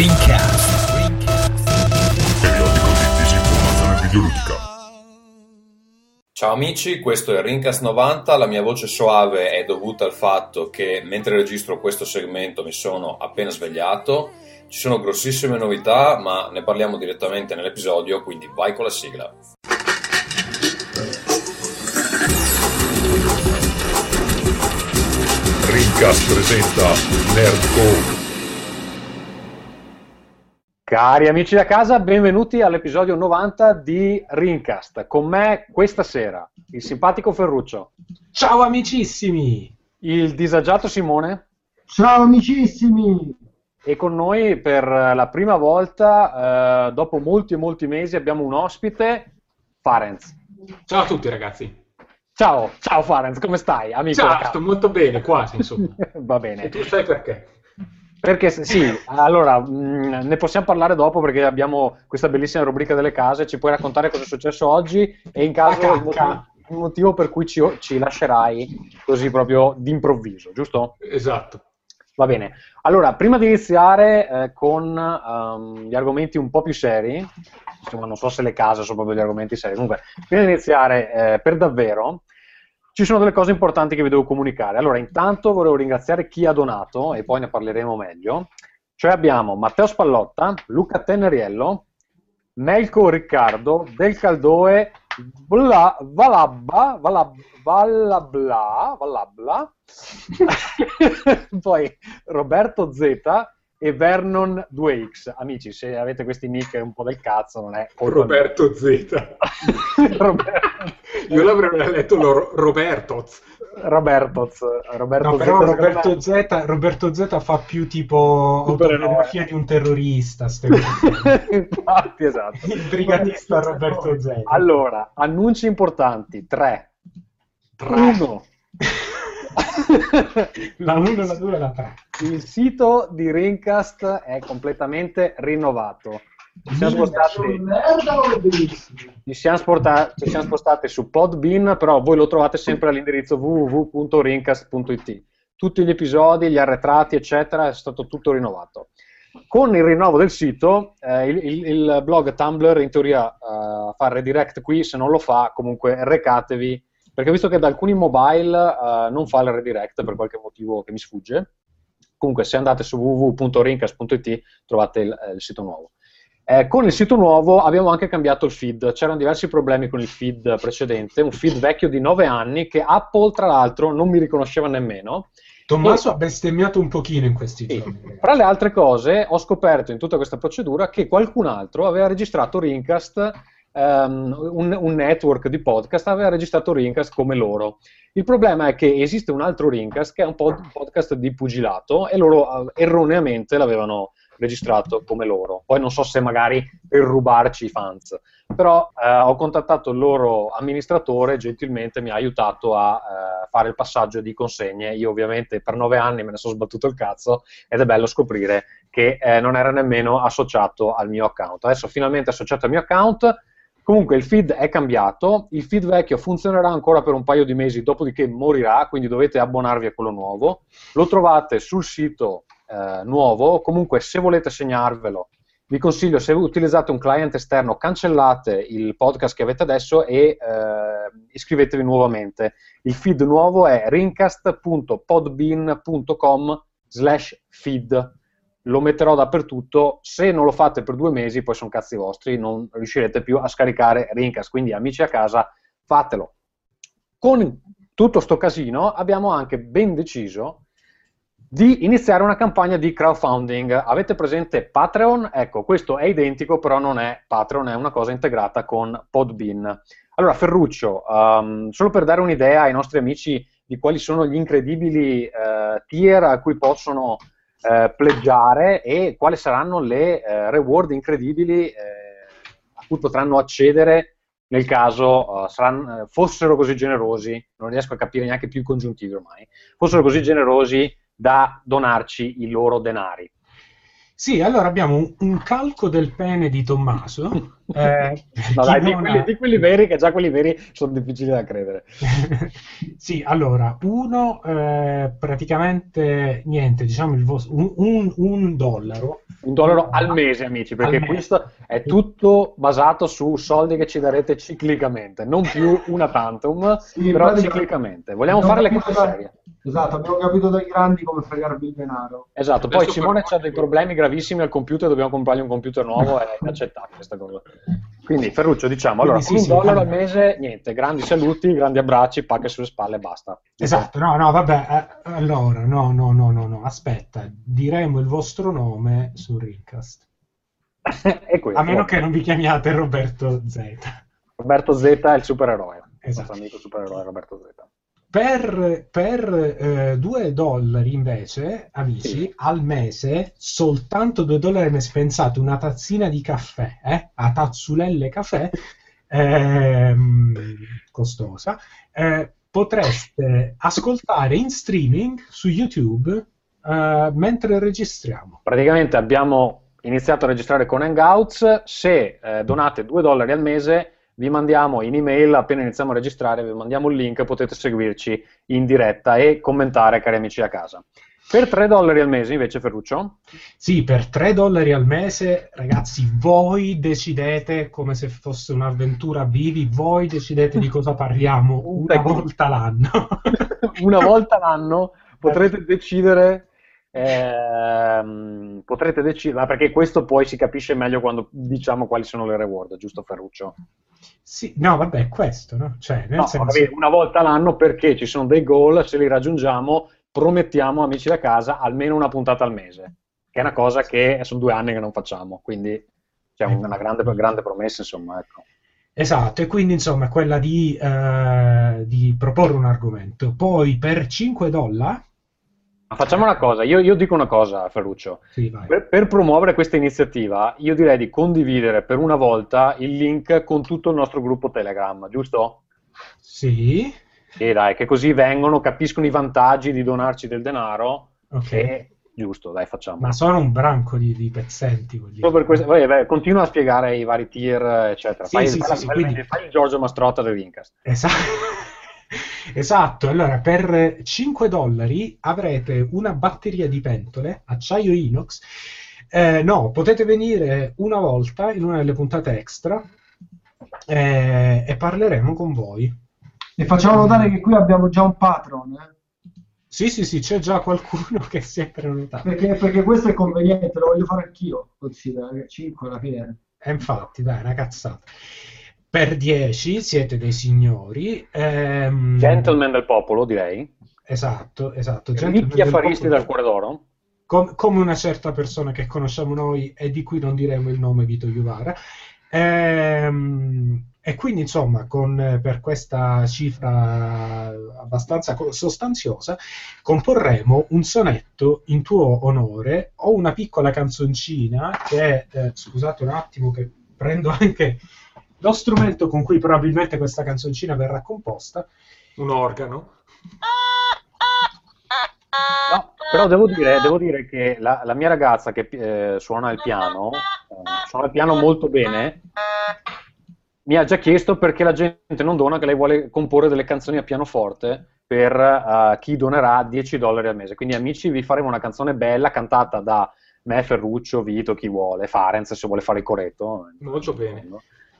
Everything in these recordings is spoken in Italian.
Rincast. Periodico di disinformazione videoludica. Ciao amici, questo è Rincast 90, la mia voce soave è dovuta al fatto che mentre registro questo segmento mi sono appena svegliato, ci sono grossissime novità ma ne parliamo direttamente nell'episodio, quindi vai con la sigla. Rincast presenta Nerdcore. Cari amici da casa, benvenuti all'episodio 90 di Rincast. Con me questa sera il simpatico Ferruccio, Ciao amicissimi! il disagiato Simone Ciao amicissimi! e con noi per la prima volta, eh, dopo molti e molti mesi, abbiamo un ospite, Farenz. Ciao a tutti ragazzi! Ciao, ciao Farenz, come stai? Amico Ciao, sto molto bene, quasi insomma. Va E bene. tu sai perché? Perché sì, allora mh, ne possiamo parlare dopo perché abbiamo questa bellissima rubrica delle case, ci puoi raccontare cosa è successo oggi e in caso Ah, il motivo, il motivo per cui ci, ci lascerai così proprio d'improvviso, giusto? Esatto. Va bene. Allora, prima di iniziare eh, con ehm, gli argomenti un po' più seri, insomma non so se le case sono proprio gli argomenti seri, comunque, prima di iniziare eh, per davvero, ci sono delle cose importanti che vi devo comunicare. Allora, intanto volevo ringraziare chi ha donato e poi ne parleremo meglio. Cioè abbiamo Matteo Spallotta, Luca Tenneriello, Melco Riccardo, Del Caldoe, Bla, Valabba, Valab, Valabla, Valabla, poi Roberto Z e Vernon 2X. Amici, se avete questi nick un po' del cazzo, non è. Roberto Z. Roberto. Io l'avrei letto lo Robertoz. Robertoz, Roberto No, Z, Roberto Z, Roberto Z fa più tipo autobiografia di un terrorista. Infatti, esatto. Il brigatista Roberto Z. Allora, annunci importanti, tre. Tre. Uno. La 1, la 2 e la 3. Il sito di Rincast è completamente rinnovato. Ci siamo spostati, ci siamo sporta- ci siamo spostati su Podbean, però voi lo trovate sempre all'indirizzo www.rincast.it. Tutti gli episodi, gli arretrati, eccetera, è stato tutto rinnovato. Con il rinnovo del sito, eh, il, il- il blog Tumblr in teoria eh, fa redirect qui, se non lo fa comunque recatevi, perché ho visto che da alcuni mobile eh, non fa il redirect per qualche motivo che mi sfugge. Comunque se andate su www.rincast.it trovate il, eh, il sito nuovo. Eh, con il sito nuovo abbiamo anche cambiato il feed, c'erano diversi problemi con il feed precedente, un feed vecchio di 9 anni che Apple tra l'altro non mi riconosceva nemmeno. Tommaso ha bestemmiato un pochino in questi Sì. giorni. Fra le altre cose, ho scoperto in tutta questa procedura che qualcun altro aveva registrato Rincast, ehm, un, un network di podcast aveva registrato Rincast come loro. Il problema è che esiste un altro Rincast che è un pod- podcast di pugilato e loro eh, erroneamente l'avevano registrato come loro. Poi non so se magari per rubarci i fans, però eh, ho contattato il loro amministratore, gentilmente mi ha aiutato a eh, fare il passaggio di consegne. Io ovviamente per nove anni me ne sono sbattuto il cazzo ed è bello scoprire che eh, non era nemmeno associato al mio account. Adesso finalmente è associato al mio account. Comunque il feed è cambiato, il feed vecchio funzionerà ancora per un paio di mesi, dopodiché morirà, quindi dovete abbonarvi a quello nuovo. Lo trovate sul sito eh, nuovo, comunque se volete segnarvelo, vi consiglio se utilizzate un client esterno cancellate il podcast che avete adesso e eh, iscrivetevi nuovamente. Il feed nuovo è rincast.podbean.com slash feed lo metterò dappertutto. Se non lo fate per due mesi, poi sono cazzi vostri, non riuscirete più a scaricare Rincast. Quindi, amici a casa, fatelo. Con tutto sto casino, abbiamo anche ben deciso di iniziare una campagna di crowdfunding. Avete presente Patreon? Ecco, questo è identico, però non è Patreon, è una cosa integrata con Podbean. Allora, Ferruccio, um, solo per dare un'idea ai nostri amici di quali sono gli incredibili eh, tier a cui possono eh, pleggiare e quali saranno le eh, reward incredibili eh, a cui potranno accedere nel caso eh, saranno- eh, fossero così generosi, non riesco a capire neanche più i congiuntivi ormai, fossero così generosi da donarci i loro denari. Sì, allora abbiamo un, un calco del pene di Tommaso Eh, No, dai, di quelli, di quelli veri, che già quelli veri sono difficili da credere. sì, allora, uno eh, praticamente niente, diciamo il vostro, un, un- un dollaro. Un dollaro al mese, amici, perché mese. questo è tutto basato su soldi che ci darete ciclicamente, non più una tantum, Sì, però pratica- ciclicamente. Vogliamo fare le cose serie. Esatto, abbiamo capito dai grandi come fregarvi il denaro. Esatto, Adesso poi Simone ha dei problemi gravissimi al computer, dobbiamo comprargli un computer nuovo, è inaccettabile questa cosa. Quindi Ferruccio, diciamo, allora, Quindi sì, con un sì, dollaro al allora. mese, niente, grandi saluti, grandi abbracci, pacche sulle spalle e basta. Esatto, no, no, vabbè, eh, allora, no, no, no, no, no, aspetta, diremo il vostro nome su Rincast. A meno che non vi chiamiate Roberto Z. Roberto Z è il supereroe, il Esatto. nostro amico supereroe Roberto Z. Per, per 2 dollari invece, amici, Sì. al mese, soltanto 2 dollari al mese, pensate, una tazzina di caffè, eh, a tazzulelle caffè, ehm, costosa, eh, potreste ascoltare in streaming su YouTube eh, mentre registriamo. Praticamente abbiamo iniziato a registrare con Hangouts, se eh, donate 2 dollari al mese vi mandiamo in email, appena iniziamo a registrare, vi mandiamo il link, potete seguirci in diretta e commentare, cari amici a casa. Per 3 dollari al mese invece, Ferruccio, Sì, per 3 dollari al mese, ragazzi, voi decidete come se fosse un'avventura vivi, voi decidete di cosa parliamo una Ecco. volta l'anno. una volta l'anno potrete decidere ehm, potrete decidere, ma perché questo poi si capisce meglio quando diciamo quali sono le reward, giusto Ferruccio? Sì, no, vabbè, è questo, no? Cioè, No, senso... vabbè, una volta l'anno perché ci sono dei goal, se li raggiungiamo promettiamo amici da casa almeno una puntata al mese, che è una cosa che sono due anni che non facciamo, quindi c'è una grande, grande promessa, insomma, ecco. Esatto, e quindi insomma quella di, eh, di proporre un argomento. Poi per 5 dollari... Ma facciamo una cosa, io, io dico una cosa, Ferruccio. Sì. Per, per promuovere questa iniziativa, io direi di condividere per una volta il link con tutto il nostro gruppo Telegram, giusto? Sì, Sì, dai, che così vengono, capiscono i vantaggi di donarci del denaro. ok. E giusto, dai, facciamo. Ma sono un branco di, di pezzenti questo, vai, vai, continua a spiegare i vari tier, eccetera. Sì, fai, sì, fai- sì, sì, fai- quindi- fai il Giorgio Mastrotta del Rincast. Esatto. Esatto, allora per 5 dollari avrete una batteria di pentole, acciaio inox. Eh, no, potete venire una volta in una delle puntate extra eh, e parleremo con voi. E facciamo notare che qui abbiamo già un patron, eh? Sì, sì, sì, c'è già qualcuno che si è prenotato. perché, perché questo è conveniente, lo voglio fare anch'io, considera che 5 alla fine. E infatti, dai, una cazzata. Per 10 siete dei signori. ehm, Gentleman del popolo, direi. Esatto, esatto. Ricchi affaristi popolo. dal cuore d'oro. Com- come una certa persona che conosciamo noi e di cui non diremo il nome Vito Iuvara. Ehm, e quindi, insomma, con, per questa cifra abbastanza sostanziosa, comporremo un sonetto in tuo onore o una piccola canzoncina che, eh, scusate un attimo che prendo anche lo strumento con cui probabilmente questa canzoncina verrà composta. Un organo. No, però devo dire, devo dire che la, la mia ragazza che eh, suona il piano, eh, suona il piano molto bene, mi ha già chiesto perché la gente non dona, che lei vuole comporre delle canzoni a pianoforte per eh, chi donerà 10 dollari al mese. Quindi amici, vi faremo una canzone bella cantata da me, Ferruccio, Vito, chi vuole, Farenz se vuole fare il coretto. Molto bene.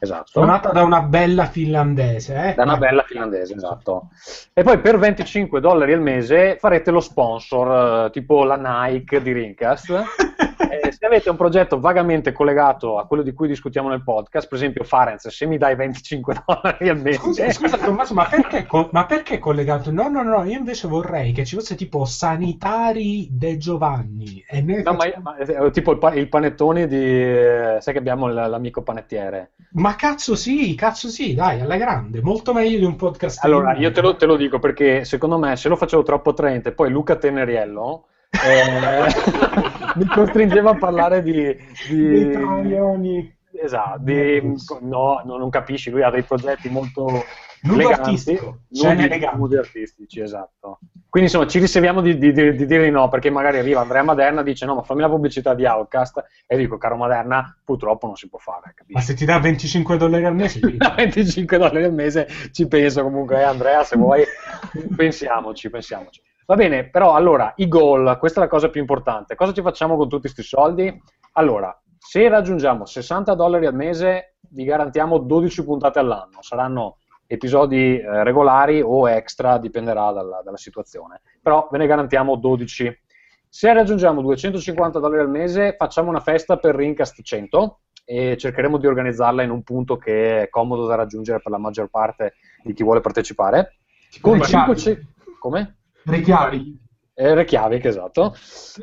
Esatto. Suonata da una bella finlandese, eh? Da una bella finlandese, esatto. E poi per 25 dollari al mese farete lo sponsor, eh, tipo la Nike di Rincast. Eh, se avete un progetto vagamente collegato a quello di cui discutiamo nel podcast, per esempio Farenz, se mi dai 25 dollari al mese... Scusa, scusa Tommaso, ma perché, co- ma perché collegato? No, no, no, io invece vorrei che ci fosse tipo Sanitari De Giovanni. E noi No, ma, facciamo- ma- eh, tipo il, pa- il panettone di... eh, sai che abbiamo l- l'amico panettiere. Ma cazzo sì, cazzo sì, dai, alla grande, molto meglio di un podcast. Allora, io te lo, te lo dico perché secondo me se lo facevo troppo attraente, poi Luca Teneriello eh, mi costringeva a parlare di... Di esatto, di- no, no, non capisci, lui ha dei progetti molto Nudo eleganti, artistico, scene eleganti. nudi artistici, esatto. Quindi insomma ci riserviamo di, di, di, di dire di no, perché magari arriva Andrea Maderna e dice no, ma fammi la pubblicità di Outcast e dico, caro Maderna, purtroppo non si può fare. Capisci? Ma se ti dà 25 dollari al mese, sì. 25 dollari al mese ci penso comunque, eh, Andrea, se vuoi, pensiamoci, pensiamoci. Va bene, però allora, i goal, questa è la cosa più importante. Cosa ci facciamo con tutti questi soldi? Allora, se raggiungiamo 60 dollari al mese, vi garantiamo 12 puntate all'anno. Saranno episodi eh, regolari o extra, dipenderà dalla, dalla, situazione. Però ve ne garantiamo 12. Se raggiungiamo 250 dollari al mese, facciamo una festa per Rincast 100 e cercheremo di organizzarla in un punto che è comodo da raggiungere per la maggior parte di chi vuole partecipare. Con 5... Come? Rechiavi. Eh, Reykjavik, esatto.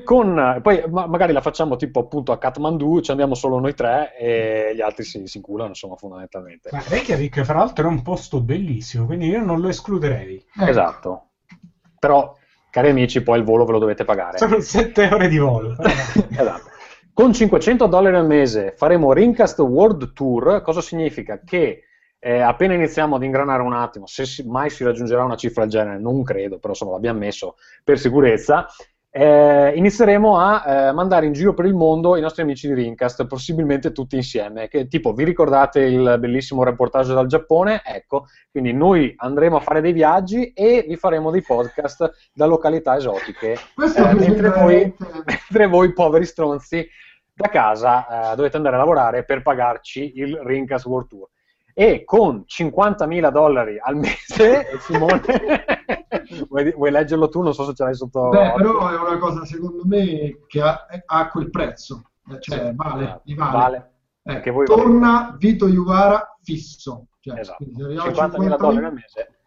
Con, poi ma, magari la facciamo tipo appunto a Kathmandu, ci andiamo solo noi tre e gli altri si, si inculano, insomma, fondamentalmente. Ma Reykjavik, fra l'altro, è un posto bellissimo, quindi io non lo escluderei. Esatto. Però, cari amici, poi il volo ve lo dovete pagare. Sono 7 ore di volo. esatto. Con 500 dollari al mese faremo Rincast World Tour, cosa significa? Che eh, appena iniziamo ad ingranare un attimo, se si, mai si raggiungerà una cifra del genere, non credo, però insomma l'abbiamo messo per sicurezza, eh, inizieremo a eh, mandare in giro per il mondo i nostri amici di Rincast, possibilmente tutti insieme. Che, tipo, vi ricordate il bellissimo reportage dal Giappone? Ecco, quindi noi andremo a fare dei viaggi e vi faremo dei podcast da località esotiche, eh, mentre voi, mentre, voi, poveri stronzi, da casa eh, dovete andare a lavorare per pagarci il Rincast World Tour e con 50.000 dollari al mese, Simone, vuoi, vuoi, leggerlo tu? Non so se ce l'hai sotto... Beh, però è una cosa secondo me che ha, ha quel prezzo, cioè sì, vale, esatto. vale. vale. Eh, torna valete. Vito Juvara fisso. Cioè, esatto, 50.000 dollari al mese.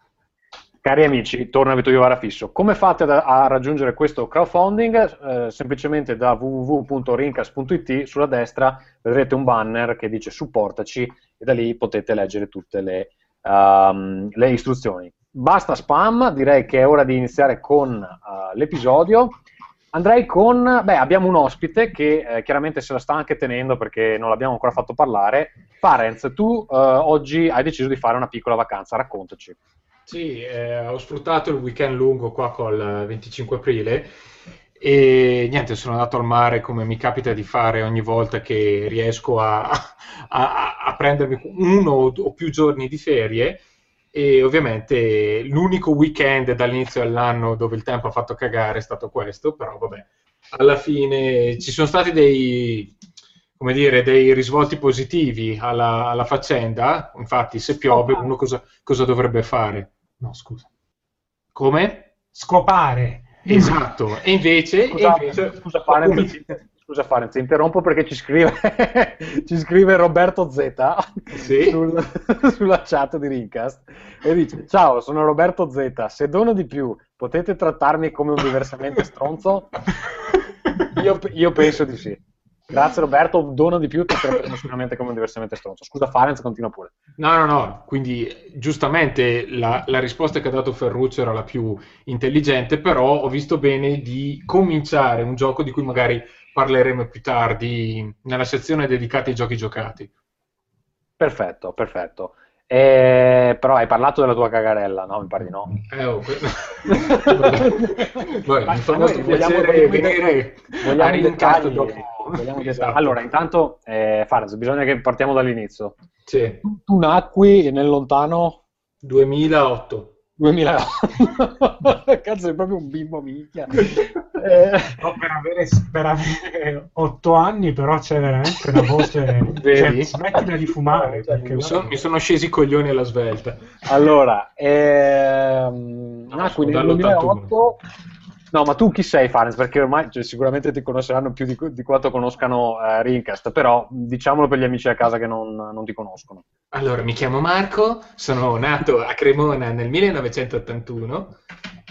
Cari amici, torna Vito Iovara fisso. Come fate a, a raggiungere questo crowdfunding? Eh, semplicemente da www.rincas.it sulla destra vedrete un banner che dice supportaci e da lì potete leggere tutte le, um, le istruzioni. Basta spam, direi che è ora di iniziare con uh, l'episodio. Andrei con, beh, abbiamo un ospite che eh, chiaramente se la sta anche tenendo perché non l'abbiamo ancora fatto parlare. Parenz, tu eh, oggi hai deciso di fare una piccola vacanza, raccontaci. Sì, eh, ho sfruttato il weekend lungo qua col 25 aprile e niente, sono andato al mare come mi capita di fare ogni volta che riesco a, a, a prendermi uno o più giorni di ferie e ovviamente l'unico weekend dall'inizio dell'anno dove il tempo ha fatto cagare è stato questo, però vabbè, alla fine ci sono stati dei, come dire, dei risvolti positivi alla, alla faccenda, infatti se piove uno cosa, cosa dovrebbe fare? No, scusa. Come? Scopare. Esatto, e invece... Scusa, e invece scusa, Farenz, scusa Farenz, interrompo perché ci scrive, ci scrive Roberto Z sì. sul, sulla chat di Rincast e dice ciao sono Roberto Z, se dono di più potete trattarmi come un diversamente stronzo? Io, io penso di sì. Grazie Roberto, dono di più, ti tratteremo sicuramente come un diversamente stronzo. Scusa Farenz, continua pure. No, no, no, quindi giustamente la, la, risposta che ha dato Ferruccio era la più intelligente, però ho visto bene di cominciare un gioco di cui magari parleremo più tardi nella sezione dedicata ai giochi giocati. Perfetto, perfetto. Eh, però hai parlato della tua cagarella, no? Mi pare di no. Eh, oh, que... Molto piacere venire vogliamo a rincasto dopo. Vogliamo esatto. Allora, intanto, eh, Faraz, bisogna che partiamo dall'inizio. Sì. Tu nacqui nel lontano 2008. 2008. Cazzo, sei proprio un bimbo minchia. eh... no, per, avere, per avere 8 anni, però c'è veramente una voce. Cioè, smettila di fumare. Perché... Mi, sono, mi sono scesi i coglioni alla svelta. Allora, ehm... no, nacqui nel 2008. No, ma tu chi sei, Farenz? Perché ormai cioè, sicuramente ti conosceranno più di, di quanto conoscano eh, Rincast, però diciamolo per gli amici a casa che non, non, ti conoscono. Allora, mi chiamo Marco, sono nato a Cremona nel 1981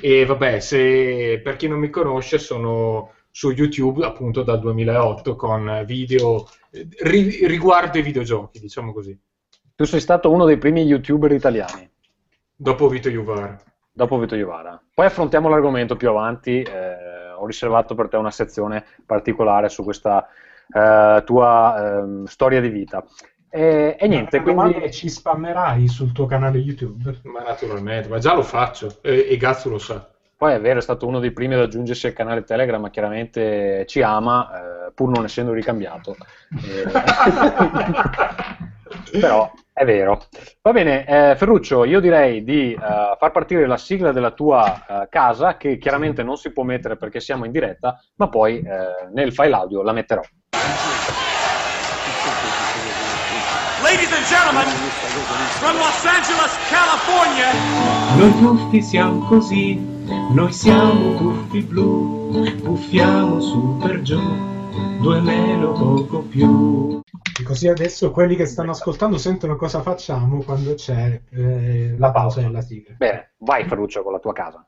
e vabbè, se per chi non mi conosce sono su YouTube appunto dal 2008 con video ri, riguardo i videogiochi, diciamo così. Tu sei stato uno dei primi YouTuber italiani. Dopo Vito Juvar dopo Vito Iovara. Poi affrontiamo l'argomento più avanti, eh, ho riservato per te una sezione particolare su questa eh, tua eh, storia di vita. E, e niente, quindi... ci spammerai sul tuo canale YouTube? Ma naturalmente, ma già lo faccio, e, e Gazzo lo sa. Poi è vero, è stato uno dei primi ad aggiungersi al canale Telegram, ma chiaramente ci ama, eh, pur non essendo ricambiato. Eh, però è vero. Va bene, eh, Ferruccio, io direi di eh, far partire la sigla della tua eh, casa, che chiaramente non si può mettere perché siamo in diretta, ma poi eh, nel file audio la metterò. Ladies and gentlemen, from Los Angeles, California, Noi tuffi siamo così, noi siamo tuffi blu, puffiamo su per giù, due meno poco più. E Così adesso quelli che stanno ascoltando sentono cosa facciamo quando c'è eh, la pausa della sigla. Bene, vai Ferruccio con la tua casa.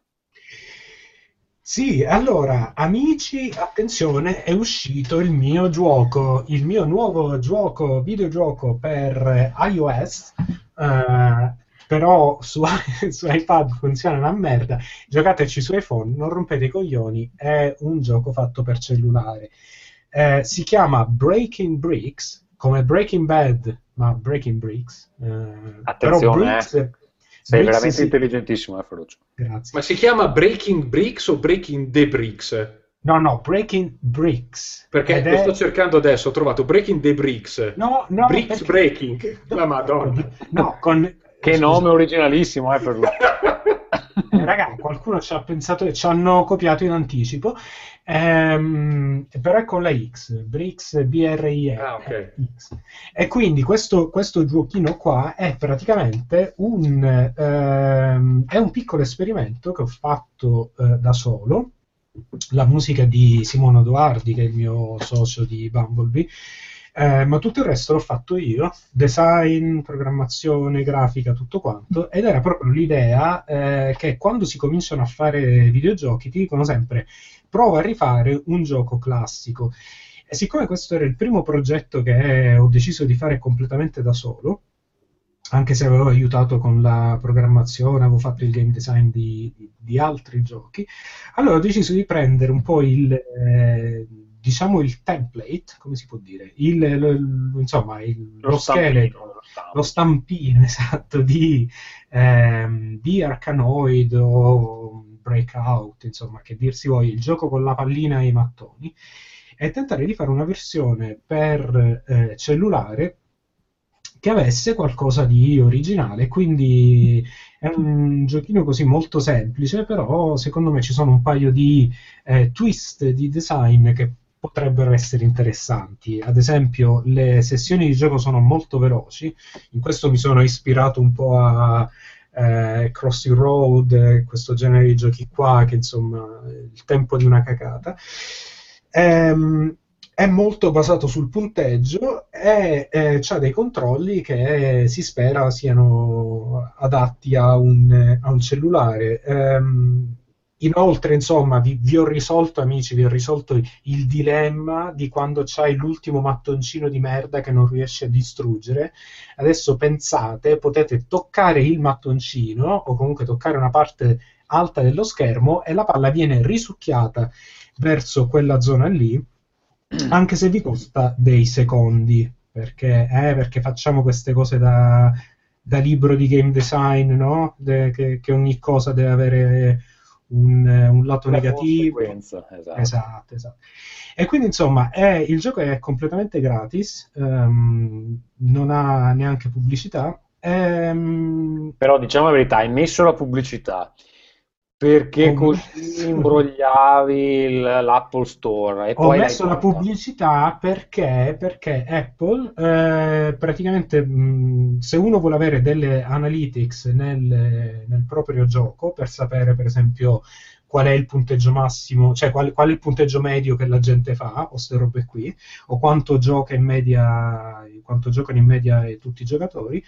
Sì, allora, amici, attenzione, è uscito il mio gioco, il mio nuovo gioco, videogioco per iOS, eh, però su, su iPad funziona una merda. Giocateci su iPhone, non rompete i coglioni, è un gioco fatto per cellulare. Eh, si chiama Breaking Bricks, come Breaking Bad, ma Breaking Bricks. eh, però Attenzione, Bricks- eh. Sei Bricks veramente si- intelligentissimo, eh, Ferruccio. Grazie. Ma si chiama Breaking Bricks o Breaking the Bricks? No, no, Breaking Bricks. Perché Ed lo è- sto cercando adesso, ho trovato Breaking the Bricks. No, no, Bricks perché- Breaking. La madonna. No, con... Che scusa. nome originalissimo, eh, Ferruccio. Eh, raga, qualcuno ci ha pensato e ci hanno copiato in anticipo. Ehm, però è con la X, Brix B-R-I-E. Ah, ok. X. E quindi questo, questo giochino qua è praticamente un, ehm, è un piccolo esperimento che ho fatto eh, da solo. La musica di Simone Doardi, che è il mio socio di Bumblebee, eh, ma tutto il resto l'ho fatto io, design, programmazione, grafica, tutto quanto, ed era proprio l'idea eh, che quando si cominciano a fare videogiochi ti dicono sempre prova a rifare un gioco classico. E siccome questo era il primo progetto che ho deciso di fare completamente da solo, anche se avevo aiutato con la programmazione, avevo fatto il game design di, di- di altri giochi, allora ho deciso di prendere un po' il, eh, diciamo il template, come si può dire, il, lo- insomma, il- lo, scheletro, lo stampino. esatto di, ehm, di Arkanoid o Breakout, insomma, che dir si voglia, il gioco con la pallina e i mattoni, e tentare di fare una versione per eh, cellulare che avesse qualcosa di originale, quindi è un giochino così molto semplice, però secondo me ci sono un paio di eh, twist di design che potrebbero essere interessanti. Ad esempio, le sessioni di gioco sono molto veloci, in questo mi sono ispirato un po' a eh, Crossing Road, questo genere di giochi qua, che insomma il tempo di una cacata. Ehm, è molto basato sul punteggio e eh, ha dei controlli che si spera siano adatti a un, a un cellulare. Ehm, inoltre, insomma, vi, vi ho risolto, amici, vi ho risolto il dilemma di quando c'hai l'ultimo mattoncino di merda che non riesci a distruggere. Adesso pensate, potete toccare il mattoncino o comunque toccare una parte alta dello schermo e la palla viene risucchiata verso quella zona lì, anche se vi costa dei secondi, perché, eh, perché facciamo queste cose da, da libro di game design, no? De- che, che ogni cosa deve avere un, un lato Una negativo. esatto. Esatto, esatto. E quindi insomma è- il gioco è completamente gratis, ehm, non ha neanche pubblicità. ehm, Però diciamo la verità, hai messo la pubblicità perché così imbrogliavi l'Apple Store e Ho poi messo la pubblicità perché, perché Apple eh, praticamente mh, se uno vuole avere delle analytics nel, nel proprio gioco per sapere per esempio qual è il punteggio massimo, cioè qual, qual è il punteggio medio che la gente fa o queste robe qui, o quanto gioca in media, quanto giocano in media tutti i giocatori,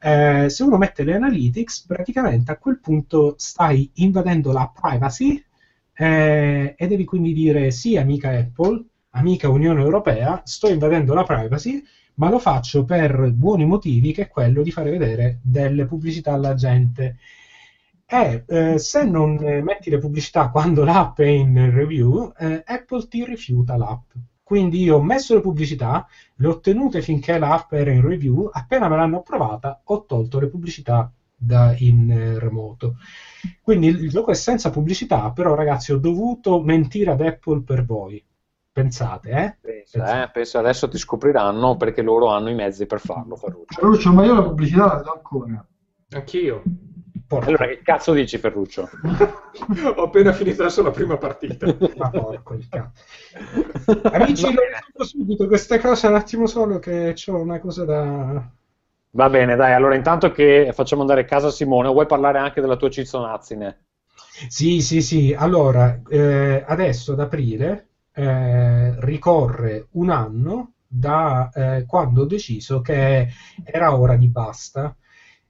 eh, se uno mette le analytics praticamente a quel punto stai invadendo la privacy eh, e devi quindi dire sì, amica Apple, amica Unione Europea, sto invadendo la privacy, ma lo faccio per buoni motivi, che è quello di fare vedere delle pubblicità alla gente. E eh, se non eh, metti le pubblicità quando l'app è in review, eh, Apple ti rifiuta l'app. Quindi io ho messo le pubblicità, le ho tenute finché l'app era in review, appena me l'hanno approvata ho tolto le pubblicità da- in eh, remoto. Quindi il, gioco è senza pubblicità, però ragazzi ho dovuto mentire ad Apple per voi. Pensate, eh? Pensa, eh, pensa, adesso ti scopriranno perché loro hanno i mezzi per farlo, Ferruccio. Ferruccio, ma io la pubblicità la vedo ancora. Anch'io. Porca- Allora, che cazzo dici, Ferruccio? Ho appena finito adesso la prima partita. Ma porco il cazzo. Amici, lo risolvo subito queste cose un attimo solo che ho una cosa da... Va bene, dai, allora intanto che facciamo andare a casa Simone, vuoi parlare anche della tua cizzonazzine? Sì, sì, sì. Allora, eh, adesso ad aprile eh, ricorre un anno da eh, quando ho deciso che era ora di basta.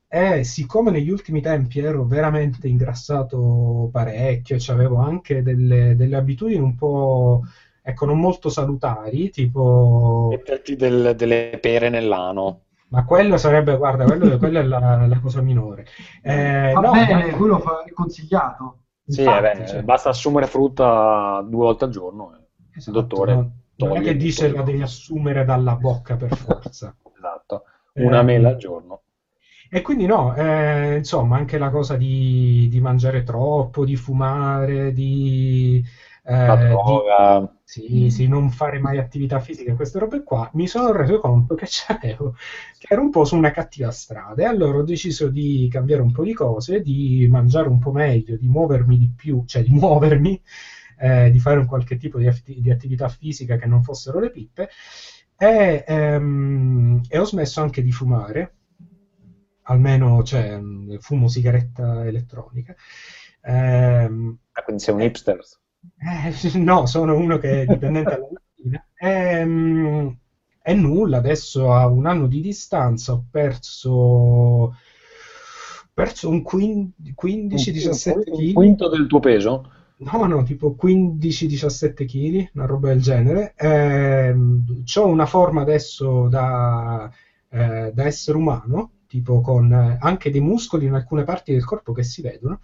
E siccome negli ultimi tempi ero veramente ingrassato parecchio, e avevo anche delle, delle abitudini un po', ecco, non molto salutari, tipo... Metterti del- delle pere nell'ano. Ma quello sarebbe, guarda, quello, quella è la, la cosa minore. Eh, Va no, bene, ma- quello fa- è consigliato. Sì, infatti, eh, beh, cioè, basta assumere frutta due volte al giorno. eh. esatto, dottore non, non è che dice tutto. la devi assumere dalla bocca per forza. Esatto, una Eh, mela al giorno. E quindi no, eh, insomma, anche la cosa di, di mangiare troppo, di fumare, di, eh, di- sì, sì, non fare mai attività fisica, queste robe qua, mi sono reso conto che c'avevo, che ero un po' su una cattiva strada. E allora ho deciso di cambiare un po' di cose, di mangiare un po' meglio, di muovermi di più, cioè di muovermi, eh, di fare un qualche tipo di, atti- di attività fisica che non fossero le pippe. E, ehm, e ho smesso anche di fumare, almeno cioè, fumo sigaretta elettronica. Ah, quindi sei un hipster. eh, no, sono uno che è dipendente dalla mattina. Ehm, E, nulla, adesso a un anno di distanza ho perso, perso un 15-17 Un kg. quinto del tuo peso? No, no, tipo 15-17 kg, una roba del genere. Ehm, ho una forma adesso da, eh, da essere umano, tipo con eh, anche dei muscoli in alcune parti del corpo che si vedono.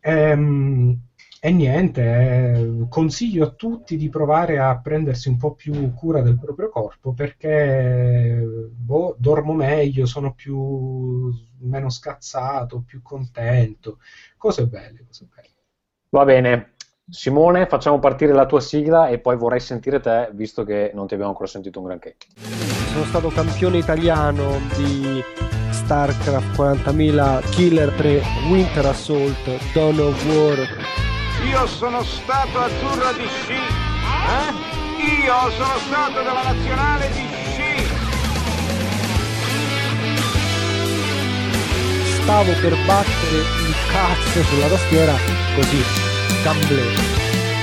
Ehm, e niente, eh, consiglio a tutti di provare a prendersi un po' più cura del proprio corpo perché boh, dormo meglio, sono più meno scazzato, più contento. Cose belle, cose belle. Va bene. Simone, facciamo partire la tua sigla e poi vorrei sentire te, visto che non ti abbiamo ancora sentito un granché. Sono stato campione italiano di StarCraft 40.000 Killer 3 Winter Assault Dawn of War Io sono stato azzurro di sci. Eh? Io sono stato della nazionale di sci. stavo per battere il cazzo sulla tastiera così gamble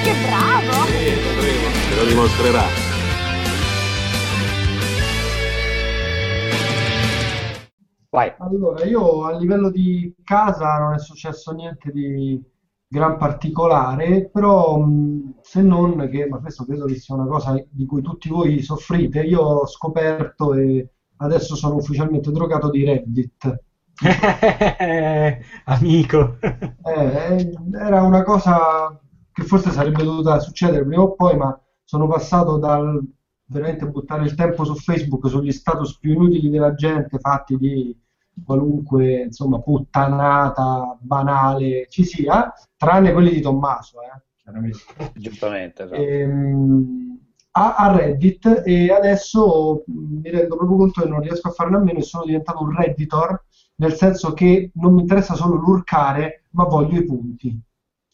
Che bravo! Te lo dimostrerà. Vai. Allora, io a livello di casa non è successo niente di gran particolare, però mh, se non che, ma questo credo che sia una cosa di cui tutti voi soffrite, io ho scoperto e adesso sono ufficialmente drogato di Reddit. Amico. Eh, era una cosa che forse sarebbe dovuta succedere prima o poi, ma sono passato dal veramente buttare il tempo su Facebook sugli status più inutili della gente, fatti di qualunque insomma puttanata banale ci sia, tranne quelli di Tommaso, eh, chiaramente. Giustamente. esatto. Ehm, a, a Reddit e adesso mh, mi rendo proprio conto che non riesco a farne a meno e sono diventato un redditor, nel senso che non mi interessa solo l'urcare, ma voglio i punti.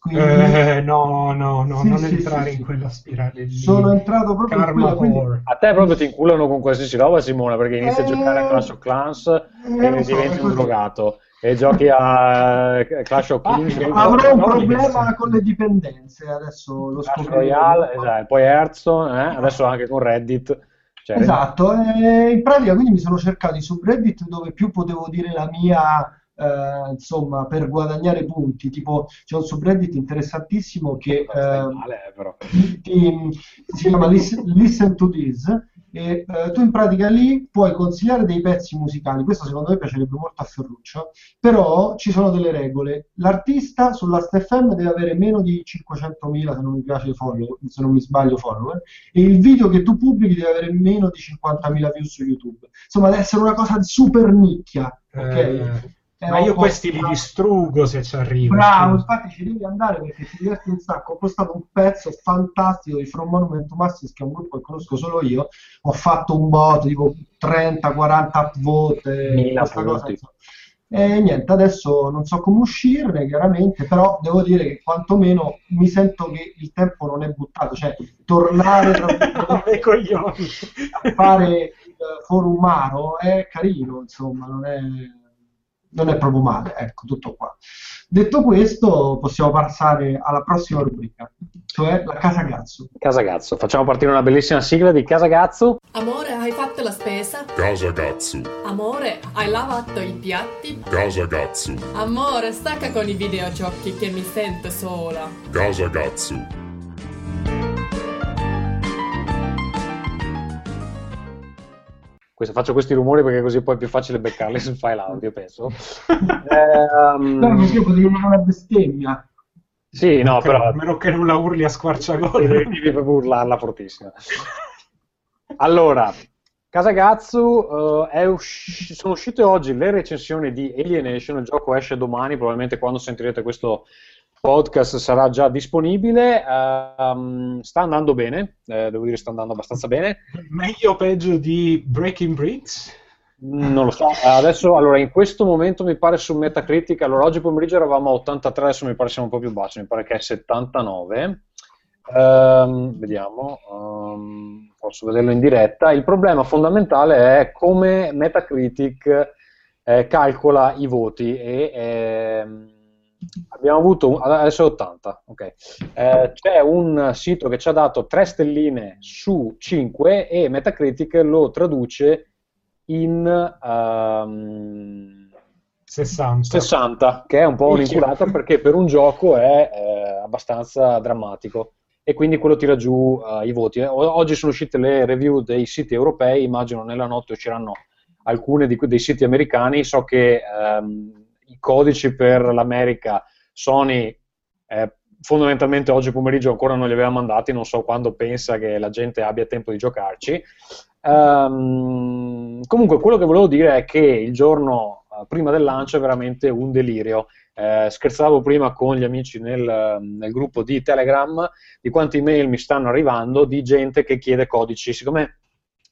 Quindi Eh, no, no, no, Sì, non sì, entrare sì, in sì. quella spirale lì. sono entrato proprio in Karma quella, quindi. A te proprio ti inculano con qualsiasi roba, Simone, perché inizi a giocare a Clash of Clans eh, e so, diventi è un così. drogato. E giochi a Clash of Ah, Kings, io- Avrò un problema con le dipendenze, adesso lo Clash. Royale, esatto, poi Hearthstone, eh, adesso anche con Reddit. Cioè, Esatto, e in pratica quindi mi sono cercato i subreddit dove più potevo dire la mia, eh, insomma, per guadagnare punti. Tipo, c'è un subreddit interessantissimo che eh, male, eh, però. ti- si chiama Listen, Listen to This e eh, tu in pratica lì puoi consigliare dei pezzi musicali. Questo secondo me piacerebbe molto a Ferruccio, però ci sono delle regole. L'artista sulla FM deve avere meno di 500.000, se non mi piace follow, se non mi sbaglio follower, e il video che tu pubblichi deve avere meno di 50.000 views su YouTube. Insomma, deve essere una cosa super nicchia, ok? Eh, Ma io questi li distruggo se ci arrivo. Bravo, infatti ci devi andare perché ti diverti un sacco. Ho postato un pezzo fantastico di From Monument to Masters, che è un gruppo che conosco solo io. Ho fatto un bot, tipo 30-40 upvote, Mila. E niente, adesso non so come uscirne, chiaramente, però devo dire che quantomeno mi sento che il tempo non è buttato, cioè tornare a fare il forum è carino, insomma, non è, non è proprio male, ecco, tutto qua. Detto questo, possiamo passare alla prossima rubrica, cioè la Casa Cazzo. Casagazzo. Facciamo partire una bellissima sigla di Casagazzo. Amore, hai fatto la spesa? Casa Gatsu, Amore, hai lavato i piatti? Casa Gatsu, Amore, stacca con i videogiochi che mi sento sola. Casa Gatsu, Questo- faccio questi rumori perché così poi è più facile beccarli sul file audio, penso. Ehm, No, così io potrei dire una bestemmia. sì, no, però A meno che non la urli a squarciagola. devi proprio urlarla fortissima. Allora, Casagazzu, eh, è usci- sono uscite oggi le recensioni di Alienation, il gioco esce domani, probabilmente quando sentirete questo podcast sarà già disponibile, ehm, sta andando bene, eh, devo dire sta andando abbastanza bene, Meglio o peggio di Breaking Bricks? non lo so, adesso allora in questo momento mi pare su Metacritic, allora oggi pomeriggio eravamo a 83, adesso mi pare siamo un po' più bassi, mi pare che è 79. Ehm, vediamo, ehm, posso vederlo in diretta. Il problema fondamentale è come Metacritic eh, calcola i voti e ehm, abbiamo avuto un- adesso è 80, ok. Eh, c'è un sito che ci ha dato 3 stelline su 5 e Metacritic lo traduce in ehm, 60. 60, che è un po' un'inculata perché per un gioco è eh, abbastanza drammatico e quindi quello tira giù eh, i voti. O- Oggi sono uscite le review dei siti europei, immagino nella notte usciranno alcune di que- dei siti americani. So che ehm, i codici per l'America Sony eh, fondamentalmente oggi pomeriggio ancora non li aveva mandati, non so quando pensa che la gente abbia tempo di giocarci. Ehm, comunque, quello che volevo dire è che il giorno eh, prima del lancio è veramente un delirio. Eh, scherzavo prima con gli amici nel, nel gruppo di Telegram di quante email mi stanno arrivando di gente che chiede codici. Siccome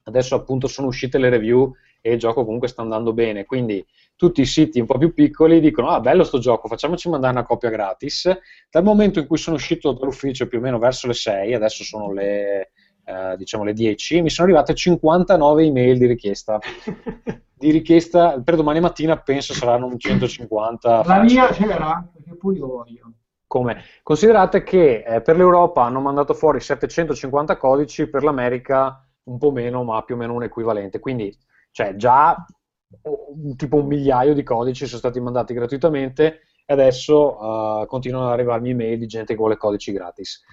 adesso appunto sono uscite le review e il gioco comunque sta andando bene, quindi tutti i siti un po' più piccoli dicono ah bello sto gioco, facciamoci mandare una copia gratis. Dal momento in cui sono uscito dall'ufficio più o meno verso le 6, adesso sono le eh, diciamo le 10, mi sono arrivate 59 email di richiesta. Di richiesta per domani mattina penso saranno un 150. La mia c'era, perché pure io voglio. Come? Considerate che eh, per l'Europa hanno mandato fuori 750 codici, per l'America un po' meno, ma più o meno un equivalente. Quindi, cioè, già tipo un migliaio di codici sono stati mandati gratuitamente e adesso eh, continuano ad arrivarmi email di gente che vuole codici gratis.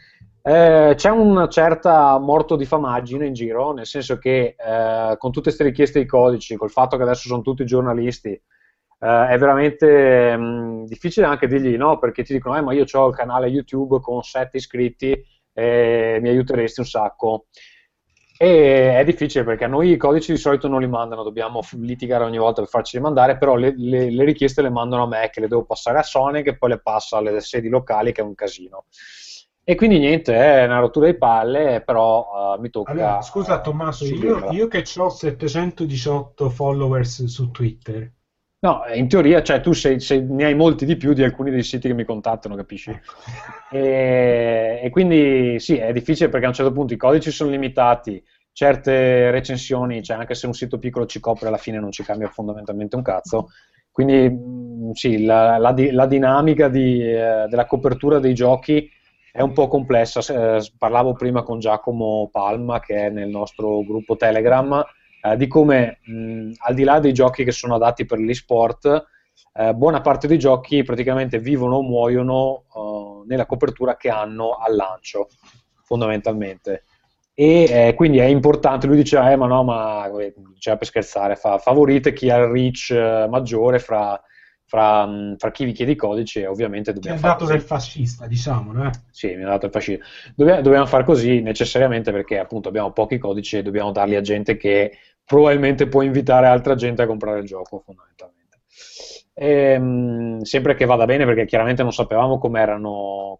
Eh, c'è una certa morto di famaggine in giro, nel senso che eh, con tutte queste richieste di codici, col fatto che adesso sono tutti giornalisti, eh, è veramente mh, difficile anche dirgli no, perché ti dicono, eh, ma io ho il canale YouTube con 7 iscritti e mi aiuteresti un sacco. E è difficile perché a noi i codici di solito non li mandano, dobbiamo litigare ogni volta per farci mandare, però le, le- le richieste le mandano a me, che le devo passare a Sony, che poi le passa alle sedi locali, che è un casino. E quindi niente, è una rottura di palle, però eh, mi tocca... Allora, scusa Tommaso, io, io che ho 718 followers su Twitter, No, in teoria, cioè tu sei, sei- ne hai molti di più di alcuni dei siti che mi contattano, capisci? Ecco. E, e quindi sì, è difficile perché a un certo punto i codici sono limitati, certe recensioni, cioè anche se un sito piccolo ci copre, alla fine non ci cambia fondamentalmente un cazzo. Quindi mh, sì, la, la la dinamica di, eh, della copertura dei giochi è un po' complessa. Eh, parlavo prima con Giacomo Palma, che è nel nostro gruppo Telegram, eh, di come mh, al di là dei giochi che sono adatti per l'e-sport, eh, buona parte dei giochi praticamente vivono o muoiono eh, nella copertura che hanno al lancio, fondamentalmente. E eh, quindi è importante, lui diceva, eh, ma no, ma eh, diceva per scherzare, fa, favorite chi ha il reach eh, maggiore fra, fra, fra chi vi chiede i codici e ovviamente dobbiamo fare dato così. del fascista, diciamo, no? Sì, mi ha dato il fascino. Dobbiamo, dobbiamo fare così necessariamente perché appunto abbiamo pochi codici e dobbiamo darli a gente che probabilmente può invitare altra gente a comprare il gioco, fondamentalmente. Ehm, sempre che vada bene, perché chiaramente non sapevamo come,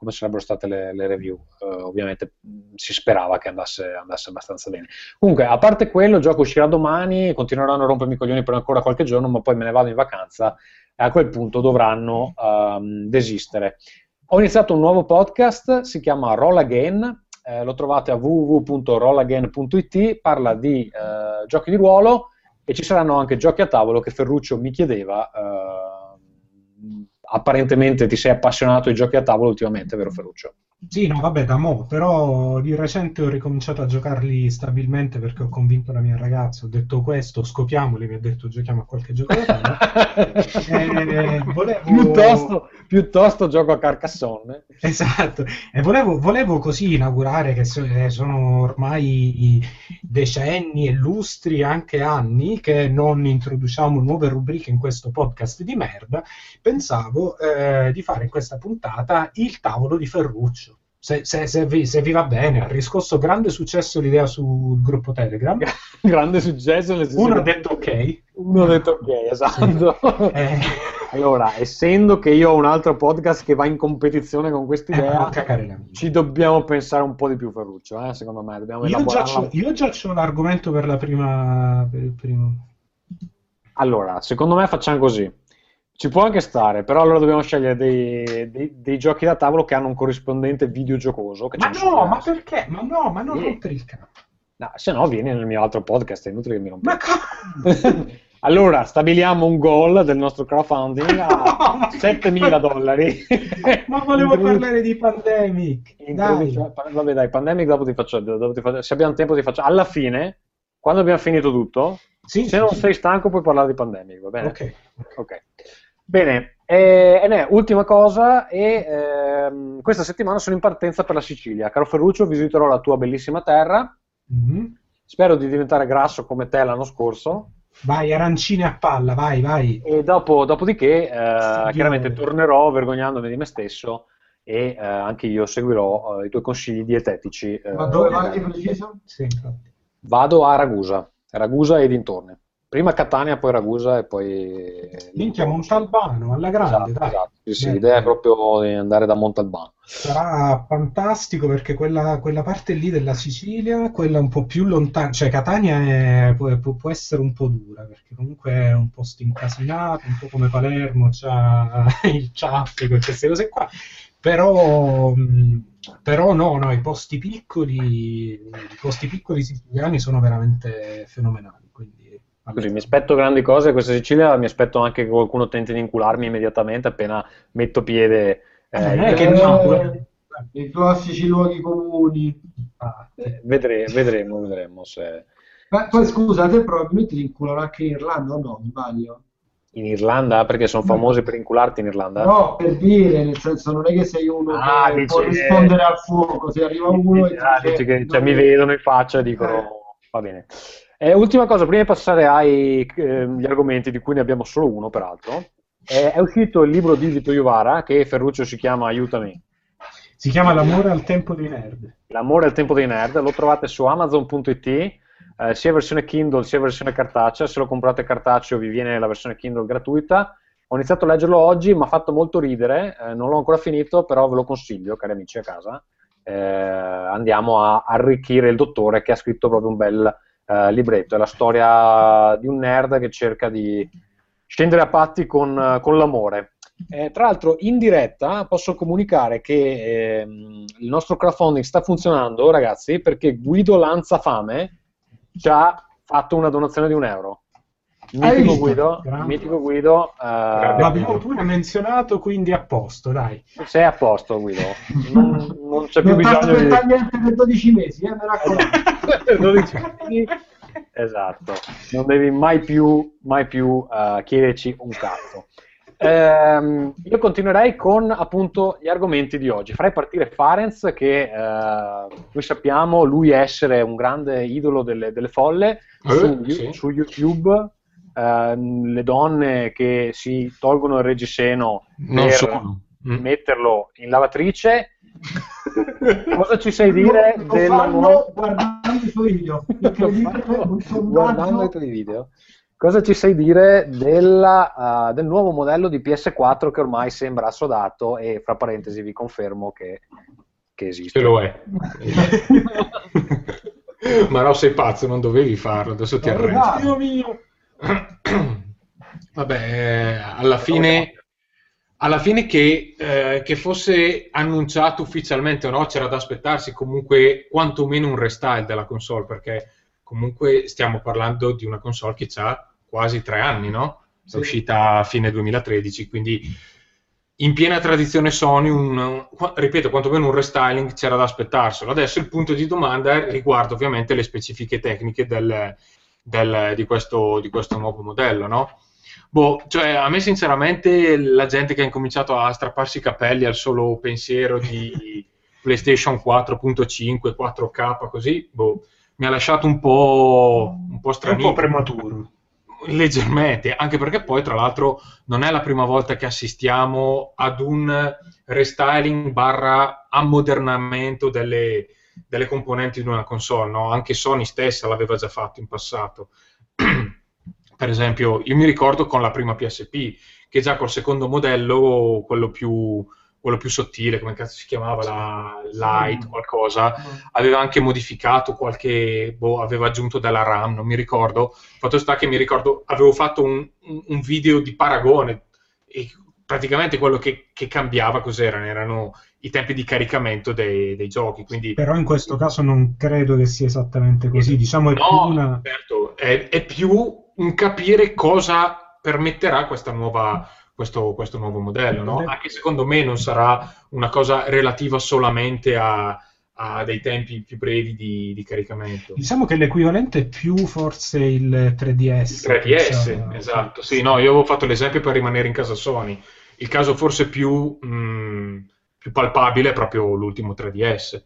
sarebbero state le, le review. Eh, ovviamente mh, si sperava che andasse, andasse abbastanza bene. Comunque, a parte quello, il gioco uscirà domani, continueranno a rompermi i coglioni per ancora qualche giorno, ma poi me ne vado in vacanza e a quel punto dovranno ehm, desistere. Ho iniziato un nuovo podcast, si chiama Roll Again, eh, lo trovate a www.rollagain.it, parla di eh, giochi di ruolo e ci saranno anche giochi a tavolo che Ferruccio mi chiedeva. eh, apparentemente ti sei appassionato ai giochi a tavolo ultimamente, vero Ferruccio? Sì, no, vabbè, da mo', però di recente ho ricominciato a giocarli stabilmente perché ho convinto la mia ragazza, ho detto questo, scopiamoli, mi ha detto giochiamo a qualche gioco. Eh, volevo... piuttosto, piuttosto gioco a Carcassonne. Esatto, e volevo, volevo così inaugurare che eh, sono ormai decenni e lustri, anche anni, che non introduciamo nuove rubriche in questo podcast di merda. Pensavo eh, di fare in questa puntata il tavolo di Ferruccio. Se, se- se vi, se vi va bene, ha riscosso grande successo l'idea sul gruppo Telegram. Grande successo. nel senso Uno ha detto ok. Uno ha detto ok, esatto. Eh, Allora, essendo che io ho un altro podcast che va in competizione con eh, quest'idea, mia. ci dobbiamo pensare un po' di più, Ferruccio, eh, secondo me. Dobbiamo Io già, c'ho, io già c'ho l'argomento per la prima. Per il primo. Allora, secondo me facciamo così. Ci può anche stare, però allora dobbiamo scegliere dei, dei- dei giochi da tavolo che hanno un corrispondente videogiocoso. Ma no, ma perché? Ma no, ma non Sì. rompere il cazzo. No, se no vieni nel mio altro podcast, è inutile che mi rompi. Ma co- Allora, stabiliamo un goal del nostro crowdfunding a 7.000 dollari. Ma volevo Introdu- parlare di Pandemic. Dai. introduce- pa- Vabbè, dai, Pandemic dopo ti faccio, dopo ti faccio- se abbiamo tempo ti faccio. Alla fine, quando abbiamo finito tutto, Sì, se sì, non sì. sei stanco puoi parlare di Pandemic, va bene? Ok. Ok. Bene, e, e ne, ultima cosa, e, ehm, questa settimana sono in partenza per la Sicilia. Caro Ferruccio, visiterò la tua bellissima terra. Mhm. Spero di diventare grasso come te l'anno scorso. Vai, arancine a palla, vai, vai. E dopo, dopodiché, eh, chiaramente tornerò vergognandomi di me stesso e eh, anche io seguirò eh, i tuoi consigli dietetici. eh, Ma dove vai di preciso? Sì. Vado a Ragusa, Ragusa e dintorni. Prima Catania, poi Ragusa e poi... Minchia, Montalbano, alla grande, Esatto, esatto. Sì, sì, Bene. l'idea è proprio di andare da Montalbano. Sarà fantastico perché quella, quella parte lì della Sicilia, quella un po' più lontana, cioè Catania è- può, può- essere un po' dura perché comunque è un posto incasinato, un po' come Palermo, c'ha il traffico e queste cose qua. Però, mh, però no, no, i posti piccoli, i posti piccoli siciliani sono veramente fenomenali. Così, mi aspetto grandi cose questa Sicilia, mi aspetto anche che qualcuno tenti di incularmi immediatamente appena metto piede. eh, Eh, è in- che Eh, no, I classici luoghi comuni. eh, vedre- vedremo, vedremo se... Ma poi scusa, te probabilmente ti inculano anche in Irlanda o no? Mi sbaglio? In Irlanda, perché sono famosi per incularti in Irlanda? No, per dire, nel senso non è che sei uno Ah, che dici, può eh, rispondere al fuoco, se arriva uno e Ah, dice, dici che cioè, "No, mi vedono in faccia e dicono Eh. va bene. Eh, ultima cosa, prima di passare agli argomenti, di cui ne abbiamo solo uno peraltro, eh, è uscito il libro di Vito Iuvara che Ferruccio si chiama Aiutami. Si chiama L'amore al tempo dei nerd. L'amore al tempo dei nerd, lo trovate su amazon.it, eh, sia versione Kindle sia versione cartacea, se lo comprate cartaceo vi viene la versione Kindle gratuita. Ho iniziato a leggerlo oggi, mi ha fatto molto ridere, eh, non l'ho ancora finito, però ve lo consiglio, cari amici a casa. Eh, andiamo a arricchire il dottore che ha scritto proprio un bel eh, libretto. È la storia di un nerd che cerca di scendere a patti con, eh, con l'amore. Eh, tra l'altro, in diretta posso comunicare che ehm, il nostro crowdfunding sta funzionando, ragazzi, perché Guido Lanzafame ci ha fatto una donazione di un euro. Mitico? Guido, mitico Guido eh, L'abbiamo pure menzionato, quindi a posto, dai. sei a posto, Guido. Non, non c'è più non bisogno di. niente per 12 mesi, eh, mi raccomando. 12 anni. Esatto, non devi mai più, mai più eh, chiederci un cazzo. Ehm, io continuerei con appunto gli argomenti di oggi. Farei partire Farenz, che eh, noi sappiamo lui essere un grande idolo delle, delle folle su, Eh, sì. su YouTube. Ehm, le donne che si tolgono il reggiseno Non per sono. Mm. metterlo in lavatrice. Cosa ci sai dire Lo della fanno nuova guardando i suoi video. Guardando i tuoi video cosa ci sai dire della, uh, del nuovo modello di PS4 che ormai sembra assodato e fra parentesi vi confermo che, che esiste. Ce lo è. Ma no, sei pazzo, non dovevi farlo, adesso ti arrendi. Dio mio! Vabbè, eh, alla fine, alla fine che, eh, che, fosse annunciato ufficialmente o no, c'era da aspettarsi comunque quantomeno un restyle della console, perché comunque stiamo parlando di una console che ha quasi tre anni, no? È sì. uscita a fine 2013, quindi in piena tradizione Sony, un, ripeto, quantomeno un restyling c'era da aspettarselo. Adesso il punto di domanda riguarda ovviamente le specifiche tecniche del, del, di, questo, di, questo, nuovo modello, no? Boh, cioè, a me sinceramente la gente che ha incominciato a strapparsi i capelli al solo pensiero di PlayStation 4.5, 4K, così, boh, mi ha lasciato un po', un po' stranito. Un po' prematuro. Leggermente, anche perché poi tra l'altro non è la prima volta che assistiamo ad un restyling barra ammodernamento delle, delle componenti di una console, no? anche Sony stessa l'aveva già fatto in passato. per esempio, io mi ricordo con la prima PSP, che già col secondo modello, quello più, quello più sottile, come cazzo si chiamava, la Light, qualcosa, aveva anche modificato qualche, boh, aveva aggiunto della RAM, non mi ricordo. Fatto sta che mi ricordo, avevo fatto un, un video di paragone e praticamente quello che, che cambiava cos'erano? Erano i tempi di caricamento dei, dei giochi. Quindi... Però in questo caso non credo che sia esattamente così, diciamo è no, più una... certo, è, è più un capire cosa permetterà nuova, questo, questo, nuovo modello. No? Anche secondo me non sarà una cosa relativa solamente a, a dei tempi più brevi di, di, caricamento. Diciamo che l'equivalente è più forse il 3DS. Il 3DS, diciamo. esatto. Sì, no, io avevo fatto l'esempio per rimanere in casa Sony. Il caso forse più, mh, mm, più palpabile è proprio l'ultimo 3DS.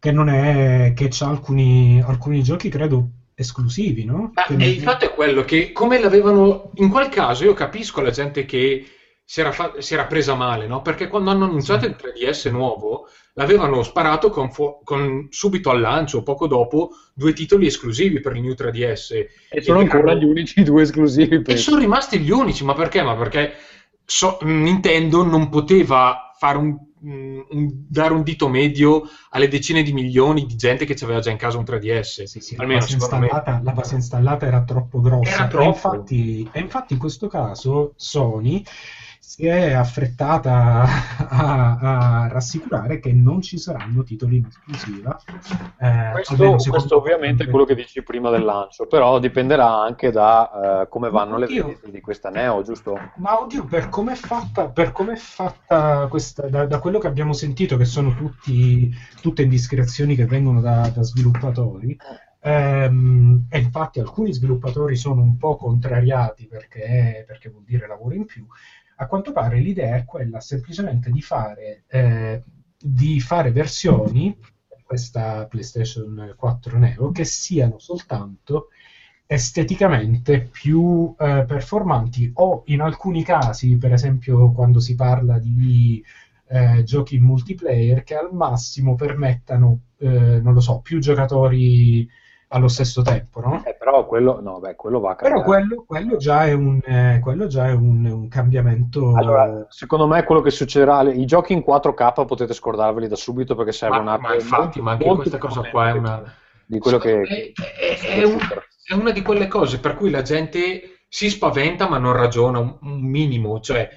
Che non è che ha alcuni, alcuni giochi, credo, esclusivi, no? Ma e il fatto è quello che come l'avevano in quel caso io capisco la gente che si era, fa... si era presa male, no? Perché quando hanno annunciato sì. il 3DS nuovo l'avevano sparato con, fu... con, subito al lancio, poco dopo, due titoli esclusivi per il New 3DS. E sono ancora gli unici due esclusivi. Per... E sono rimasti gli unici, ma perché? Ma perché so... Nintendo non poteva fare un un, dare un dito medio alle decine di milioni di gente che aveva già in casa un 3DS. Sì, sì, Almeno, la, base installata, la, base installata, era troppo grossa. Era troppo. E, infatti, e infatti in questo caso Sony si è affrettata a, a, rassicurare che non ci saranno titoli in esclusiva. Eh, questo, questo ovviamente è quello che dici prima del lancio, però dipenderà anche da uh, come vanno le vendite di questa Neo, giusto? Ma oddio, per come è fatta, per com'è fatta questa, da, da, quello che abbiamo sentito, che sono tutti, tutte indiscrezioni che vengono da, da sviluppatori, Ehm, e infatti alcuni sviluppatori sono un po' contrariati perché, perché vuol dire lavoro in più, a quanto pare l'idea è quella semplicemente di fare, eh, di fare versioni questa PlayStation 4 Neo che siano soltanto esteticamente più eh, performanti o in alcuni casi, per esempio quando si parla di eh, giochi in multiplayer, che al massimo permettano, eh, non lo so, più giocatori allo stesso tempo, no? Eh, però quello, no, beh, quello va a cambiare. Però quello, quello già è, un, eh, quello già è un, un, cambiamento. Allora, secondo me quello che succederà, i giochi in 4K potete scordarveli da subito perché serve ma, Ma infatti, ma anche questa cosa qua è una... Di quello che... È, è, è, un, è, una di quelle cose per cui la gente si spaventa ma non ragiona un, un minimo, cioè...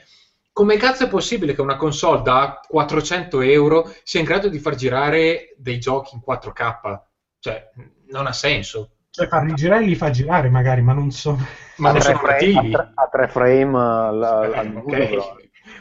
Come cazzo è possibile che una console da 400 euro sia in grado di far girare dei giochi in 4K? Cioè, non ha senso. Cioè, farli girare li fa girare magari, ma non so. Ma non sono frame, a, a tre frame la, la, eh, okay.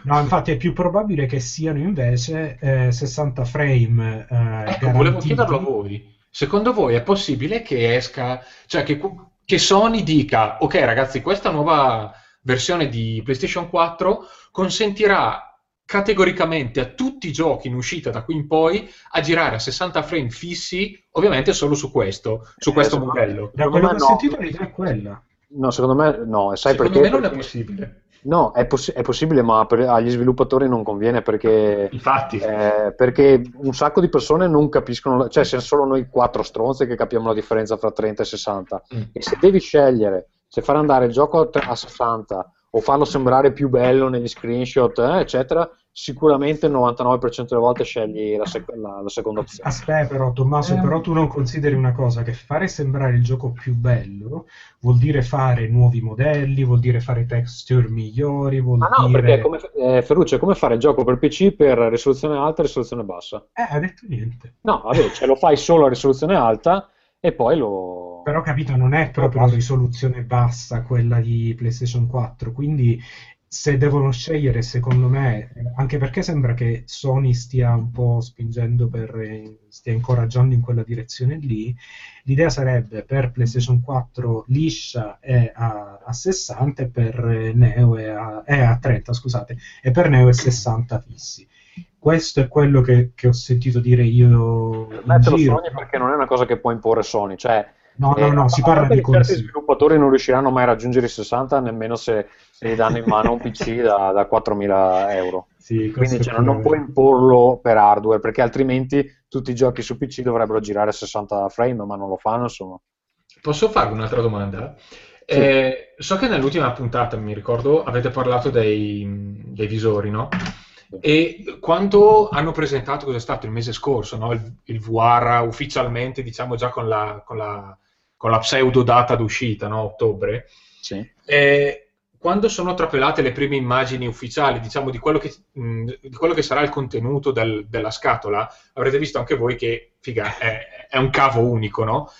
No, infatti è più probabile che siano invece eh, 60 frame. Eh, ecco, volevo chiederlo a voi. Secondo voi è possibile che esca, cioè che, che Sony dica, ok ragazzi, questa nuova versione di PlayStation 4 consentirà categoricamente a tutti i giochi in uscita da qui in poi a girare a 60 frame fissi, ovviamente solo su questo, su questo eh, modello. Da quello che ho no. sentito l'idea è quella. No, secondo me no, sai secondo perché? me non è possibile. No, è, poss- è possibile, ma per- agli sviluppatori non conviene perché, Infatti, eh, perché un sacco di persone non capiscono, cioè siamo solo noi quattro stronzi che capiamo la differenza fra 30 e 60. Mm. E se devi scegliere se far andare il gioco a tre- a 60 o farlo sembrare più bello negli screenshot, eh, eccetera, sicuramente il 99% delle volte scegli la, sec- la- la seconda opzione. Aspetta però Tommaso, Eh. però tu non consideri una cosa, che fare sembrare il gioco più bello vuol dire fare nuovi modelli, vuol dire fare texture migliori, vuol Ma no, dire... perché come, eh, Ferruccio, è come fare il gioco per PC per risoluzione alta e risoluzione bassa. Eh, ha detto niente. No, vabbè, cioè lo fai solo a risoluzione alta e poi lo... Però capito, non è proprio basta. risoluzione bassa quella di PlayStation 4, quindi se devono scegliere, secondo me, eh, anche perché sembra che Sony stia un po' spingendo per, eh, stia incoraggiando in quella direzione lì, l'idea sarebbe per PlayStation 4 liscia e a, a 60 e per eh, Neo è a, è a 30, scusate, e per Neo è 60 fissi. Questo è quello che, che ho sentito dire io Per in me te lo giro. sogni perché non è una cosa che può imporre Sony, cioè No, no, eh, no, si parla di che certi sviluppatori non riusciranno mai a raggiungere i 60 nemmeno se, gli danno in mano un PC da, da 4.000 euro. Sì, Quindi è cioè, non, puoi imporlo per hardware perché altrimenti tutti i giochi su PC dovrebbero girare a 60 frame, ma non lo fanno, insomma. Posso farvi un'altra domanda? Eh, so che nell'ultima puntata, mi ricordo, avete parlato dei, dei visori, no? E quando hanno presentato, cos'è stato il mese scorso, no? il, il VR ufficialmente, diciamo già con la, con la, con la pseudo data d'uscita, no? ottobre, Sì. eh, quando sono trapelate le prime immagini ufficiali, diciamo, di quello che, mh, di quello che sarà il contenuto del- della scatola, avrete visto anche voi che, figa, è, è un cavo unico, no?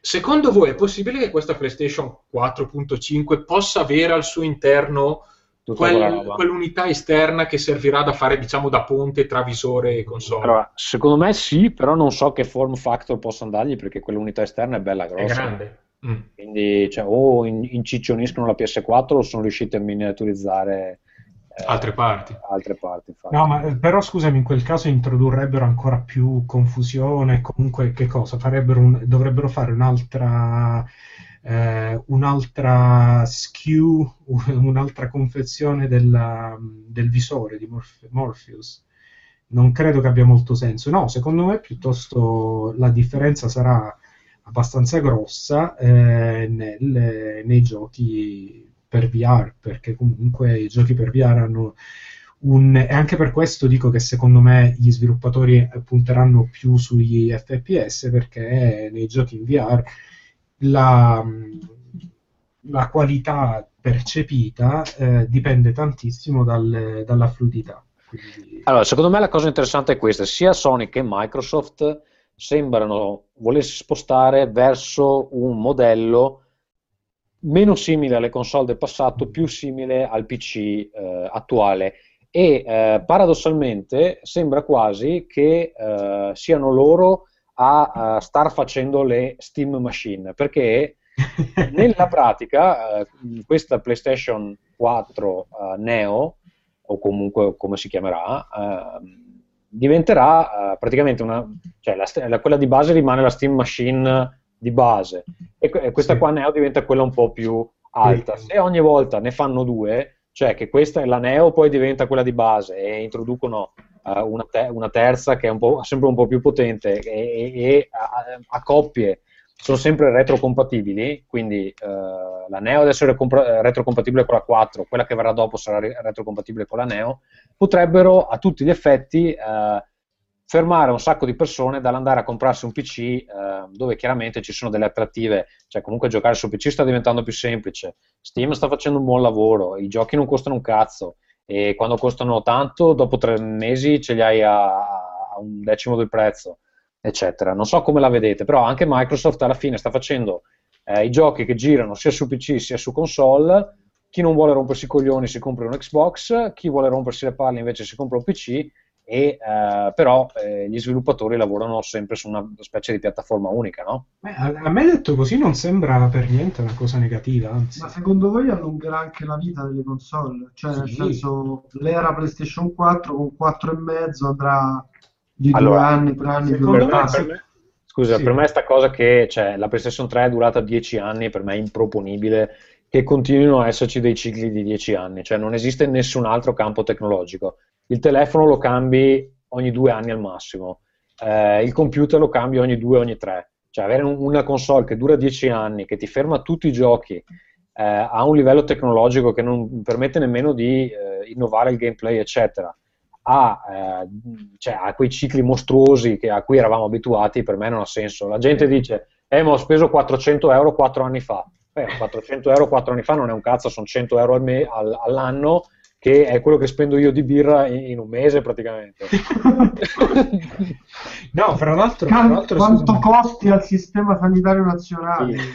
Secondo voi è possibile che questa PlayStation 4.5 possa avere al suo interno quel- quella roba. quell'unità esterna che servirà da fare, diciamo, da ponte tra visore e console? Allora, secondo me sì, però non so che form factor possa andargli perché quell'unità esterna è bella è grossa. grande. Mm. Quindi cioè, o in- inciccioniscono la PS4 o sono riusciti a miniaturizzare eh, Altre parti. altre parti. infatti. No, ma eh, però scusami, in quel caso introdurrebbero ancora più confusione. Comunque, che cosa? Farebbero un- dovrebbero fare un'altra, eh, un'altra SKU, un'altra confezione della- del visore di Morphe- Morpheus. Non credo che abbia molto senso. No, secondo me piuttosto la differenza sarà abbastanza grossa eh, nel- nei giochi per VR, perché comunque i giochi per VR hanno un... E anche per questo dico che secondo me gli sviluppatori punteranno più sugli FPS, perché nei giochi in VR la, la qualità percepita eh, dipende tantissimo dal- dalla fluidità. Quindi- Allora, secondo me la cosa interessante è questa, sia Sony che Microsoft sembrano volersi spostare verso un modello meno simile alle console del passato, più simile al PC eh, attuale e eh, paradossalmente sembra quasi che eh, siano loro a, a star facendo le Steam Machine, perché nella pratica eh, questa PlayStation 4 eh, Neo o comunque come si chiamerà ehm, diventerà eh, praticamente una cioè la, la- quella di base rimane la Steam Machine di base e, e questa Sì. qua Neo diventa quella un po' più alta Sì. se ogni volta ne fanno due cioè che questa è la Neo poi diventa quella di base e introducono una, te- una terza che è un sempre un po' più potente e, e- e a, a coppie sono sempre retrocompatibili, quindi eh, la Neo adesso è recompra- retrocompatibile con la 4, quella che verrà dopo sarà re- retrocompatibile con la Neo, potrebbero a tutti gli effetti eh, fermare un sacco di persone dall'andare a comprarsi un PC eh, dove chiaramente ci sono delle attrattive, cioè comunque giocare su PC sta diventando più semplice, Steam sta facendo un buon lavoro, i giochi non costano un cazzo e quando costano tanto, dopo tre mesi ce li hai a, a un decimo del prezzo eccetera. Non so come la vedete, però anche Microsoft alla fine sta facendo eh, i giochi che girano sia su PC sia su console. Chi non vuole rompersi i coglioni si compra un Xbox, chi vuole rompersi le palle invece si compra un PC. E, eh, però eh, gli sviluppatori lavorano sempre su una specie di piattaforma unica, no? Beh, a, a me detto così non sembra per niente una cosa negativa, anzi. Ma secondo voi allungherà anche la vita delle console? Cioè, nel Sì. senso, l'era PlayStation 4 con 4,5 andrà di due Allora, anni, tre anni per me- Scusa, Sì. per me sta cosa che cioè, la PlayStation 3 è durata 10 anni, per me è improponibile che continuino a esserci dei cicli di 10 anni, cioè non esiste nessun altro campo tecnologico. Il telefono lo cambi ogni due anni al massimo, eh, il computer lo cambi ogni due, ogni tre. Cioè avere un- una console che dura 10 anni, che ti ferma tutti i giochi, eh, a un livello tecnologico che non permette nemmeno di eh, innovare il gameplay, eccetera, ha, eh, cioè, ha quei cicli mostruosi che- a cui eravamo abituati, per me non ha senso. La gente dice, eh, ma ho speso 400 euro 4 anni fa. Beh, 400 euro 4 anni fa non è un cazzo, sono 100 euro al me- al- all'anno, che è quello che spendo io di birra in, in un mese praticamente. No, fra l'altro, Can- fra l'altro, quanto scusami. costi al sistema sanitario nazionale? Sì.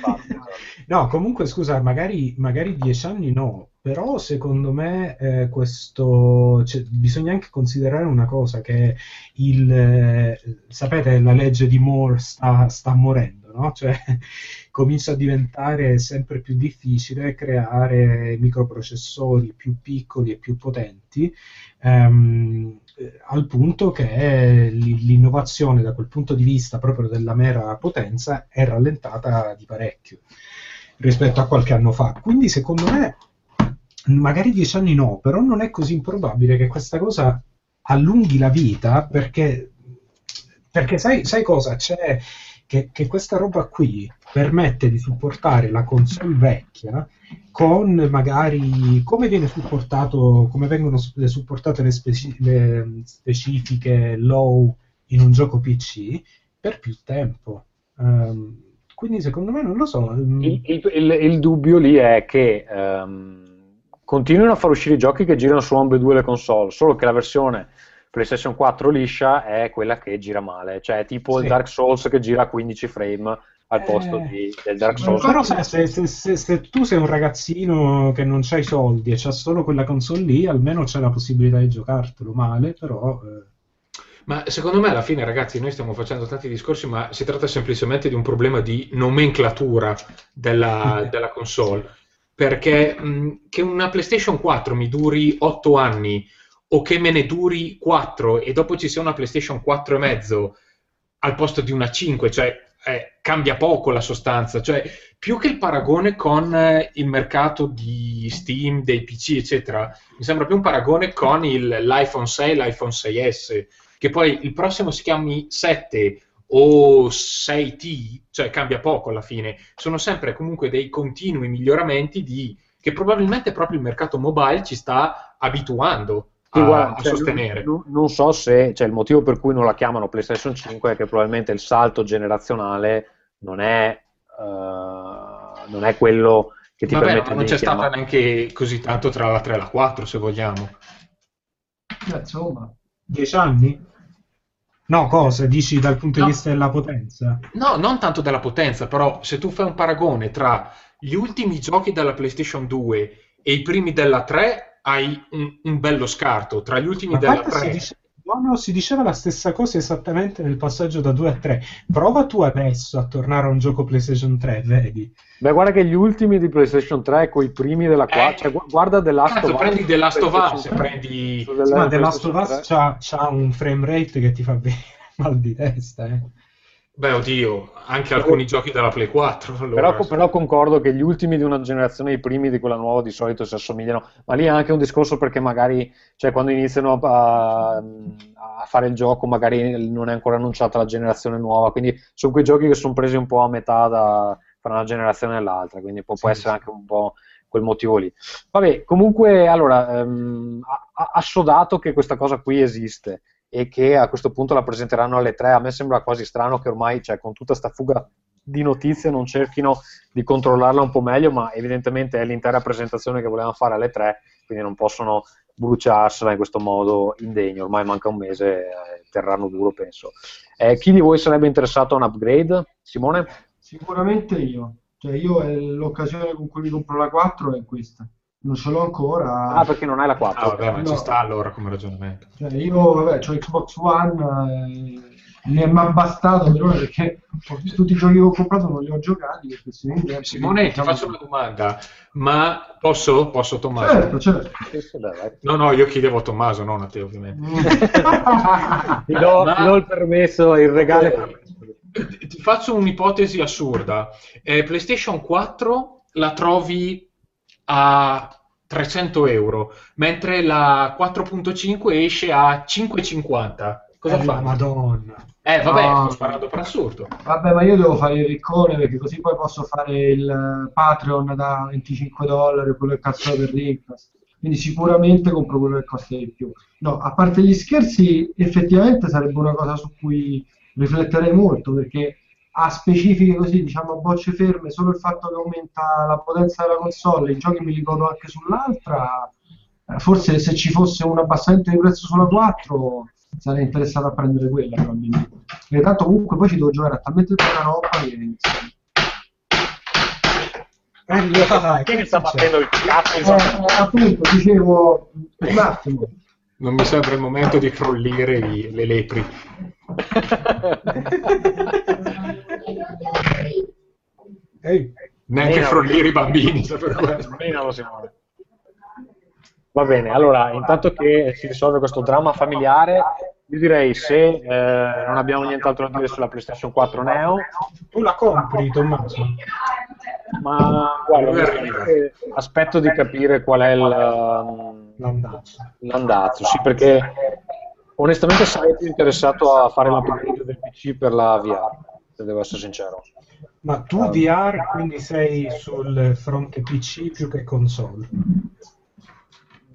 No, comunque scusa, magari, magari dieci anni no, però secondo me eh, questo, cioè, bisogna anche considerare una cosa, che il, eh, sapete, la legge di Moore sta, sta morendo, no? Cioè comincia a diventare sempre più difficile creare microprocessori più piccoli e più potenti, ehm, eh, al punto che l'innovazione da quel punto di vista proprio della mera potenza è rallentata di parecchio rispetto a qualche anno fa. Quindi secondo me, magari dieci anni no, però non è così improbabile che questa cosa allunghi la vita perché, perché sai, sai cosa? C'è che, che questa roba qui permette di supportare la console vecchia con magari come viene supportato, come vengono su- supportate le, speci- le specifiche low in un gioco PC per più tempo. Ehm, quindi secondo me non lo so. ehm, Il, il- il- dubbio lì è che ehm, continuino a far uscire i giochi che girano su ambedue le console, solo che la versione PlayStation 4 liscia è quella che gira male, cioè è tipo Sì. il Dark Souls che gira a 15 frame al posto Eh, di- del Dark Ma Souls. però se, se- se- se- se tu sei un ragazzino che non c'ha i soldi e c'ha solo quella console lì, almeno c'è la possibilità di giocartelo male, però... eh, Ma secondo me alla fine, ragazzi, noi stiamo facendo tanti discorsi, ma si tratta semplicemente di un problema di nomenclatura della, della console. Perché mh, che una PlayStation 4 mi duri 8 anni o che me ne duri 4 e dopo ci sia una PlayStation 4 e mezzo al posto di una 5, cioè eh, cambia poco la sostanza. Cioè, più che il paragone con eh, il mercato di Steam, dei PC, eccetera, mi sembra più un paragone con il- l'iPhone 6 l'iPhone 6S che poi il prossimo si chiami 7 o 6T, cioè cambia poco alla fine, sono sempre comunque dei continui miglioramenti di, che probabilmente proprio il mercato mobile ci sta abituando a, guarda, a cioè, sostenere. non, non so se cioè, il motivo per cui non la chiamano PlayStation 5 è che probabilmente il salto generazionale non è, eh, non è quello che ti Vabbè, permette ma non c'è chiamare. stata neanche così tanto tra la 3 e la 4, se vogliamo. Insomma, Dieci anni? No, cosa? Dici dal punto No. di vista della potenza? No, non tanto della potenza, però se tu fai un paragone tra gli ultimi giochi della PlayStation 2 e i primi della 3, hai un, un bello scarto. Tra gli ultimi Ma della guarda, si 3 dice- no, no, si diceva la stessa cosa esattamente nel passaggio da 2 a 3. Prova tu adesso a tornare a un gioco PlayStation 3, vedi? Beh, guarda che gli ultimi di PlayStation 3 con i primi della 4, Eh, cioè, gu- guarda The Last Cazzo, of Us. prendi The Last of Us, 3, prendi- Sì, ma The Last of Us 3. c'ha, c'ha un frame rate che ti fa venire mal di testa, eh. Beh, oddio, anche alcuni giochi della Play 4. allora. Però, però concordo che gli ultimi di una generazione, i primi di quella nuova, di solito si assomigliano, ma lì è anche un discorso perché magari, cioè, quando iniziano a, a fare il gioco, magari non è ancora annunciata la generazione nuova, quindi sono quei giochi che sono presi un po' a metà da, fra una generazione e l'altra, quindi può, può Sì, essere sì. anche un po' quel motivo lì. Vabbè, comunque, allora, ehm, assodato che questa cosa qui esiste e che a questo punto la presenteranno alle 3, a me sembra quasi strano che ormai, cioè, con tutta sta fuga di notizie non cerchino di controllarla un po' meglio, ma evidentemente è l'intera presentazione che volevano fare alle 3, quindi non possono bruciarsela in questo modo indegno, ormai manca un mese, eh, terranno duro penso. Eh, chi di voi sarebbe interessato a un upgrade? Simone? sicuramente io. Cioè, io eh, l'occasione con cui mi compro la 4 è questa. Non ce l'ho ancora. Ah, perché non hai la 4. Ah, vabbè, ma ci No. sta allora come ragionamento. Cioè, io vabbè, ho Xbox One, eh, ne è ma bastato perché tutti i giochi che ho comprato non li ho giocati. Perché se ne- Simone, ti diciamo- faccio una domanda, ma posso? Posso, Tommaso? Certo, certo. No, no, io chiedevo a Tommaso, non a te, ovviamente. Ti do, Ma- ti do il permesso, il regalo. Eh, Ti faccio un'ipotesi assurda. Eh, PlayStation 4 la trovi a 300 euro, mentre la 4.5 esce a 5,50. Cosa Eh, fa? Madonna. Eh, vabbè, No. sto sparando per assurdo. Vabbè, ma io devo fare il riccone perché così poi posso fare il eh, Patreon da 25 dollari, quello che cazzo è per Rincast. Quindi sicuramente compro quello che costa di più. No, a parte gli scherzi, effettivamente sarebbe una cosa su cui rifletterei molto perché a specifiche così, diciamo a bocce ferme, solo il fatto che aumenta la potenza della console, i giochi me li godo anche sull'altra. eh, Forse se ci fosse un abbassamento di prezzo sulla 4 sarei interessato a prendere quella probabilmente. Perché tanto comunque poi ci devo giocare a talmente tanta roba che. Eh, Chi mi sta battendo il cazzo? Eh, appunto, dicevo un attimo. Non mi sembra il momento di frollire i- le lepri. Ehi, Neanche frollire i bambini, per. Va bene, allora, intanto che si risolve questo dramma familiare, io direi se eh, non abbiamo nient'altro da dire sulla PlayStation 4 Neo, tu la compri, Tommaso? ma guarda, aspetto di capire qual è il, L'andazzo. l'andazzo, sì, perché onestamente sarei più interessato a fare l'upgrade del PC per la VR, se devo essere sincero. Ma tu VR quindi sei sul fronte PC più che console?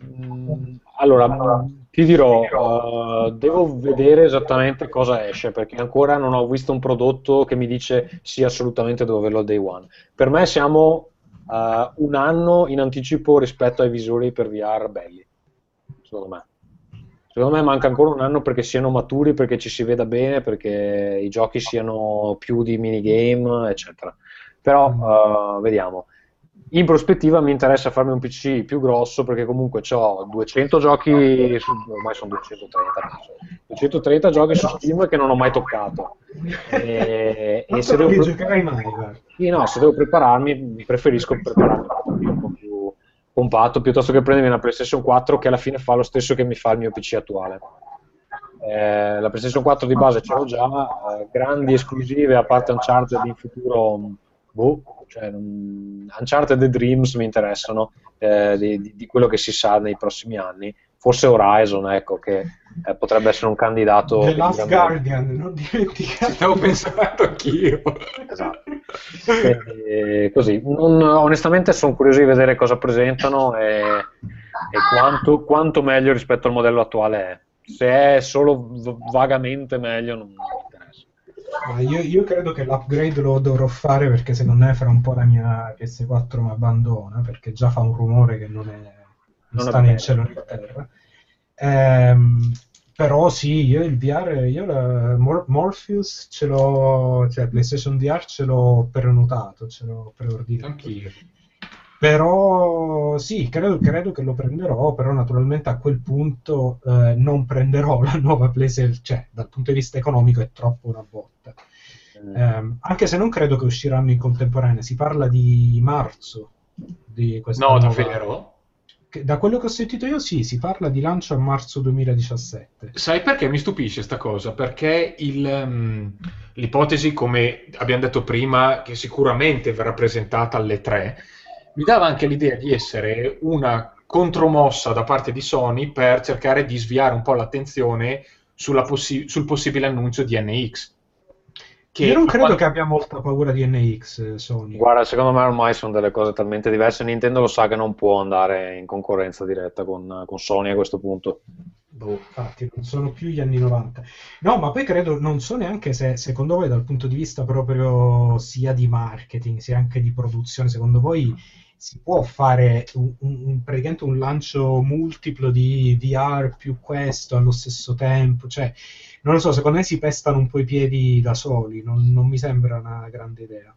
Mm, Allora, ti dirò, eh, devo vedere esattamente cosa esce, perché ancora non ho visto un prodotto che mi dice sì, assolutamente devo averlo al day one. Per me siamo eh, un anno in anticipo rispetto ai visori per VR belli, secondo me. Secondo me manca ancora un anno perché siano maturi, perché ci si veda bene, perché i giochi siano più di minigame, eccetera. Però eh, vediamo. In prospettiva mi interessa farmi un PC più grosso perché comunque ho 200 giochi, su, ormai sono 230, penso. 230 giochi su Steam che non ho mai toccato. E, e se devo, mai, sì, no, se devo prepararmi, preferisco prepararmi un po' più compatto piuttosto che prendermi una PlayStation 4 che alla fine fa lo stesso che mi fa il mio PC attuale. Eh, la PlayStation 4 di base ce l'ho già, eh, grandi esclusive a parte Uncharted in futuro, boh, cioè, Uncharted e Dreams mi interessano eh, di, di- di quello che si sa nei prossimi anni. Forse Horizon, ecco, che eh, potrebbe essere un candidato. The Last. Guardian, non dimenticate. Stavo pensando anch'io. Esatto. Quindi, così, non- onestamente sono curioso di vedere cosa presentano e, e quanto, quanto meglio rispetto al modello attuale è. Se è solo v- vagamente meglio, non mi io, io credo che l'upgrade lo dovrò fare perché se non è fra un po' la mia PS4 mi abbandona perché già fa un rumore che non, è, non Non sta né in cielo né in terra. Ehm, però sì, io il VR, io la Mor- Morpheus ce l'ho, cioè PlayStation VR ce l'ho prenotato, ce l'ho preordinato. Anch'io. Però sì, credo, credo che lo prenderò, però naturalmente a quel punto eh, non prenderò la nuova PlayStation, cioè dal punto di vista economico è troppo una botta. Ehm, anche se non credo che usciranno in contemporanea, si parla di marzo di questa No, nuova- davvero? da quello che ho sentito io sì, si parla di lancio a marzo 2017. Sai perché mi stupisce sta cosa? Perché il, ehm, l'ipotesi, come abbiamo detto prima, che sicuramente verrà presentata alle 3, mi dava anche l'idea di essere una contromossa da parte di Sony per cercare di sviare un po' l'attenzione sulla possi- sul possibile annuncio di NX. Che io non credo quando- che abbia molta paura di NX eh, Sony. Guarda, secondo me ormai sono delle cose talmente diverse. Nintendo lo sa che non può andare in concorrenza diretta con, con Sony a questo punto. Boh, infatti, non sono più gli anni 90. No, ma poi credo, non so neanche se secondo voi, dal punto di vista proprio sia di marketing, sia anche di produzione, secondo voi si può fare un, un- praticamente un lancio multiplo di VR più questo allo stesso tempo? Cioè, non lo so, secondo me si pestano un po' i piedi da soli, non, non mi sembra una grande idea.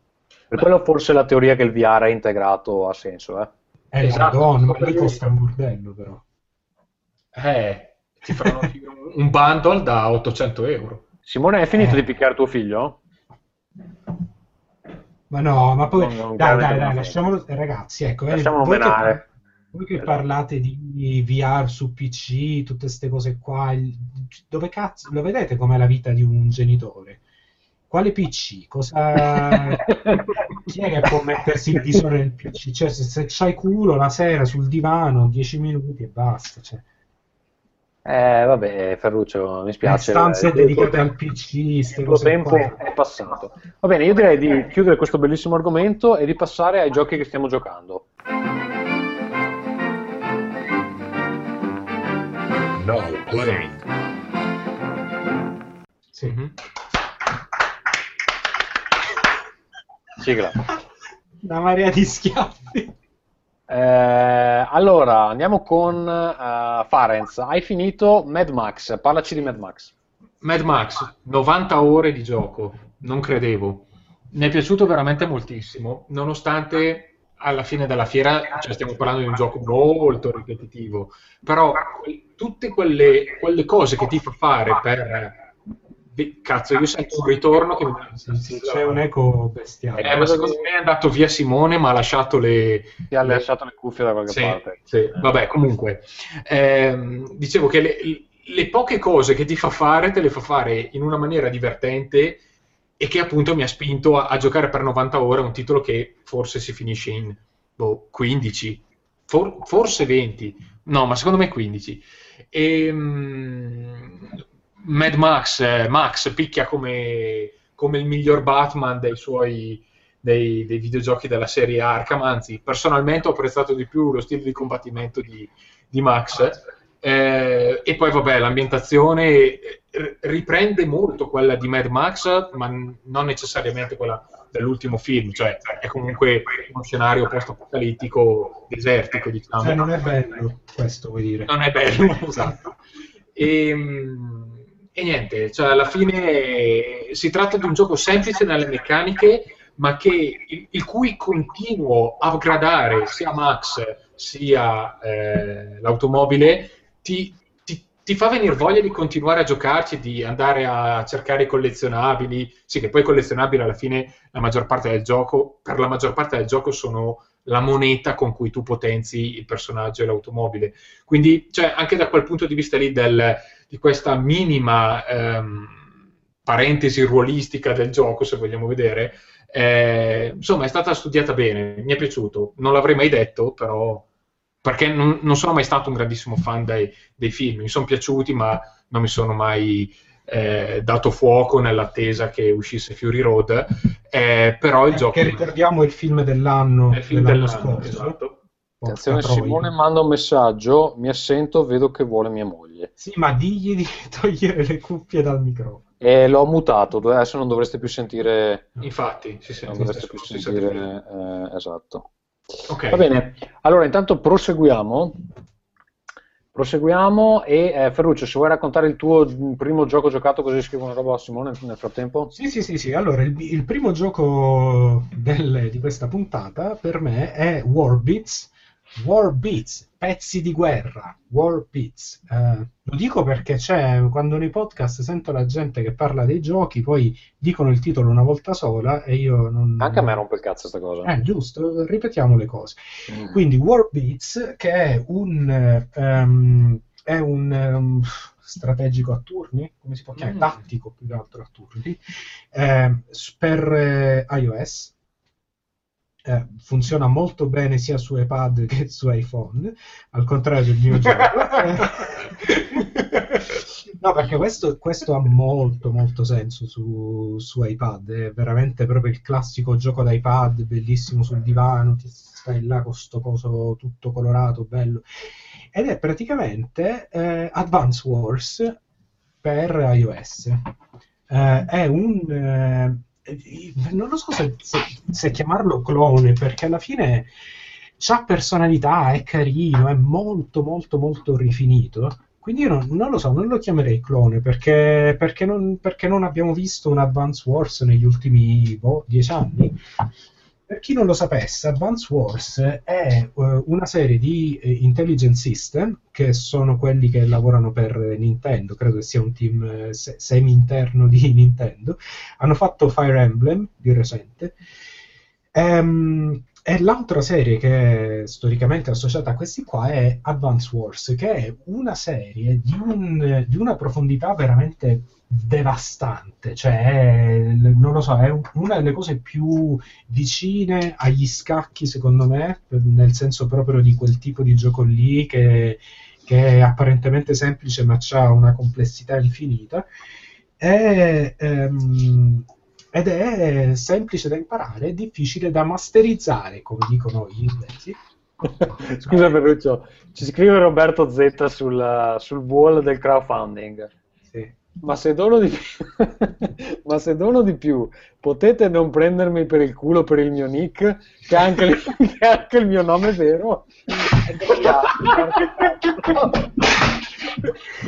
Per quello forse la teoria che il VR è integrato ha senso, eh? Eh, Esatto, Madonna, ma lì costa un bordello però. Eh, ti fanno un bundle da 800 euro. Simone, hai finito Eh. di picchiare tuo figlio? Ma no, ma poi Non- non dai, dai, dai, lasciamolo, ragazzi, ecco, eh, Lasciamolo voi che, voi che parlate di VR su PC, tutte queste cose qua, dove cazzo, lo vedete com'è la vita di un genitore? quale PC? Cosa... Chi è che può mettersi il visore nel PC? Cioè, se, se c'hai culo la sera sul divano, 10 minuti e basta. Cioè. Eh, vabbè, Ferruccio, mi spiace. stanze eh, dedicate il al PC, ste tuo tempo qua. è passato. Va bene, io direi di chiudere questo bellissimo argomento e di passare ai giochi che stiamo giocando. Now playing. Sì. Sigla. Una marea di schiaffi. Eh, allora, andiamo con eh, Farenz. Hai finito Mad Max, parlaci di Mad Max. Mad Max, 90 ore di gioco, non credevo. Mi è piaciuto veramente moltissimo, nonostante alla fine della fiera, cioè stiamo parlando di un gioco molto ripetitivo, però tutte quelle, quelle cose che ti fa fare per... Cazzo, io sento un ritorno che mi Sì, sì, c'è un eco bestiale. Eh, ma secondo me è andato via Simone, ma ha lasciato le... Ti ha lasciato le cuffie da qualche Sì, parte. sì. Vabbè, comunque, ehm, dicevo che le, le poche cose che ti fa fare, te le fa fare in una maniera divertente e che appunto mi ha spinto a, a giocare per 90 ore un titolo che forse si finisce in boh, 15, for- forse 20, no, ma secondo me 15. Ehm, Mad Max, eh, Max picchia come, come il miglior Batman dei suoi dei, dei videogiochi della serie Arkham, anzi personalmente ho apprezzato di più lo stile di combattimento di, di Max eh, e poi vabbè l'ambientazione eh, riprende molto quella di Mad Max ma non necessariamente quella dell'ultimo film cioè è comunque uno scenario post-apocalittico desertico diciamo Cioè, non è bello questo, vuoi dire. non è bello, esatto. E, e niente, cioè alla fine si tratta di un gioco semplice nelle meccaniche, ma che, il, il cui continuo upgradare sia Max sia eh, l'automobile ti, ti- ti fa venire voglia di continuare a giocarci, di andare a cercare i collezionabili. Sì, che poi i collezionabili alla fine la maggior parte del gioco, per la maggior parte del gioco sono la moneta con cui tu potenzi il personaggio e l'automobile. Quindi, cioè, anche da quel punto di vista lì del- di questa minima ehm, parentesi ruolistica del gioco, se vogliamo vedere, eh, insomma, è stata studiata bene, mi è piaciuto. Non l'avrei mai detto, però, perché non, non sono mai stato un grandissimo fan dei, dei film. Mi sono piaciuti, ma non mi sono mai eh, dato fuoco nell'attesa che uscisse Fury Road. Eh, però il gioco Che ricordiamo è il film dell'anno, il film dell'anno dell'anno, scorso. esatto. Attenzione. Simone manda un messaggio, mi assento, vedo che vuole mia moglie. Sì, ma digli di togliere le cuffie dal microfono. E l'ho mutato, adesso non dovreste più sentire... Infatti, si sente, Non dovreste più sentire... eh, esatto. Ok. Va bene, allora intanto proseguiamo. Proseguiamo e eh, Ferruccio, se vuoi raccontare il tuo primo gioco giocato così scrivo una roba a Simone nel frattempo. Sì, sì, sì, sì. Allora, il, il primo gioco del- di questa puntata per me è Warbeats. Warbeats, pezzi di guerra. Warbeats. Eh, lo dico perché c'è, quando nei podcast sento la gente che parla dei giochi, poi dicono il titolo una volta sola e io non... Anche a me rompe il cazzo sta cosa. Eh, giusto, ripetiamo le cose. Mm. Quindi Warbeats, che è un, ehm, è un ehm, strategico a turni, come si può chiamare? Mm. Tattico più che altro a turni, s- per eh, iOS. Eh, funziona molto bene sia su iPad che su iPhone, al contrario del mio gioco. No, perché questo, questo ha molto molto senso su, su iPad, è veramente proprio il classico gioco da iPad, bellissimo sul divano, ti stai là con sto coso tutto colorato, bello. Ed è praticamente eh, Advance Wars per iOS. Eh, è un... eh, non lo so se, se- se chiamarlo clone, perché alla fine ha personalità, è carino, è molto molto molto rifinito. Quindi io non, non lo so, non lo chiamerei clone perché, perché non, perché non abbiamo visto un Advance Wars negli ultimi boh, dieci anni. Per chi non lo sapesse, Advance Wars è eh, una serie di eh, intelligence system che sono quelli che lavorano per Nintendo, credo che sia un team eh, se- semi-interno di Nintendo. Hanno fatto Fire Emblem di recente. Ehm, E l'altra serie che è storicamente associata a questi qua è Advance Wars, che è una serie di, un- di una profondità veramente devastante, cioè è- non lo so, è un- una delle cose più vicine agli scacchi secondo me, nel senso proprio di quel tipo di gioco lì che, che è apparentemente semplice ma ha una complessità infinita. E, ehm, ed è semplice da imparare, difficile da masterizzare, come dicono gli inglesi. Scusa Ferruccio, ci scrive Roberto Z sul, sul wall del crowdfunding. Sì. Ma se, dono di più, ma se dono di più, potete non prendermi per il culo per il mio nick, che è anche, il- che è anche il mio nome vero.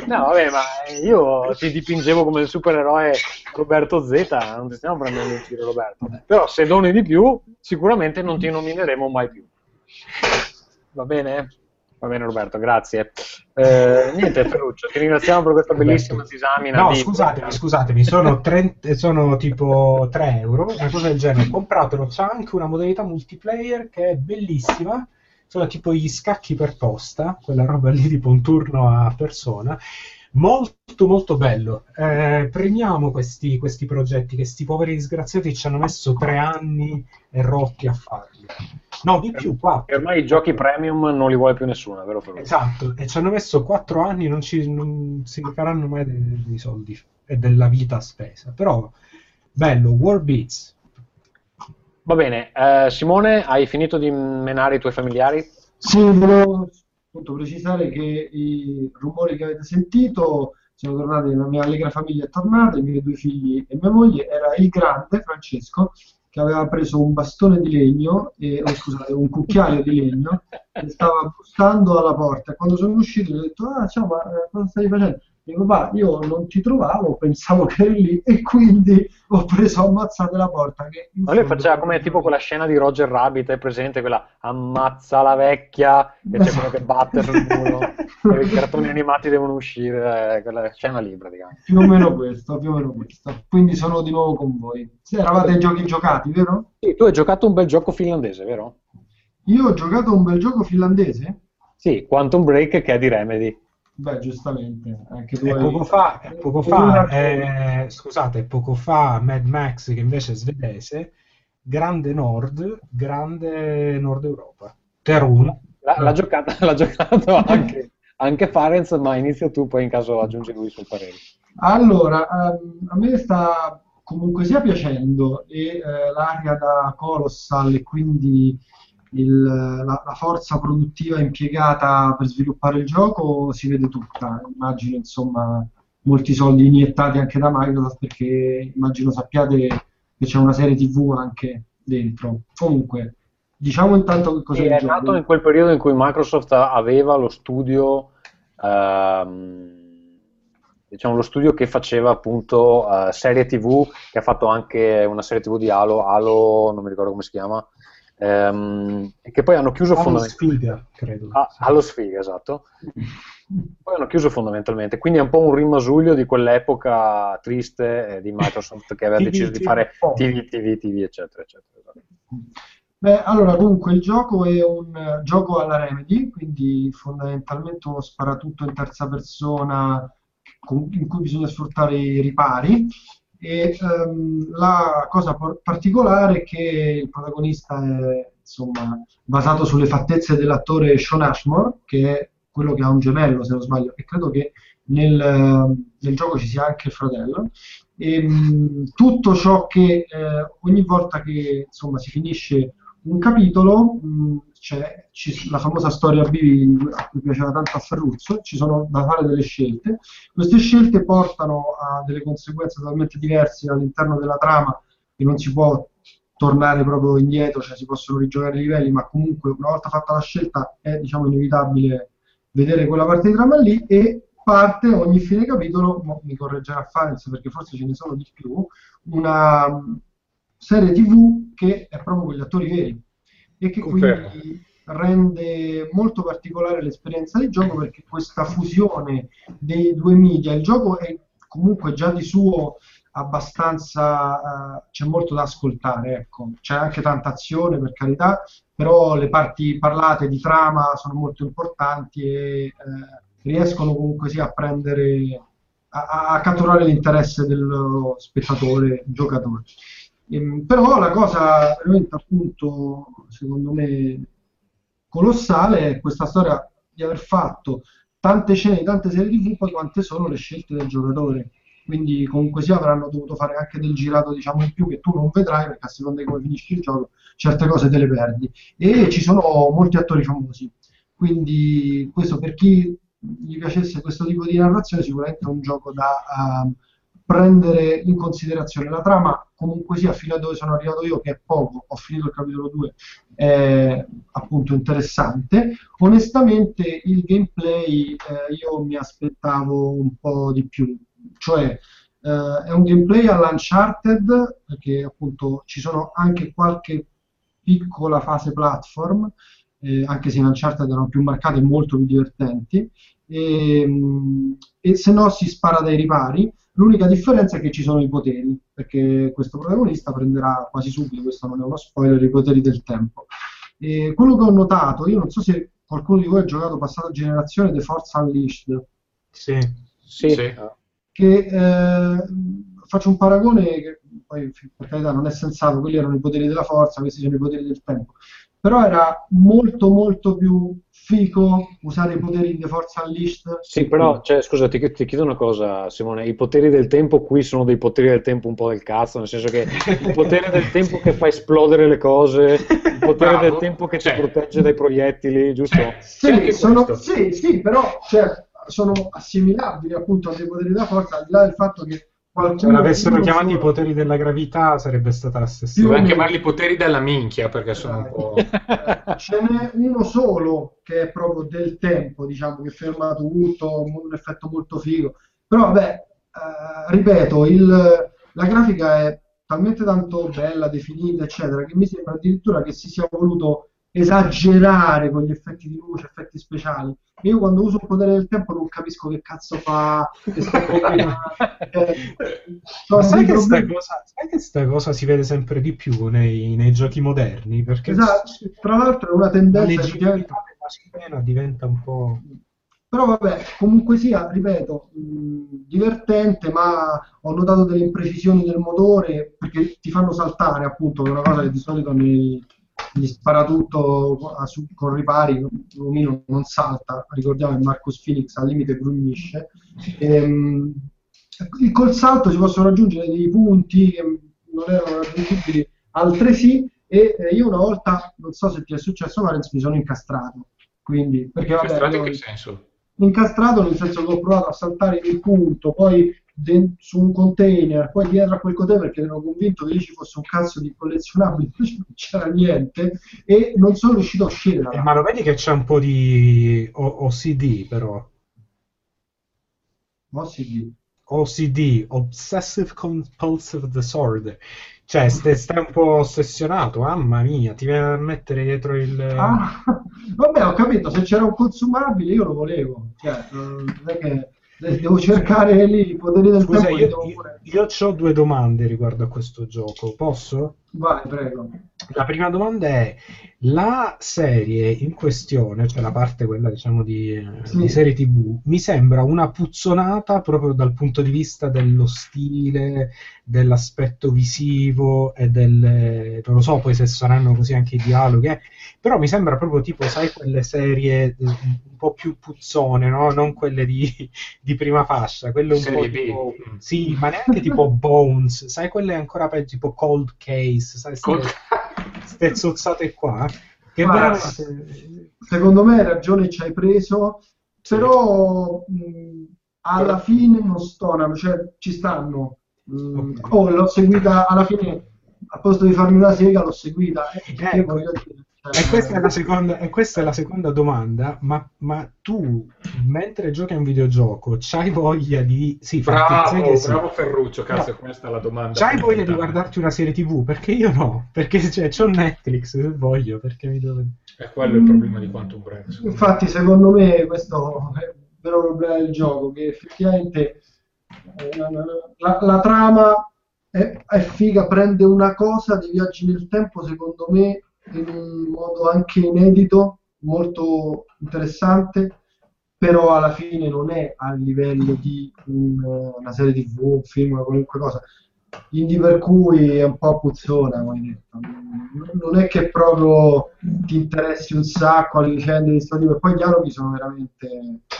No, vabbè, ma io ti dipingevo come il supereroe Roberto Z, non ti stiamo prendendo in giro Roberto. Però se doni di più, sicuramente non ti nomineremo mai più. Va bene? Va bene Roberto, grazie. Eh, niente Ferruccio, ti ringraziamo per questa bellissima disamina. No, di- scusatemi, scusatemi, sono, 30 sono tipo 3 euro, una cosa del genere. Compratelo, c'è anche una modalità multiplayer che è bellissima. Sono tipo gli scacchi per posta, quella roba lì tipo un turno a persona. Molto molto bello. Eh, premiamo questi, questi progetti che sti poveri disgraziati ci hanno messo tre anni e rotti a farli. No, di più, qua. E ormai i giochi premium non li vuole più nessuno, vero Ferruccio? Esatto, e ci hanno messo 4 anni, non, ci, non si faranno mai dei, dei soldi e della vita spesa. Però, bello, War Beats. Va bene, eh, Simone, hai finito di menare i tuoi familiari? Sì, volevo appunto precisare che i rumori che avete sentito sono tornati, la mia allegra famiglia è tornata, i miei due figli e mia moglie, era il grande Francesco che aveva preso un bastone di legno, e, oh, scusate, un cucchiaio di legno e stava bussando alla porta. Quando sono uscito gli ho detto, ah ciao, ma eh, cosa stai facendo? Dico, papà, io non ti trovavo, pensavo che eri lì e quindi ho preso ammazzate la porta. Che Ma lui faceva come tipo quella scena di Roger Rabbit, è presente quella ammazza la vecchia e c'è quello che batte sul muro e i cartoni animati devono uscire, eh, quella scena lì praticamente. Più o meno questo, più o meno questo. Quindi sono di nuovo con voi. Sì, eravate ai giochi giocati, vero? Sì, tu hai giocato un bel gioco finlandese, vero? Io ho giocato un bel gioco finlandese? Sì, Quantum Break che è di Remedy. Beh, giustamente, anche tu E hai- poco fa, poco Una fa eh, scusate, poco fa Mad Max, che invece è svedese, grande Nord, grande Nord Europa. Per uno. L'ha, l'ha giocato, l'ha giocato anche, anche Farenz, ma inizia tu, poi in caso aggiungi lui sul parere. Allora, ehm, a me sta comunque sia piacendo e eh, l'aria da Colossal e quindi il- la, la forza produttiva impiegata per sviluppare il gioco si vede tutta. Immagino, insomma, molti soldi iniettati anche da Microsoft perché immagino sappiate che c'è una serie TV anche dentro. Comunque, diciamo intanto che cos'è Sì, il è gioco. nato in quel periodo in cui Microsoft aveva lo studio, ehm, diciamo lo studio che faceva appunto eh, serie TV, che ha fatto anche una serie TV di Halo, Halo, non mi ricordo come si chiama, ehm, e che poi hanno chiuso Allo fondamentalmente. Sfiga, credo. Ah, Halo Sfiga, esatto. Poi hanno chiuso fondamentalmente, quindi è un po' un rimasuglio di quell'epoca triste eh, di Microsoft che aveva TV, deciso di TV, fare po'. TV, TV, TV, eccetera, eccetera. esatto. Beh, allora, comunque il gioco è un eh, gioco alla Remedy, quindi fondamentalmente uno sparatutto in terza persona con- in cui bisogna sfruttare i ripari. E ehm, la cosa particolare è che il protagonista è insomma basato sulle fattezze dell'attore Sean Ashmore, che è quello che ha un gemello, se non sbaglio, e credo che nel, nel gioco ci sia anche il fratello. E, mh, tutto ciò che eh, ogni volta che insomma si finisce un capitolo, mh, c'è ci- la famosa storia bivi a cui piaceva tanto a Ferruzzo, ci sono da fare delle scelte. Queste scelte portano a delle conseguenze totalmente diverse all'interno della trama che non si può tornare proprio indietro, cioè si possono rigiocare i livelli, ma comunque una volta fatta la scelta è diciamo inevitabile vedere quella parte di trama lì e parte ogni fine capitolo, mi correggerà Farenz perché forse ce ne sono di più, una serie TV che è proprio con gli attori veri e che Confermo. quindi rende molto particolare l'esperienza di gioco perché questa fusione dei due media, il gioco è comunque già di suo abbastanza, eh, c'è molto da ascoltare, ecco. C'è anche tanta azione per carità, però le parti parlate di trama sono molto importanti e eh, riescono comunque sia a prendere a, a catturare l'interesse dello spettatore giocatore. Ehm, però la cosa veramente appunto secondo me colossale è questa storia di aver fatto tante scene, tante serie tv, poi quante sono le scelte del giocatore. Quindi comunque sia avranno dovuto fare anche del girato diciamo in più che tu non vedrai perché a seconda di come finisci il gioco certe cose te le perdi. E ci sono molti attori famosi. Quindi questo per chi gli piacesse questo tipo di narrazione sicuramente è un gioco da uh, prendere in considerazione. La trama comunque sia fino a dove sono arrivato io, che è poco, ho finito il capitolo 2, è appunto interessante. Onestamente il gameplay eh, io mi aspettavo un po' di più, cioè eh, è un gameplay all'Uncharted, perché appunto ci sono anche qualche piccola fase platform, eh, anche se in Uncharted erano più marcate e molto più divertenti, e, mm, e se no si spara dai ripari. L'unica differenza è che ci sono i poteri, perché questo protagonista prenderà quasi subito, questo non è uno spoiler, i poteri del tempo. E quello che ho notato, io non so se qualcuno di voi ha giocato passata generazione The Force Unleashed. Sì, Sì. sì. Che eh, faccio un paragone che poi per carità non è sensato, quelli erano i poteri della forza, questi sono i poteri del tempo. Però era molto molto più fico usare i poteri di The Force Unleashed. Sì, però, cioè, scusa, ti, ti chiedo una cosa, Simone. I poteri del tempo qui sono dei poteri del tempo un po' del cazzo, nel senso che il potere del tempo che fa esplodere le cose, il potere Bravo. del tempo che ti Cioè. protegge dai proiettili, giusto? Sì, sono- sì, sì, però cioè, sono assimilabili appunto a dei poteri della forza, al di là del fatto che. Se l'avessero chiamati i poteri della gravità sarebbe stata la stessa cosa. Dovrei chiamarli poteri della minchia perché sono un po'... Ce n'è uno solo che è proprio del tempo, diciamo, che ferma tutto, un effetto molto figo. Però vabbè, eh, ripeto, il- la grafica è talmente tanto bella, definita, eccetera, che mi sembra addirittura che si sia voluto esagerare con gli effetti di luce, effetti speciali. Io quando uso il potere del tempo non capisco che cazzo fa, che sta eh, Ma sai dei che, sta cosa, sai che sta cosa si vede sempre di più nei, nei giochi moderni? Perché Esatto, tra l'altro è una tendenza leggibilità effettivamente della scena diventa un po'... Però vabbè, comunque sia, ripeto, mh, divertente, ma ho notato delle imprecisioni del motore perché ti fanno saltare, appunto, che è una cosa che di solito nei, gli sparatutto a su- con ripari, l'omino non salta, ricordiamo che Marcus Phoenix al limite grugnisce. Ehm, e col salto si possono raggiungere dei punti che non erano raggiungibili altresì e eh, io una volta, non so se ti è successo Lorenz, mi sono incastrato. Quindi, perché vabbè, Castrato in che senso? incastrato nel senso che ho provato a saltare il punto, poi su un container, poi dietro a quel container perché ero convinto che lì ci fosse un cazzo di collezionabile, invece non c'era niente e non sono riuscito a uscire Eh, ma lo vedi che c'è un po' di O- OCD però. Sì. OCD, Obsessive Compulsive Disorder. Cioè, ste- stai un po' ossessionato, mamma mia, ti viene a mettere dietro il... Ah, vabbè, ho capito, se c'era un consumabile io lo volevo, cioè, non è che devo cercare lì i poteri del Scusa, io, io, io ho due domande riguardo a questo gioco, posso? Vai, prego. La prima domanda è, la serie in questione, cioè la parte quella diciamo di, eh, Sì. di serie TV, mi sembra una puzzonata proprio dal punto di vista dello stile, dell'aspetto visivo e del... non lo so poi se saranno così anche i dialoghi, eh, però mi sembra proprio tipo, sai, quelle serie eh, un po' più puzzone, no? Non quelle di, di prima fascia, quelle un Serie po' tipo... Mm. Sì, ma neanche tipo Bones, sai quelle ancora peggio, tipo Cold Case, sai, ste- Col- ste zozzate qua, che Guarda, veramente... Secondo me hai ragione ci hai preso, però mh, alla fine non stonano, cioè ci stanno. Mh, Ok. oh, l'ho seguita alla fine, a posto di farmi una sega, l'ho seguita. E, che Ecco. voglio dire, cioè, E questa è la seconda, e questa è la seconda domanda, ma, ma tu, mentre giochi a un videogioco, c'hai voglia di... Sì, Bravo, sì. bravo Ferruccio, cazzo, No. questa è la domanda. C'hai voglia di fondamentale. guardarti una serie TV? Perché io no, perché cioè, c'ho Netflix se voglio, perché mi devo... È quello il problema di Quantum Break. secondo me. Infatti, secondo me, questo è il vero problema del gioco, che effettivamente eh, la, la trama è, è figa, prende una cosa dei viaggi nel tempo, secondo me, in un modo anche inedito, molto interessante, però alla fine non è a livello di un- una serie TV, un film, qualunque cosa. Indie per cui è un po' puzzona, come detto. Non- è che proprio ti interessi un sacco alle vicende di tipo, e poi i dialoghi sono veramente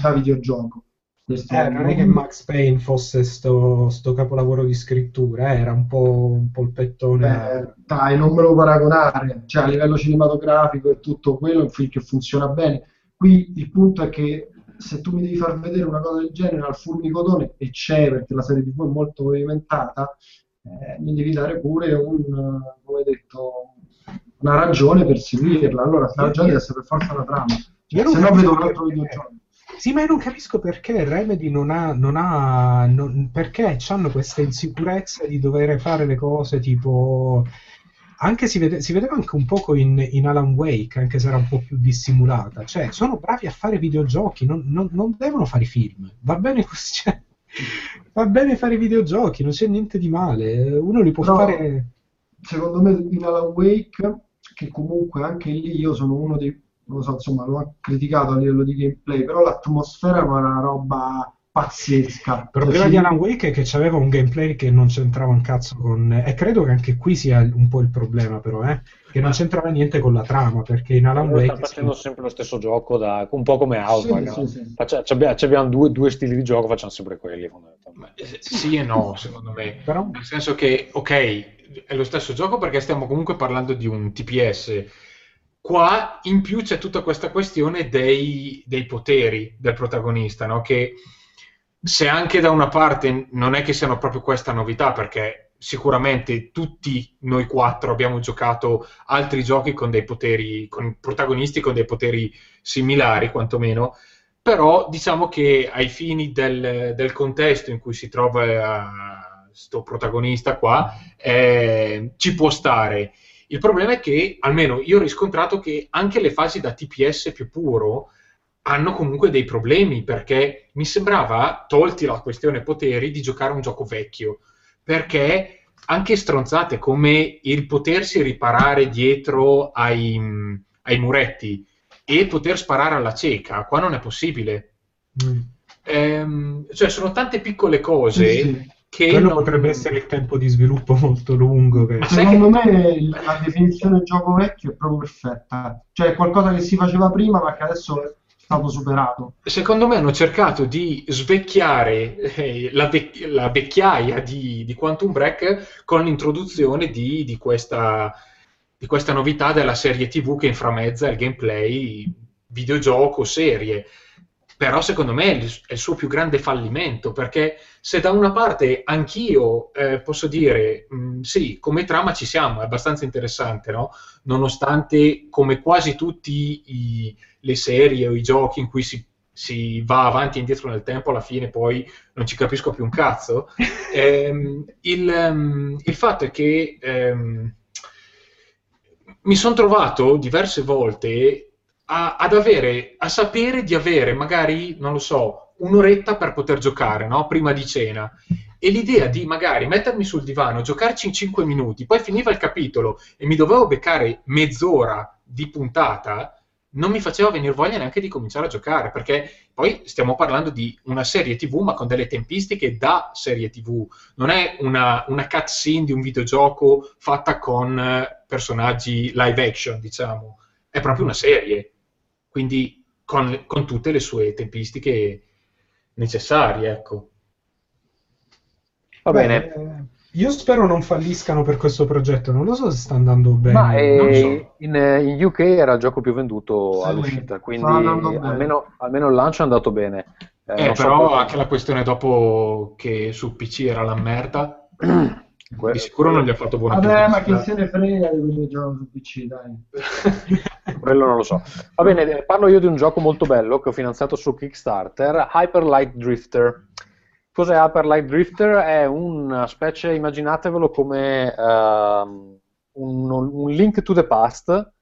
da videogioco. Questo Eh, non è che Max Payne fosse sto, sto capolavoro di scrittura, eh, era un po' un polpettone. Beh, dai, non me lo paragonare, cioè a livello cinematografico e tutto quello è un film che funziona bene. Qui il punto è che se tu mi devi far vedere una cosa del genere al fulmicotone, e c'è perché la serie TV è molto movimentata, eh, mi devi dare pure un, detto, una ragione per seguirla. Allora, questa ragione deve essere per forza la trama. Io Cioè, se no vedo un altro videogioco. Sì, ma io non capisco perché Remedy non ha, non ha non- perché hanno questa insicurezza di dover fare le cose tipo anche si, vede- si vedeva anche un poco in, in Alan Wake, anche se era un po' più dissimulata. Cioè, sono bravi a fare videogiochi, non, non- non devono fare i film. Va bene così. cioè, va bene fare i videogiochi, non c'è niente di male. Uno li può Però- fare. secondo me in Alan Wake, che comunque anche lì io sono uno dei, non lo so, insomma, lo ho criticato a livello di gameplay, però l'atmosfera era una roba pazzesca. Il problema Cioè, di sì, Alan Wake è che c'aveva un gameplay che non c'entrava un cazzo con. E credo che anche qui sia un po' il problema, però, eh? Che non c'entrava niente con la trama, perché in Alan Wake. stanno facendo sempre lo stesso gioco, da- un po' come Outback. Sì, no? sì, sì. Faccia- ci abbiamo, ci abbiamo due, due stili di gioco, facciamo sempre quelli. fondamentalmente. Eh, Sì e no, secondo me. Però- Nel senso che, ok, è lo stesso gioco perché stiamo comunque parlando di un TPS. Qua in più c'è tutta questa questione dei, dei poteri del protagonista, no? Che se anche da una parte non è che siano proprio questa novità, perché sicuramente tutti noi quattro abbiamo giocato altri giochi con dei poteri, con protagonisti con dei poteri similari, quantomeno, però diciamo che ai fini del, del contesto in cui si trova questo protagonista qua, eh, ci può stare. Il problema è che, almeno io ho riscontrato che anche le fasi da TPS più puro hanno comunque dei problemi, perché mi sembrava, tolti la questione poteri, di giocare un gioco vecchio, perché anche stronzate come il potersi riparare dietro ai, ai muretti e poter sparare alla cieca, qua non è possibile. Mm. Ehm, cioè, sono tante piccole cose Sì, Quello non- potrebbe essere il tempo di sviluppo molto lungo. Che... Secondo me la definizione gioco vecchio è proprio perfetta. Cioè è qualcosa che si faceva prima ma che adesso è stato superato. Secondo me hanno cercato di svecchiare eh, la, vec- la vecchiaia di, di Quantum Break con l'introduzione di, di questa, di questa novità della serie TV che inframezza il gameplay videogioco, serie. Però secondo me è il, suo più grande fallimento, perché se da una parte anch'io eh, posso dire, mh, sì, come trama ci siamo, è abbastanza interessante, no? Nonostante come quasi tutti i, le serie o i giochi in cui si, si va avanti e indietro nel tempo, alla fine poi non ci capisco più un cazzo. Ehm, il, ehm, il fatto è che ehm, mi sono trovato diverse volte a, ad avere, a sapere di avere magari, non lo so, un'oretta per poter giocare, no? Prima di cena. E l'idea di magari mettermi sul divano, giocarci in 5 minuti, poi finiva il capitolo e mi dovevo beccare mezz'ora di puntata, non mi faceva venire voglia neanche di cominciare a giocare, perché poi stiamo parlando di una serie TV, ma con delle tempistiche da serie TV. Non è una, una cutscene di un videogioco fatta con eh, personaggi live action, diciamo. È proprio una serie. Quindi con, con tutte le sue tempistiche necessarie, ecco. Va bene. eh, Io spero non falliscano per questo progetto, non lo so se sta andando bene. Ma non eh, so. in, in UK era il gioco più venduto Sì, all'uscita, quindi andando bene. almeno, almeno il lancio è andato bene. Eh, Eh, so però poi- anche la questione dopo che su PC era la merda, di sicuro non gli ha fatto buona Vabbè, ma chi pubblicità. se ne frega di quelli che giocano su PC, dai. quello non lo so. Va bene, eh, parlo io di un gioco molto bello che ho finanziato su Kickstarter, Hyper Light Drifter. Cos'è Hyper Light Drifter? È una specie, immaginatevelo come ehm, un, un link to the past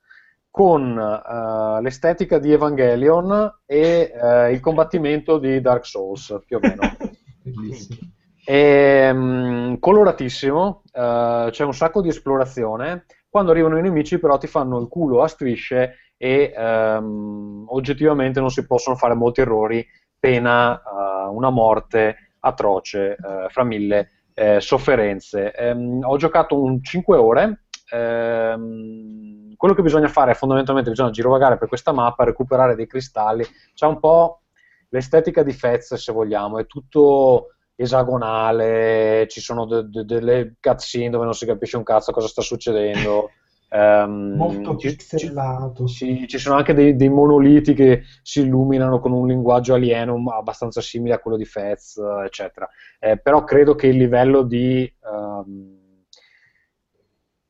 con eh, l'estetica di Evangelion e eh, il combattimento di Dark Souls, più o meno. È mm, coloratissimo, eh, c'è un sacco di esplorazione, Quando arrivano i nemici però ti fanno il culo a strisce e ehm, oggettivamente non si possono fare molti errori, pena eh, una morte atroce eh, fra mille eh, sofferenze. Ehm, ho giocato un 5 ore. Ehm, quello che bisogna fare è fondamentalmente bisogna girovagare per questa mappa, recuperare dei cristalli. C'è un po' l'estetica di Fez, se vogliamo, è tutto esagonale, ci sono de- de- delle cutscene dove non si capisce un cazzo cosa sta succedendo. Um, Molto ci, pixelato. Ci, ci, sono anche dei, dei, monoliti che si illuminano con un linguaggio alieno abbastanza simile a quello di Fez, eccetera. Eh, però credo che il livello di um,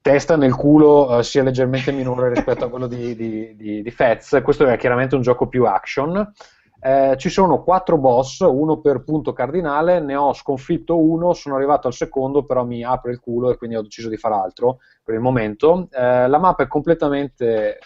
testa nel culo uh, sia leggermente minore rispetto a quello di, di, di, di Fez. Questo è chiaramente un gioco più action. Eh, ci sono quattro boss, uno per punto cardinale, ne ho sconfitto uno, sono arrivato al secondo, però mi apre il culo e quindi ho deciso di fare altro per il momento. Eh, la mappa è completamente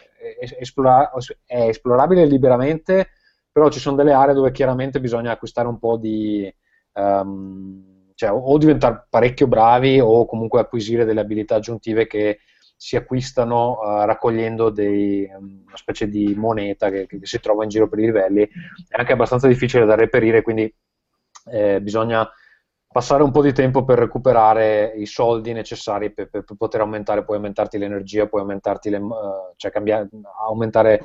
esplora- è esplorabile liberamente, però ci sono delle aree dove chiaramente bisogna acquistare un po' di... Um, cioè, o diventare parecchio bravi o comunque acquisire delle abilità aggiuntive che si acquistano uh, raccogliendo dei, um, una specie di moneta che, che, si trova in giro per i livelli, è anche abbastanza difficile da reperire, quindi eh, bisogna passare un po' di tempo per recuperare i soldi necessari per, per, per poter aumentare, puoi aumentarti l'energia, puoi aumentarti le, uh, cioè cambiare, aumentare,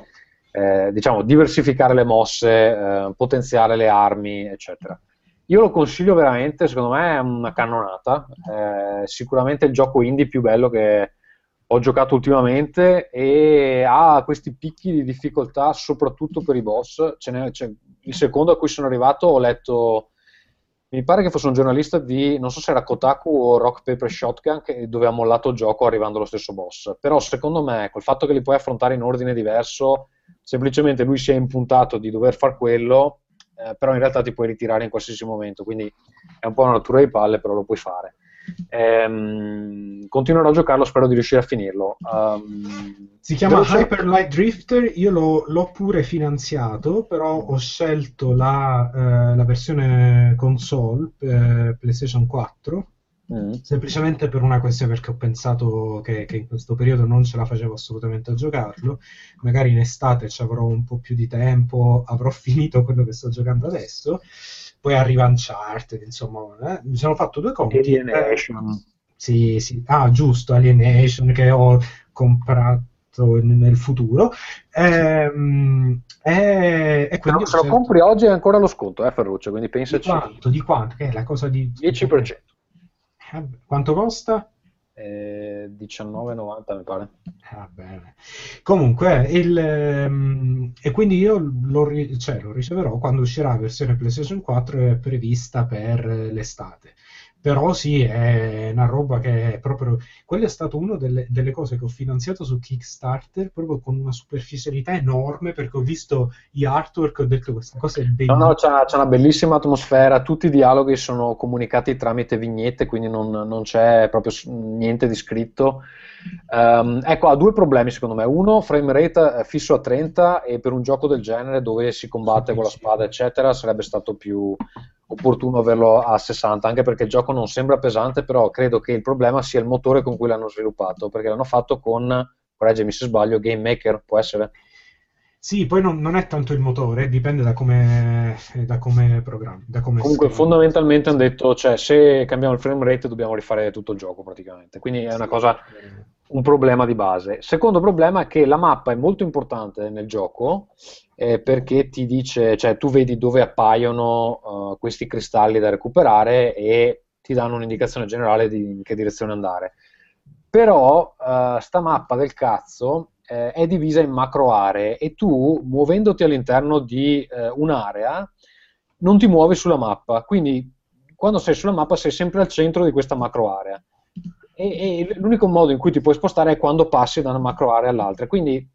eh, diciamo, diversificare le mosse, eh, potenziare le armi, eccetera. Io lo consiglio veramente, secondo me è una cannonata, eh, sicuramente il gioco indie più bello che, ho giocato ultimamente e ha questi picchi di difficoltà soprattutto per i boss. Ce cioè, il secondo a cui sono arrivato ho letto, mi pare che fosse un giornalista di, non so se era Kotaku o Rock Paper Shotgun, che, dove ha mollato il gioco arrivando allo stesso boss. Però secondo me, col fatto che li puoi affrontare in ordine diverso, semplicemente lui si è impuntato di dover fare quello, eh, però in realtà ti puoi ritirare in qualsiasi momento, quindi è un po' una rottura di palle, però lo puoi fare. Ehm, continuerò a giocarlo, spero di riuscire a finirlo. Um, si chiama Hyper Light Drifter, io l'ho, l'ho, pure finanziato, però ho scelto la, eh, la versione console eh, PlayStation 4. Mm. Semplicemente per una questione perché ho pensato che, che, in questo periodo non ce la facevo assolutamente a giocarlo. Magari in estate ci avrò un po' più di tempo, avrò finito quello che sto giocando adesso poi arriva Uncharted, insomma, eh? mi sono fatto due conti. Alienation. Eh, sì, sì, ah, giusto, Alienation che ho comprato nel futuro. Ehm, e, e quindi no, se lo compri oggi è ancora lo sconto, eh, Ferruccio, quindi pensaci. Di quanto? Di quanto? Che è la cosa di... 10%. Eh, quanto costa? Eh, 19,90 mi pare. Ah, bene. Comunque, il, um, e quindi io lo, cioè, lo, riceverò quando uscirà la versione PlayStation 4 è prevista per l'estate però sì, è una roba che è proprio... Quello è stato una delle, delle, cose che ho finanziato su Kickstarter proprio con una superficialità enorme perché ho visto gli artwork e ho detto questa cosa è bellissima. No, no, c'è, c'è, una bellissima atmosfera, tutti i dialoghi sono comunicati tramite vignette, quindi non, non c'è proprio niente di scritto. Um, ecco, ha due problemi secondo me. Uno, frame rate fisso a 30 e per un gioco del genere dove si combatte con la spada, eccetera, sarebbe stato più opportuno averlo a 60, anche perché il gioco non sembra pesante, però credo che il problema sia il motore con cui l'hanno sviluppato, perché l'hanno fatto con, correggimi se sbaglio, Game Maker, può essere? Sì, poi non, non, è tanto il motore, dipende da come, da come programmi. Da come Comunque, fondamentalmente hanno detto, cioè, se cambiamo il frame rate dobbiamo rifare tutto il gioco praticamente. Quindi è una cosa, un problema di base. Secondo problema è che la mappa è molto importante nel gioco eh, perché ti dice, cioè tu vedi dove appaiono uh, questi cristalli da recuperare e ti danno un'indicazione generale di in che direzione andare. Però uh, sta mappa del cazzo eh, è divisa in macro aree e tu, muovendoti all'interno di eh, un'area, non ti muovi sulla mappa. Quindi, quando sei sulla mappa, sei sempre al centro di questa macro area. E, e l'unico modo in cui ti puoi spostare è quando passi da una macro area all'altra. Quindi,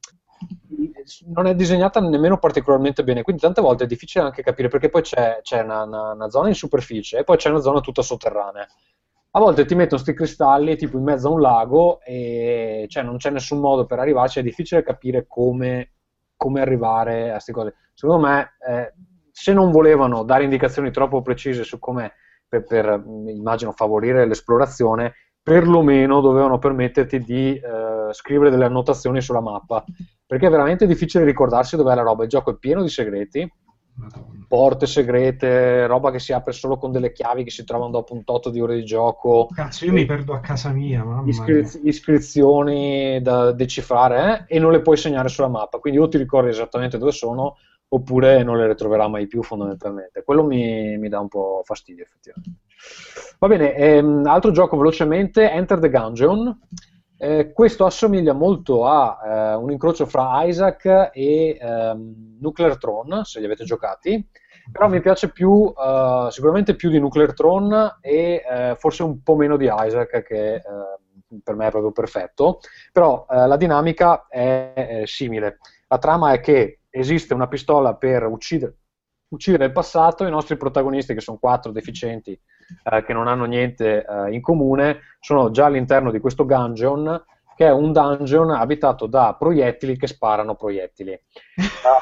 non è disegnata nemmeno particolarmente bene, quindi tante volte è difficile anche capire perché poi c'è, c'è una, una, una, zona in superficie e poi c'è una zona tutta sotterranea a volte ti mettono questi cristalli tipo in mezzo a un lago e cioè, non c'è nessun modo per arrivarci, è difficile capire come, come arrivare a queste cose. Secondo me, eh, se non volevano dare indicazioni troppo precise su come, per, per immagino, favorire l'esplorazione, perlomeno dovevano permetterti di eh, scrivere delle annotazioni sulla mappa, perché è veramente difficile ricordarsi dov'è la roba. Il gioco è pieno di segreti, porte segrete, roba che si apre solo con delle chiavi che si trovano dopo un tot di ore di gioco. Cazzo, io mi perdo a casa mia, mamma Iscri- iscrizioni da decifrare eh, e non le puoi segnare sulla mappa, quindi o ti ricordi esattamente dove sono oppure non le ritroverà mai più fondamentalmente. Quello mi, mi dà un po' fastidio effettivamente. Va bene, ehm, altro gioco velocemente, Enter the Gungeon. Eh, questo assomiglia molto a eh, un incrocio fra Isaac e ehm, Nuclear Throne, se li avete giocati, però mi piace più, eh, sicuramente più di Nuclear Throne e eh, forse un po' meno di Isaac, che eh, per me è proprio perfetto, però eh, la dinamica è, è simile. La trama è che esiste una pistola per uccidere, uccidere il passato, i nostri protagonisti, che sono quattro deficienti, eh, che non hanno niente eh, in comune, sono già all'interno di questo dungeon, che è un dungeon abitato da proiettili che sparano proiettili.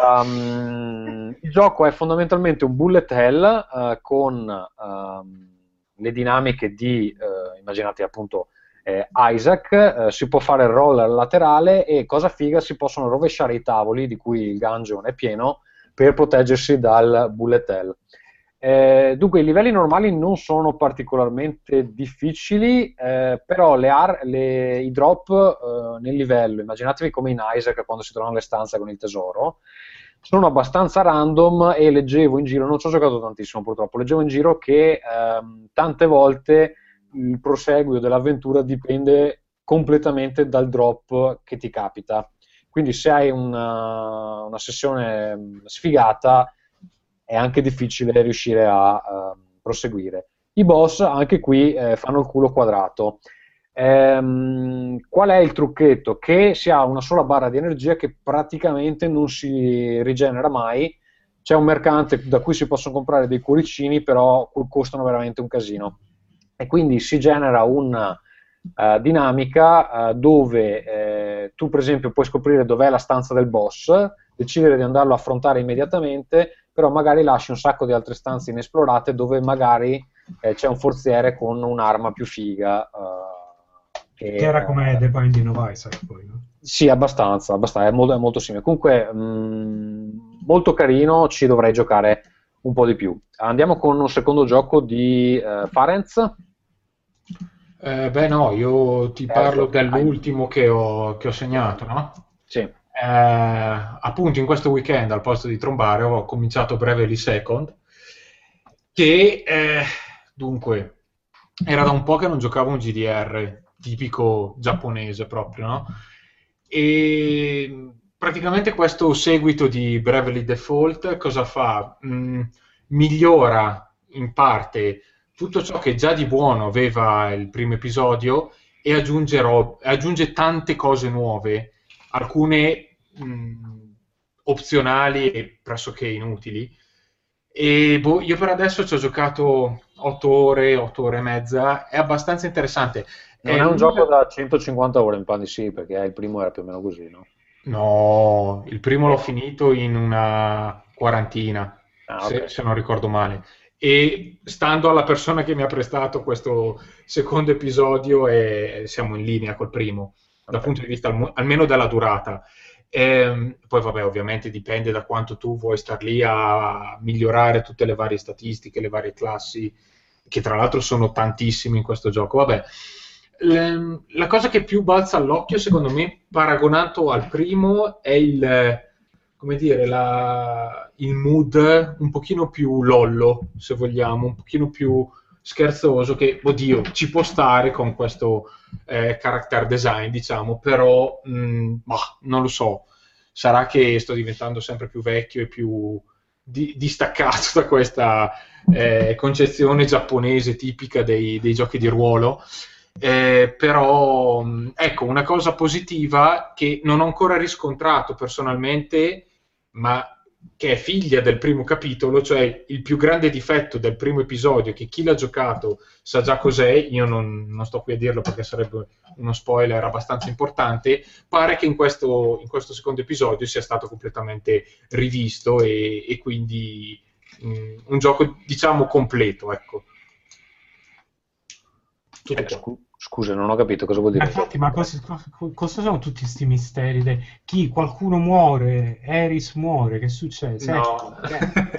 Um, il gioco è fondamentalmente un bullet hell uh, con um, le dinamiche di, uh, immaginate appunto, eh, Isaac, eh, si può fare il roller laterale e cosa figa si possono rovesciare i tavoli di cui il dungeon è pieno per proteggersi dal bullet hell. Eh, dunque, i livelli normali non sono particolarmente difficili, eh, però le ar- le, i drop eh, nel livello, immaginatevi come in Isaac quando si trovano le stanze con il tesoro, sono abbastanza random e leggevo in giro, non ci ho giocato tantissimo purtroppo, leggevo in giro che ehm, tante volte il proseguio dell'avventura dipende completamente dal drop che ti capita. Quindi se hai una, una sessione sfigata è anche difficile riuscire a uh, proseguire. I boss anche qui eh, fanno il culo quadrato. Ehm, qual è il trucchetto? Che si ha una sola barra di energia che praticamente non si rigenera mai. C'è un mercante da cui si possono comprare dei cuoricini, però costano veramente un casino. E quindi si genera una uh, dinamica uh, dove eh, tu, per esempio, puoi scoprire dov'è la stanza del boss, decidere di andarlo a affrontare immediatamente però magari lasci un sacco di altre stanze inesplorate dove magari eh, c'è un forziere con un'arma più figa. Uh, che, che, era come The Binding of Isaac poi, no? Sì, abbastanza, abbastanza è, molto, è, molto, simile. Comunque, mh, mm, molto carino, ci dovrei giocare un po' di più. Andiamo con un secondo gioco di uh, Farenz. Eh, beh no, io ti parlo dell'ultimo che ho, che ho segnato, no? Sì eh, appunto in questo weekend al posto di trombare ho cominciato Bravely Second che eh, dunque era da un po' che non giocavo un GDR tipico giapponese proprio no? e praticamente questo seguito di Bravely Default cosa fa? Mm, migliora in parte tutto ciò che già di buono aveva il primo episodio e aggiunge, ro- aggiunge tante cose nuove alcune mh, opzionali e pressoché inutili. E boh, io per adesso ci ho giocato 8 ore, 8 ore e mezza, è abbastanza interessante. Non è, è un, gioco da 150 ore, in pan di sì, perché il primo era più o meno così, no? No, il primo l'ho finito in una quarantina, ah, okay. se, se, non ricordo male. E stando alla persona che mi ha prestato questo secondo episodio, è, siamo in linea col primo dal punto di vista al, almeno della durata. E, ehm, poi vabbè, ovviamente dipende da quanto tu vuoi star lì a migliorare tutte le varie statistiche, le varie classi, che tra l'altro sono tantissime in questo gioco. Vabbè, le, la cosa che più balza all'occhio, secondo me, paragonato al primo, è il, come dire, la, il mood un pochino più lollo, se vogliamo, un pochino più scherzoso che, oddio, ci può stare con questo eh, character design, diciamo, però mh, mm, bah, non lo so. Sarà che sto diventando sempre più vecchio e più di, distaccato da questa eh, concezione giapponese tipica dei, dei giochi di ruolo. Eh, però, mm, ecco, una cosa positiva che non ho ancora riscontrato personalmente, ma che è figlia del primo capitolo, cioè il più grande difetto del primo episodio, che chi l'ha giocato sa già cos'è, io non, non sto qui a dirlo perché sarebbe uno spoiler abbastanza importante, pare che in questo, in questo secondo episodio sia stato completamente rivisto e, e quindi mh, mm, un gioco diciamo completo, ecco. Eh, scu- Scusa, non ho capito cosa vuol Ma dire. infatti, ma cosa, co- cosa sono tutti questi misteri? de- Chi? Qualcuno muore? Eris muore? Che succede? No.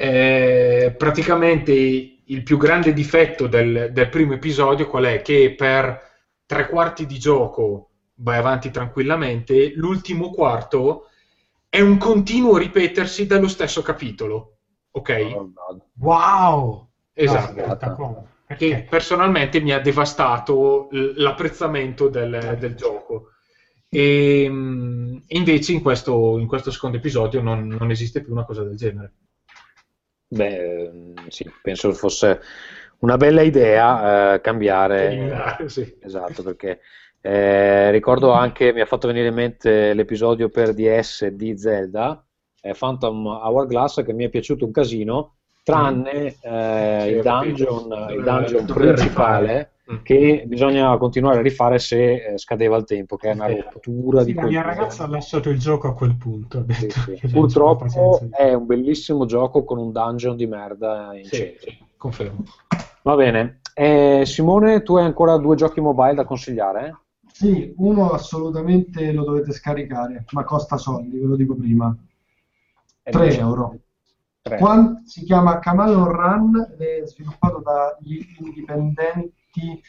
Eh, praticamente il più grande difetto del, del primo episodio qual è? Che per tre quarti di gioco vai avanti tranquillamente, l'ultimo quarto è un continuo ripetersi dello stesso capitolo. Ok? Wow! Esatto. No, spettacolare. Che personalmente mi ha devastato l'apprezzamento del, del gioco. E, e invece in questo, in questo secondo episodio non, non esiste più una cosa del genere. Beh, ehm, sì, penso fosse una bella idea eh, cambiare. Eliminare, sì. Esatto, perché eh, ricordo anche, mi ha fatto venire in mente l'episodio per DS di Zelda, eh, Phantom Hourglass, che mi è piaciuto un casino, tranne eh, Sì, il dungeon, il dungeon principale. Mm. che bisogna continuare a rifare se eh, scadeva il tempo, che è una rottura Sì, di la mia ragazza ha lasciato il gioco a quel punto. Ha detto Sì, sì. Purtroppo è un bellissimo gioco con un dungeon di merda in Sì, centro. confermo. Va bene. Eh, Simone, tu hai ancora due giochi mobile da consigliare? Sì, uno assolutamente lo dovete scaricare, ma costa soldi, ve lo dico prima. Eh, 3 dici- euro. Tre. Quan- si chiama Camaleon Run ed è sviluppato dagli indipendenti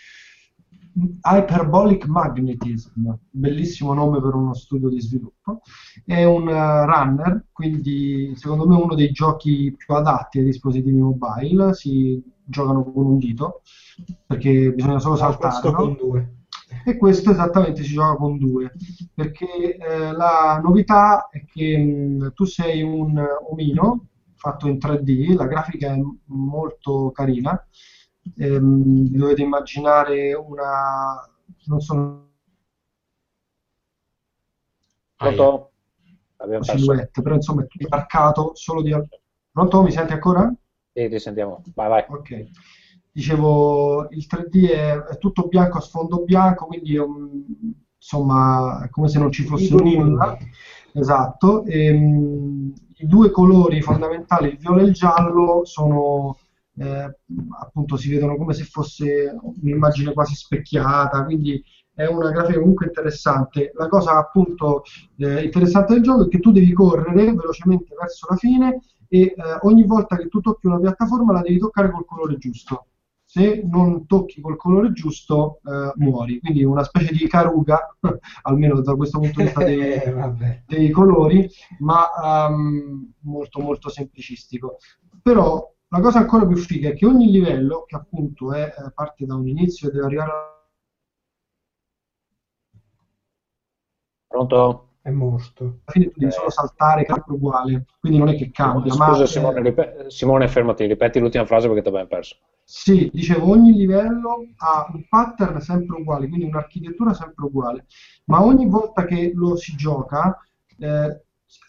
Hyperbolic Magnetism, bellissimo nome per uno studio di sviluppo. È un eh, runner, quindi secondo me uno dei giochi più adatti ai dispositivi mobile. Si giocano con un dito perché bisogna solo questo no? con due. E questo esattamente si gioca con due, perché eh, la novità è che mh, tu sei un omino fatto in 3D, la grafica è molto carina, ehm, vi dovete immaginare una... non so, Pronto? Abbiamo perso. silhouette, però insomma è tutto marcato solo di... Pronto? Mi senti ancora? Sì, ti sentiamo. Vai, vai. Ok. Dicevo, il 3D è, è tutto bianco a sfondo bianco, quindi um, insomma è come se non ci fosse nulla. Esatto. E, um, I due colori fondamentali, il viola e il giallo, sono eh, appunto si vedono come se fosse un'immagine quasi specchiata, quindi è una grafica comunque interessante. La cosa appunto eh, interessante del gioco è che tu devi correre velocemente verso la fine e eh, ogni volta che tu tocchi una piattaforma la devi toccare col colore giusto. Se non tocchi col colore giusto, eh, muori. Quindi una specie di caruga, almeno da questo punto di vista dei, dei colori, ma ehm, molto molto semplicistico. Però la cosa ancora più figa è che ogni livello, che appunto è, eh, parte da un inizio e deve arrivare alla Pronto? È morto. fine, tu devi solo saltare, cambia uguale, quindi non è che cambia. ma, Scusa eh, Simone, ripe- Simone, fermati, ripeti l'ultima frase perché ti abbiamo perso. Sì, dicevo, ogni livello ha un pattern sempre uguale, quindi un'architettura sempre uguale, ma ogni volta che lo si gioca, eh,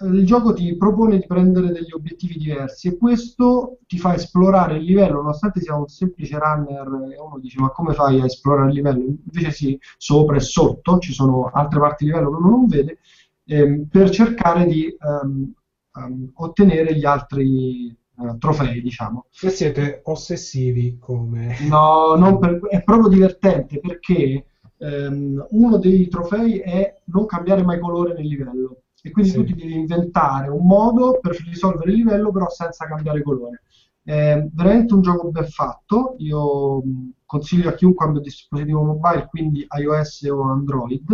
il gioco ti propone di prendere degli obiettivi diversi e questo ti fa esplorare il livello, nonostante sia un semplice runner e uno dice ma come fai a esplorare il livello? Invece sì, sopra e sotto ci sono altre parti di livello che uno non vede, ehm, per cercare di ehm, ehm, ottenere gli altri eh, trofei, diciamo. Se siete ossessivi come... No, non per- è proprio divertente perché ehm, uno dei trofei è non cambiare mai colore nel livello e quindi Sì. tu ti devi inventare un modo per risolvere il livello però senza cambiare colore. È veramente un gioco ben fatto, io consiglio a chiunque abbia un dispositivo mobile, quindi iOS o Android,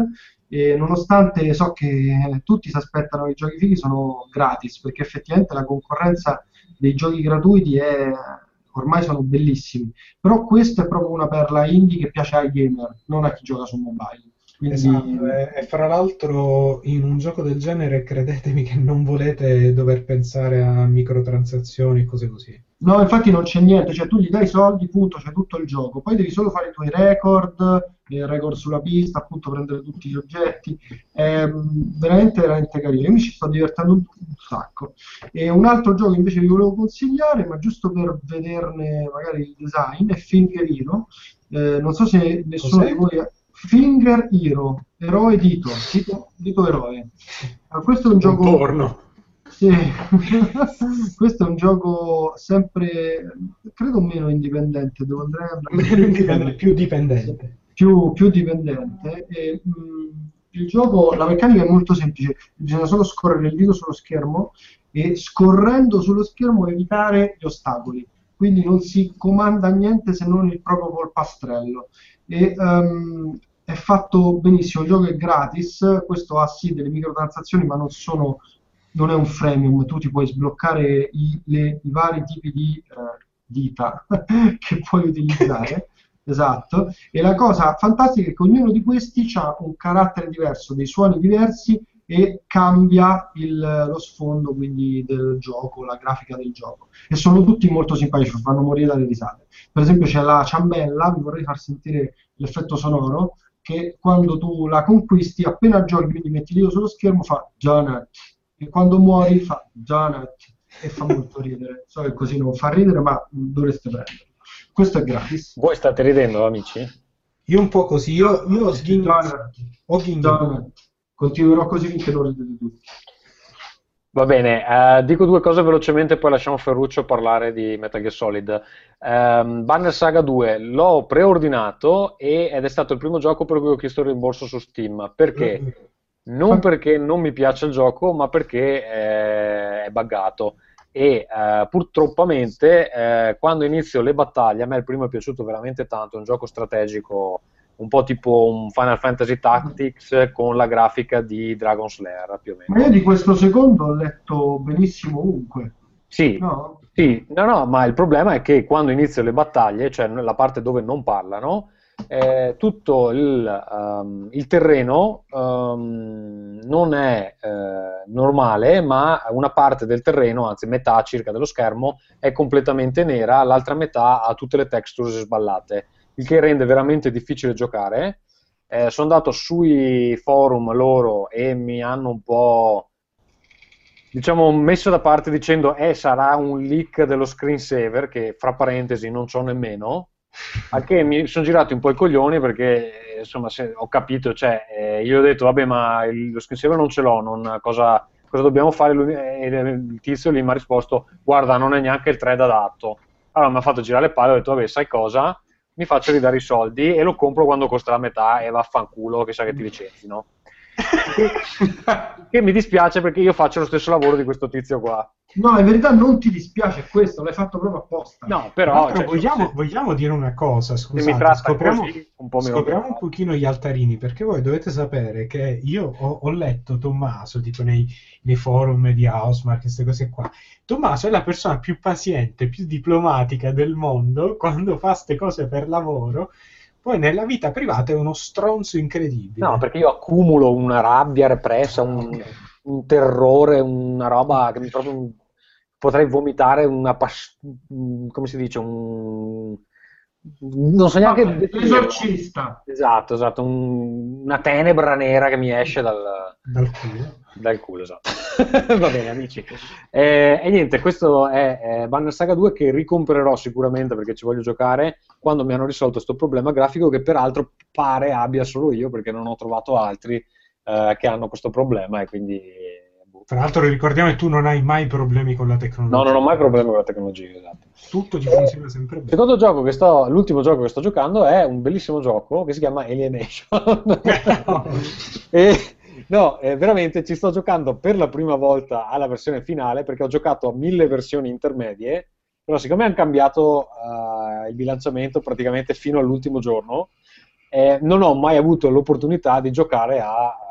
e nonostante so che tutti si aspettano che i giochi fighi sono gratis, perché effettivamente la concorrenza dei giochi gratuiti è, ormai sono bellissimi, però questo è proprio una perla indie che piace ai gamer, non a chi gioca su mobile. Quindi, Esatto, e fra l'altro in un gioco del genere credetemi che non volete dover pensare a microtransazioni e cose così. No, infatti non c'è niente, cioè tu gli dai i soldi, punto, c'è tutto il gioco, poi devi solo fare i tuoi record, il record sulla pista, appunto prendere tutti gli oggetti, è mm, veramente, veramente carino, io mi ci sto divertendo un, sacco. E un altro gioco invece vi volevo consigliare, ma giusto per vederne magari il design, è Finger Hero, Eh, non so se nessuno Cos'è? di voi... ha- Finger Hero, eroe dito, dito, dito eroe. Ah, questo è un gioco... Un porno. Sì, questo è un gioco sempre, credo meno indipendente, devo andare a Meno indipendente, più dipendente. più, più dipendente. E, mh, il gioco, la meccanica è molto semplice, bisogna solo scorrere il dito sullo schermo e scorrendo sullo schermo evitare gli ostacoli. Quindi non si comanda niente se non il proprio polpastrello. E, um, è fatto benissimo, il gioco è gratis, questo ha sì delle microtransazioni, ma non, sono, non è un freemium, tu ti puoi sbloccare i, le, i vari tipi di eh, dita che puoi utilizzare. esatto, e la cosa fantastica è che ognuno di questi ha un carattere diverso, dei suoni diversi e cambia il, lo sfondo quindi del gioco, la grafica del gioco. E sono tutti molto simpatici, fanno morire dalle risate. Per esempio c'è la ciambella, vi vorrei far sentire l'effetto sonoro, che quando tu la conquisti, appena giochi, quindi metti l'io sullo schermo, fa Janet, e quando muori fa Janet, e fa molto ridere. So che così non fa ridere, ma dovreste prenderlo. Questo è gratis. Voi state ridendo, amici? Io un po' così, io, io ho Janet. Janet. Continuerò così finché non ridete tutti. Va bene, uh, dico due cose velocemente, poi lasciamo Ferruccio parlare di Metal Gear Solid. Um, Banner Saga 2 l'ho preordinato e, ed è stato il primo gioco per cui ho chiesto il rimborso su Steam. Perché? Non perché non mi piace il gioco, ma perché eh, è buggato. E uh, purtroppamente, eh, quando inizio le battaglie, a me il primo è piaciuto veramente tanto, è un gioco strategico un po' tipo un Final Fantasy Tactics con la grafica di Dragon Slayer più o meno. Ma io di questo secondo ho letto benissimo ovunque. Sì, no? sì, no, no, ma il problema è che quando iniziano le battaglie, cioè la parte dove non parlano, eh, tutto il, um, il terreno um, non è eh, normale, ma una parte del terreno, anzi metà circa dello schermo, è completamente nera, l'altra metà ha tutte le textures sballate il che rende veramente difficile giocare. Eh, sono andato sui forum loro e mi hanno un po' diciamo messo da parte dicendo eh sarà un leak dello screensaver che fra parentesi non c'ho nemmeno a che mi sono girati un po' i coglioni perché insomma ho capito cioè eh, io ho detto vabbè ma il, lo screensaver non ce l'ho non, cosa, cosa, dobbiamo fare? Lui, e il tizio lì mi ha risposto guarda non è neanche il thread adatto. Allora mi ha fatto girare le palle ho detto vabbè sai cosa? Mi faccio ridare i soldi e lo compro quando costa la metà e vaffanculo che sa che ti licenzino. Che mi dispiace perché io faccio lo stesso lavoro di questo tizio qua. No, in verità non ti dispiace questo, l'hai fatto proprio apposta. No, però cioè, vogliamo, vogliamo, dire una cosa, scusate, scopriamo, così, un, po scopriamo un pochino gli altarini, perché voi dovete sapere che io ho, ho letto Tommaso, tipo nei, nei forum di Housemark, queste cose qua. Tommaso è la persona più paziente, più diplomatica del mondo quando fa queste cose per lavoro poi nella vita privata è uno stronzo incredibile. No, perché io accumulo una rabbia repressa, un, un terrore, una roba che mi proprio potrei vomitare una pas- come si dice un non so neanche Vabbè, esorcista esatto esatto un, una tenebra nera che mi esce dal, dal culo. dal culo esatto. Va bene amici. Eh, e niente questo è, è Banner Saga 2 che ricomprerò sicuramente perché ci voglio giocare quando mi hanno risolto questo problema grafico che peraltro pare abbia solo io perché non ho trovato altri eh, che hanno questo problema e quindi tra l'altro ricordiamo che tu non hai mai problemi con la tecnologia. No, non ho mai problemi con la tecnologia, esatto. Tutto ti funziona sempre bene. Secondo gioco che sto, l'ultimo gioco che sto giocando è un bellissimo gioco che si chiama Alienation. e, no, eh, veramente ci sto giocando per la prima volta alla versione finale perché ho giocato a mille versioni intermedie, però siccome hanno cambiato uh, il bilanciamento praticamente fino all'ultimo giorno, eh, non ho mai avuto l'opportunità di giocare a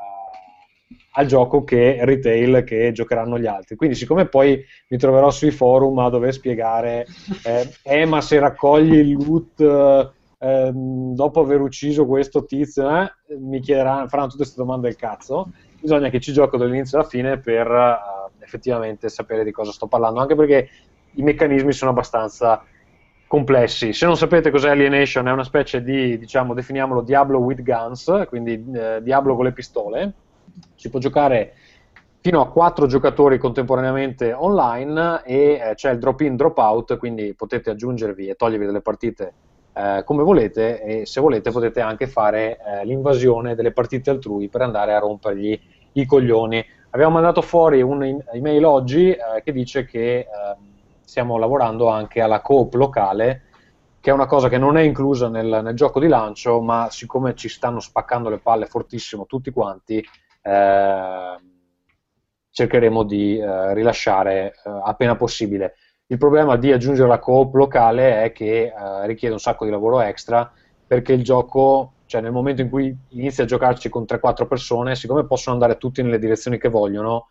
al gioco che retail che giocheranno gli altri. Quindi, siccome poi mi troverò sui forum a dover spiegare, eh, eh ma se raccogli il loot eh, dopo aver ucciso questo tizio, eh, mi chiederanno, faranno tutte queste domande del cazzo. Bisogna che ci gioco dall'inizio alla fine per uh, effettivamente sapere di cosa sto parlando, anche perché i meccanismi sono abbastanza complessi. Se non sapete cos'è Alienation, è una specie di, diciamo, definiamolo Diablo with guns, quindi eh, Diablo con le pistole si può giocare fino a quattro giocatori contemporaneamente online e eh, c'è il drop in drop out quindi potete aggiungervi e togliervi delle partite eh, come volete e se volete potete anche fare eh, l'invasione delle partite altrui per andare a rompergli i coglioni. Abbiamo mandato fuori un'email oggi eh, che dice che ehm, stiamo lavorando anche alla coop locale che è una cosa che non è inclusa nel, nel gioco di lancio, ma siccome ci stanno spaccando le palle fortissimo tutti quanti, eh, cercheremo di eh, rilasciare eh, appena possibile. Il problema di aggiungere la coop locale è che eh, richiede un sacco di lavoro extra perché il gioco, cioè nel momento in cui inizi a giocarci con 3-4 persone, siccome possono andare tutti nelle direzioni che vogliono,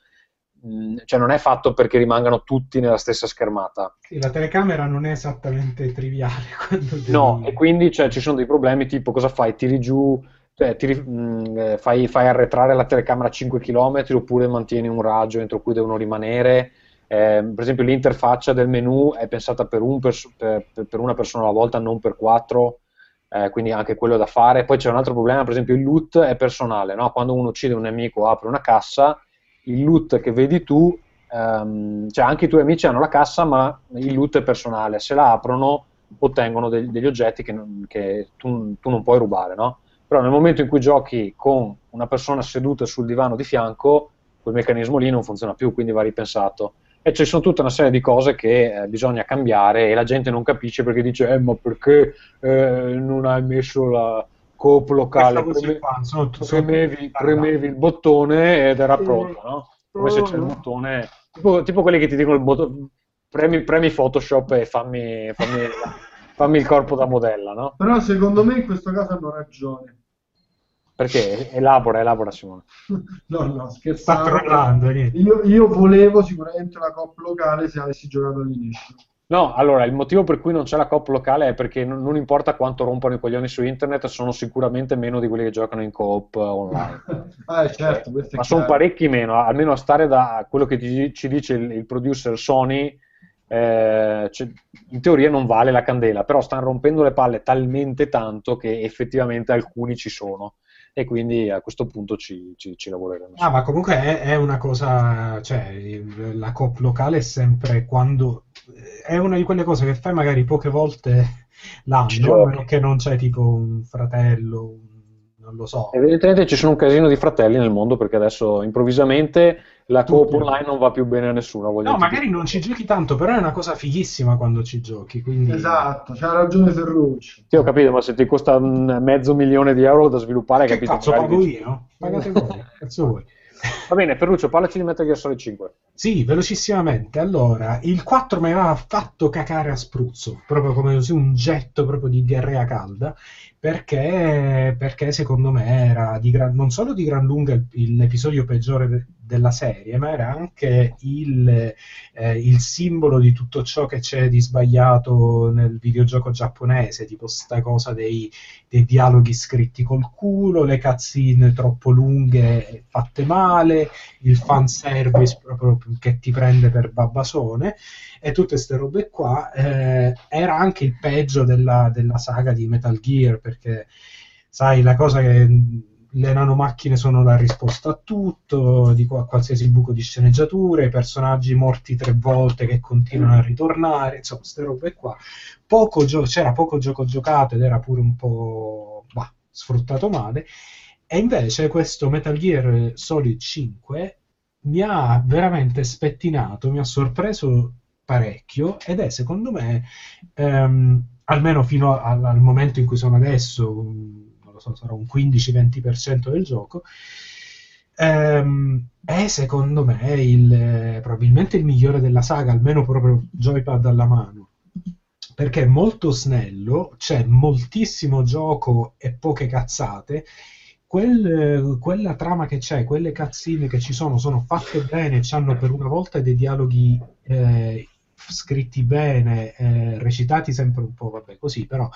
cioè non è fatto perché rimangano tutti nella stessa schermata. Sì, la telecamera non è esattamente triviale. quando devi- No, e quindi cioè, ci sono dei problemi tipo cosa fai? Tiri giù, cioè, tiri- mh, eh, fai, fai arretrare la telecamera a 5 km oppure mantieni un raggio entro cui devono rimanere. Eh, per esempio l'interfaccia del menu è pensata per, un pers- per- per- una persona alla volta, non per quattro, eh, quindi anche quello da fare. Poi c'è un altro problema, per esempio il loot è personale, no? quando uno uccide un nemico apre una cassa, il loot che vedi tu, ehm, cioè anche i tuoi amici hanno la cassa, ma il loot è personale. Se la aprono, ottengono degli, degli oggetti che, non- che tu, tu non puoi rubare, no? Però nel momento in cui giochi con una persona seduta sul divano di fianco, quel meccanismo lì non funziona più, quindi va ripensato. E ci sono tutta una serie di cose che eh, bisogna cambiare e la gente non capisce perché dice, eh, ma perché eh, non hai messo la coop locale? Preme- sono- premevi, premevi il bottone ed era pronto, no? Come se c'è il bottone, tipo, tipo quelli che ti dicono il bottone, premi, premi Photoshop e fammi, fammi, fammi il corpo da modella, no? Però secondo me in questo caso hanno ragione. Perché elabora, elabora Simone. No, no, Sta scherzando. Io, io volevo sicuramente la coop locale se avessi giocato all'inizio. No, allora il motivo per cui non c'è la coop locale è perché non, non importa quanto rompano i coglioni su internet, sono sicuramente meno di quelli che giocano in coop online. Ah, certo, Ma sono parecchi meno, almeno a stare da quello che ti- ci dice il, il producer Sony, eh, cioè, in teoria non vale la candela, però stanno rompendo le palle talmente tanto che effettivamente alcuni ci sono e quindi a questo punto ci, ci- ci lavoreremo. Ah, ma comunque è, è una cosa, cioè il- la coop locale è sempre quando è una di quelle cose che fai magari poche volte l'anno, a meno che non c'è tipo un fratello, un- non lo so. Evidentemente ci sono un casino di fratelli nel mondo perché adesso improvvisamente la coop online non va più bene a nessuno. voglio No, dire. magari non ci giochi tanto, però è una cosa fighissima quando ci giochi, quindi... Esatto, c'ha ragione Ferrucci. Sì, ho capito, ma se ti costa un mezzo milione di euro da sviluppare, Che capito? cazzo pago dici- io? Pagate voi, cazzo vuoi? Va bene, Ferruccio, parlaci di Metal Gear Solid 5. Sì, velocissimamente. Allora, il 4 mi aveva fatto cacare a spruzzo, proprio come così un getto proprio di diarrea calda, perché, perché secondo me era di gran- non solo di gran lunga l'episodio peggiore della serie, ma era anche il, eh, il simbolo di tutto ciò che c'è di sbagliato nel videogioco giapponese, tipo sta cosa dei, dei dialoghi scritti col culo, le cutscene troppo lunghe fatte male, il fanservice proprio che ti prende per babbasone e tutte queste robe qua. eh, era anche il peggio della, della saga di Metal Gear perché, sai, la cosa che le nanomacchine sono la risposta a tutto, di qua- qualsiasi buco di sceneggiature, personaggi morti tre volte che continuano a ritornare, insomma, queste robe qua. Poco gio- c'era poco gioco giocato ed era pure un po' bah, sfruttato male. E invece questo Metal Gear Solid 5 mi ha veramente spettinato, mi ha sorpreso parecchio ed è secondo me, ehm, almeno fino al, al momento in cui sono adesso, so, sarà un 15-20% del gioco, ehm, è secondo me il, eh, probabilmente il migliore della saga, almeno proprio joypad alla mano perché è molto snello, c'è moltissimo gioco e poche cazzate. Quel, eh, quella trama che c'è, quelle cazzine che ci sono, sono fatte bene, hanno per una volta dei dialoghi eh, scritti bene, eh, recitati sempre un po', vabbè, così, però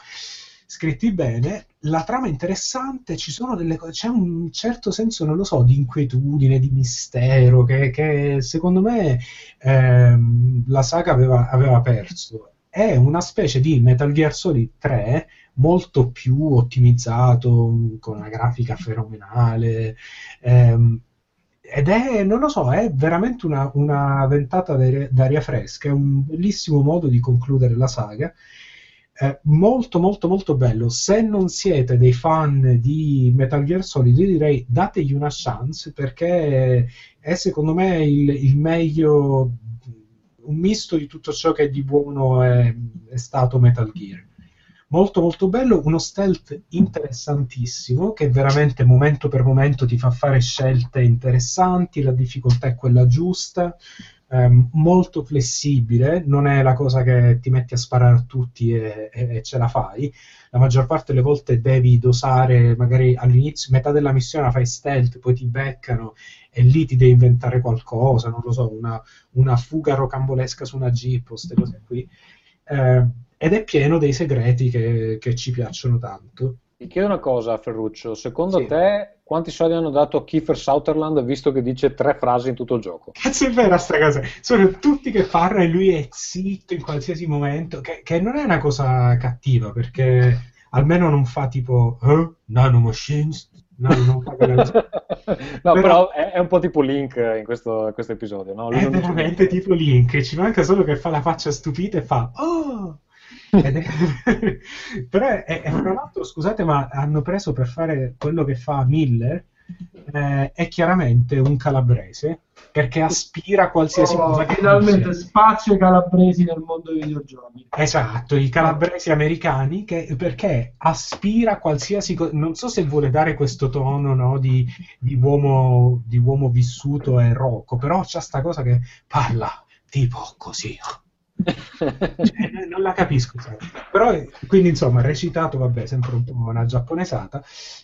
scritti bene. La trama è interessante, ci sono delle cose, c'è un certo senso, non lo so, di inquietudine, di mistero, che, che secondo me ehm, la saga aveva, aveva perso. È una specie di Metal Gear Solid 3 molto più ottimizzato, con una grafica fenomenale. ehm, ed è, non lo so, è veramente una, una ventata d'aria, d'aria fresca, è un bellissimo modo di concludere la saga. Eh, molto molto molto bello. Se non siete dei fan di Metal Gear Solid, io direi dategli una chance perché è secondo me il, il meglio, un misto di tutto ciò che di buono è, è stato Metal Gear. molto molto bello, uno stealth interessantissimo che veramente momento per momento ti fa fare scelte interessanti, la difficoltà è quella giusta, ehm, molto flessibile, non è la cosa che ti metti a sparare a tutti e, e- e ce la fai, la maggior parte delle volte devi dosare, magari all'inizio, metà della missione la fai stealth, poi ti beccano e lì ti devi inventare qualcosa, non lo so, una, una fuga rocambolesca su una jeep o queste cose qui. Eh, ed è pieno dei segreti che, che ci piacciono tanto. Ti chiedo una cosa, Ferruccio. Secondo te, quanti soldi hanno dato a Kiefer Sutherland visto che dice tre frasi in tutto il gioco? Cazzo è vera sta cosa, sono tutti che parlano e lui è zitto in qualsiasi momento, che, che non è una cosa cattiva perché almeno non fa tipo "Eh? Nano Machines, no, non fa quella cosa. No, però, Però- è, è un po' tipo Link in questo, questo episodio, no? Lui È veramente tipo Link, ci manca solo che fa la faccia stupita e fa oh! È- Però è, è- tra l'altro, scusate, ma hanno preso per fare quello che fa Miller, eh, è chiaramente un calabrese, perché aspira a qualsiasi Oh, cosa finalmente spazio ai calabresi nel mondo dei videogiochi. Esatto, i calabresi americani che perché aspira a qualsiasi cosa, non so se vuole dare questo tono no, di, di uomo, di uomo vissuto e rocco, però c'è sta cosa che parla tipo così. Cioè, non la capisco, sai. però eh, quindi insomma recitato, vabbè, sempre un po' una giapponesata,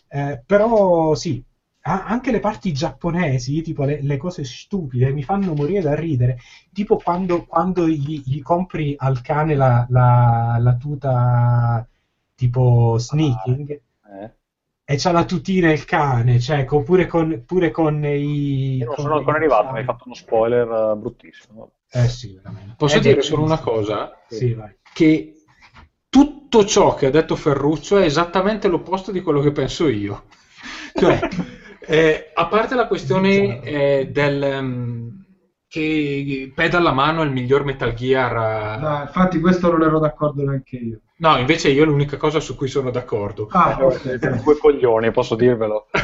Eh, però sì, anche le parti giapponesi, tipo le, le cose stupide, mi fanno morire da ridere, tipo quando, quando gli, gli compri al cane la, la- la tuta tipo sneaking Eh? E c'ha la tutina il cane, cioè, con- pure, con, pure con i... Io non sono ancora arrivato, mi hai fatto uno spoiler eh, bruttissimo. Eh sì, veramente. Posso è dire solo una cosa? Sì, vai. Che tutto ciò che ha detto Ferruccio è esattamente l'opposto di quello che penso io. Cioè, eh, a parte la questione eh, del mm, che Pedal la mano è il miglior Metal Gear. eh, No, infatti questo non ero d'accordo neanche io. No, invece io è l'unica cosa su cui sono d'accordo. Ah, Eh, siete due coglioni, posso dirvelo.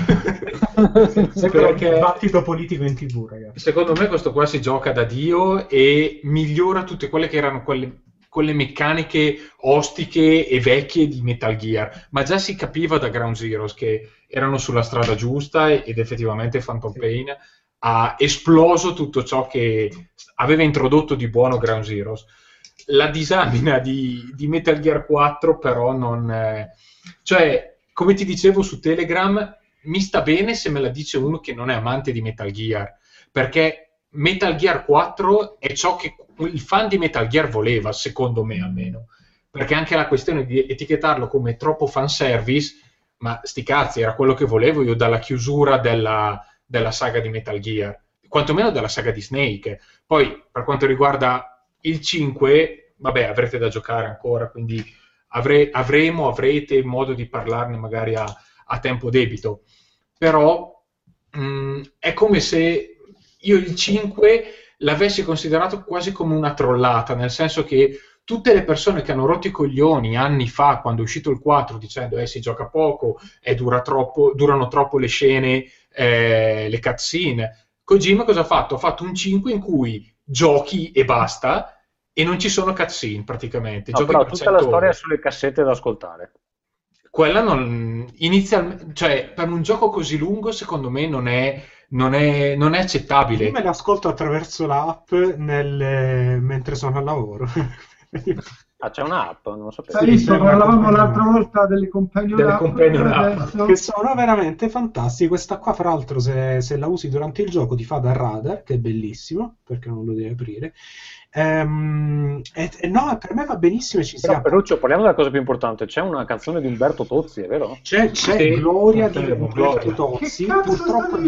Perché- dibattito politico in tv, ragazzi. Secondo me questo qua si gioca da Dio e migliora tutte quelle che erano quelle, quelle meccaniche ostiche e vecchie di Metal Gear, ma già si capiva da Ground Zeroes che erano sulla strada giusta ed effettivamente Phantom Pain ha esploso tutto ciò che aveva introdotto di buono Ground Zeroes. La disamina di, di Metal Gear 4 però non... eh, cioè, come ti dicevo su Telegram, mi sta bene se me la dice uno che non è amante di Metal Gear, perché Metal Gear 4 è ciò che il fan di Metal Gear voleva, secondo me almeno. Perché anche la questione di etichettarlo come troppo fanservice, ma sti cazzi, era quello che volevo io dalla chiusura della, della saga di Metal Gear, quantomeno della saga di Snake. Poi, per quanto riguarda il 5, vabbè, avrete da giocare ancora, quindi avre- avremo, avrete modo di parlarne magari a, a tempo debito. Però mh, è come se io il 5 l'avessi considerato quasi come una trollata, nel senso che tutte le persone che hanno rotto i coglioni anni fa, quando è uscito il 4, dicendo eh, si gioca poco, e dura troppo, durano troppo le scene, eh, le cutscene, Kojima cosa ha fatto? Ha fatto un 5 in cui giochi e basta, e non ci sono cutscene praticamente. No, giochi però per tutta 100 la storia ore. sulle cassette da ascoltare. Quella non inizialmente, cioè per un gioco così lungo, secondo me non è, non è, non è accettabile. Io me l'ascolto attraverso l'app nel- mentre sono al lavoro. Ah, c'è un'app, non lo sapevo. Hai visto? sembra Parlavamo l'altra volta delle companion Delle app, companion app. che sono veramente fantastiche. Questa qua, fra l'altro, se, se la usi durante il gioco, ti fa da radar, che è bellissimo, perché non lo devi aprire. Ehm, e, e no, per me va benissimo. e Ci Però sia. Ferruccio, parliamo della cosa più importante. C'è una canzone di Umberto Tozzi, è vero? C'è, c'è Sì, Gloria di Umberto. Tozzi. Che cazzo Purtroppo?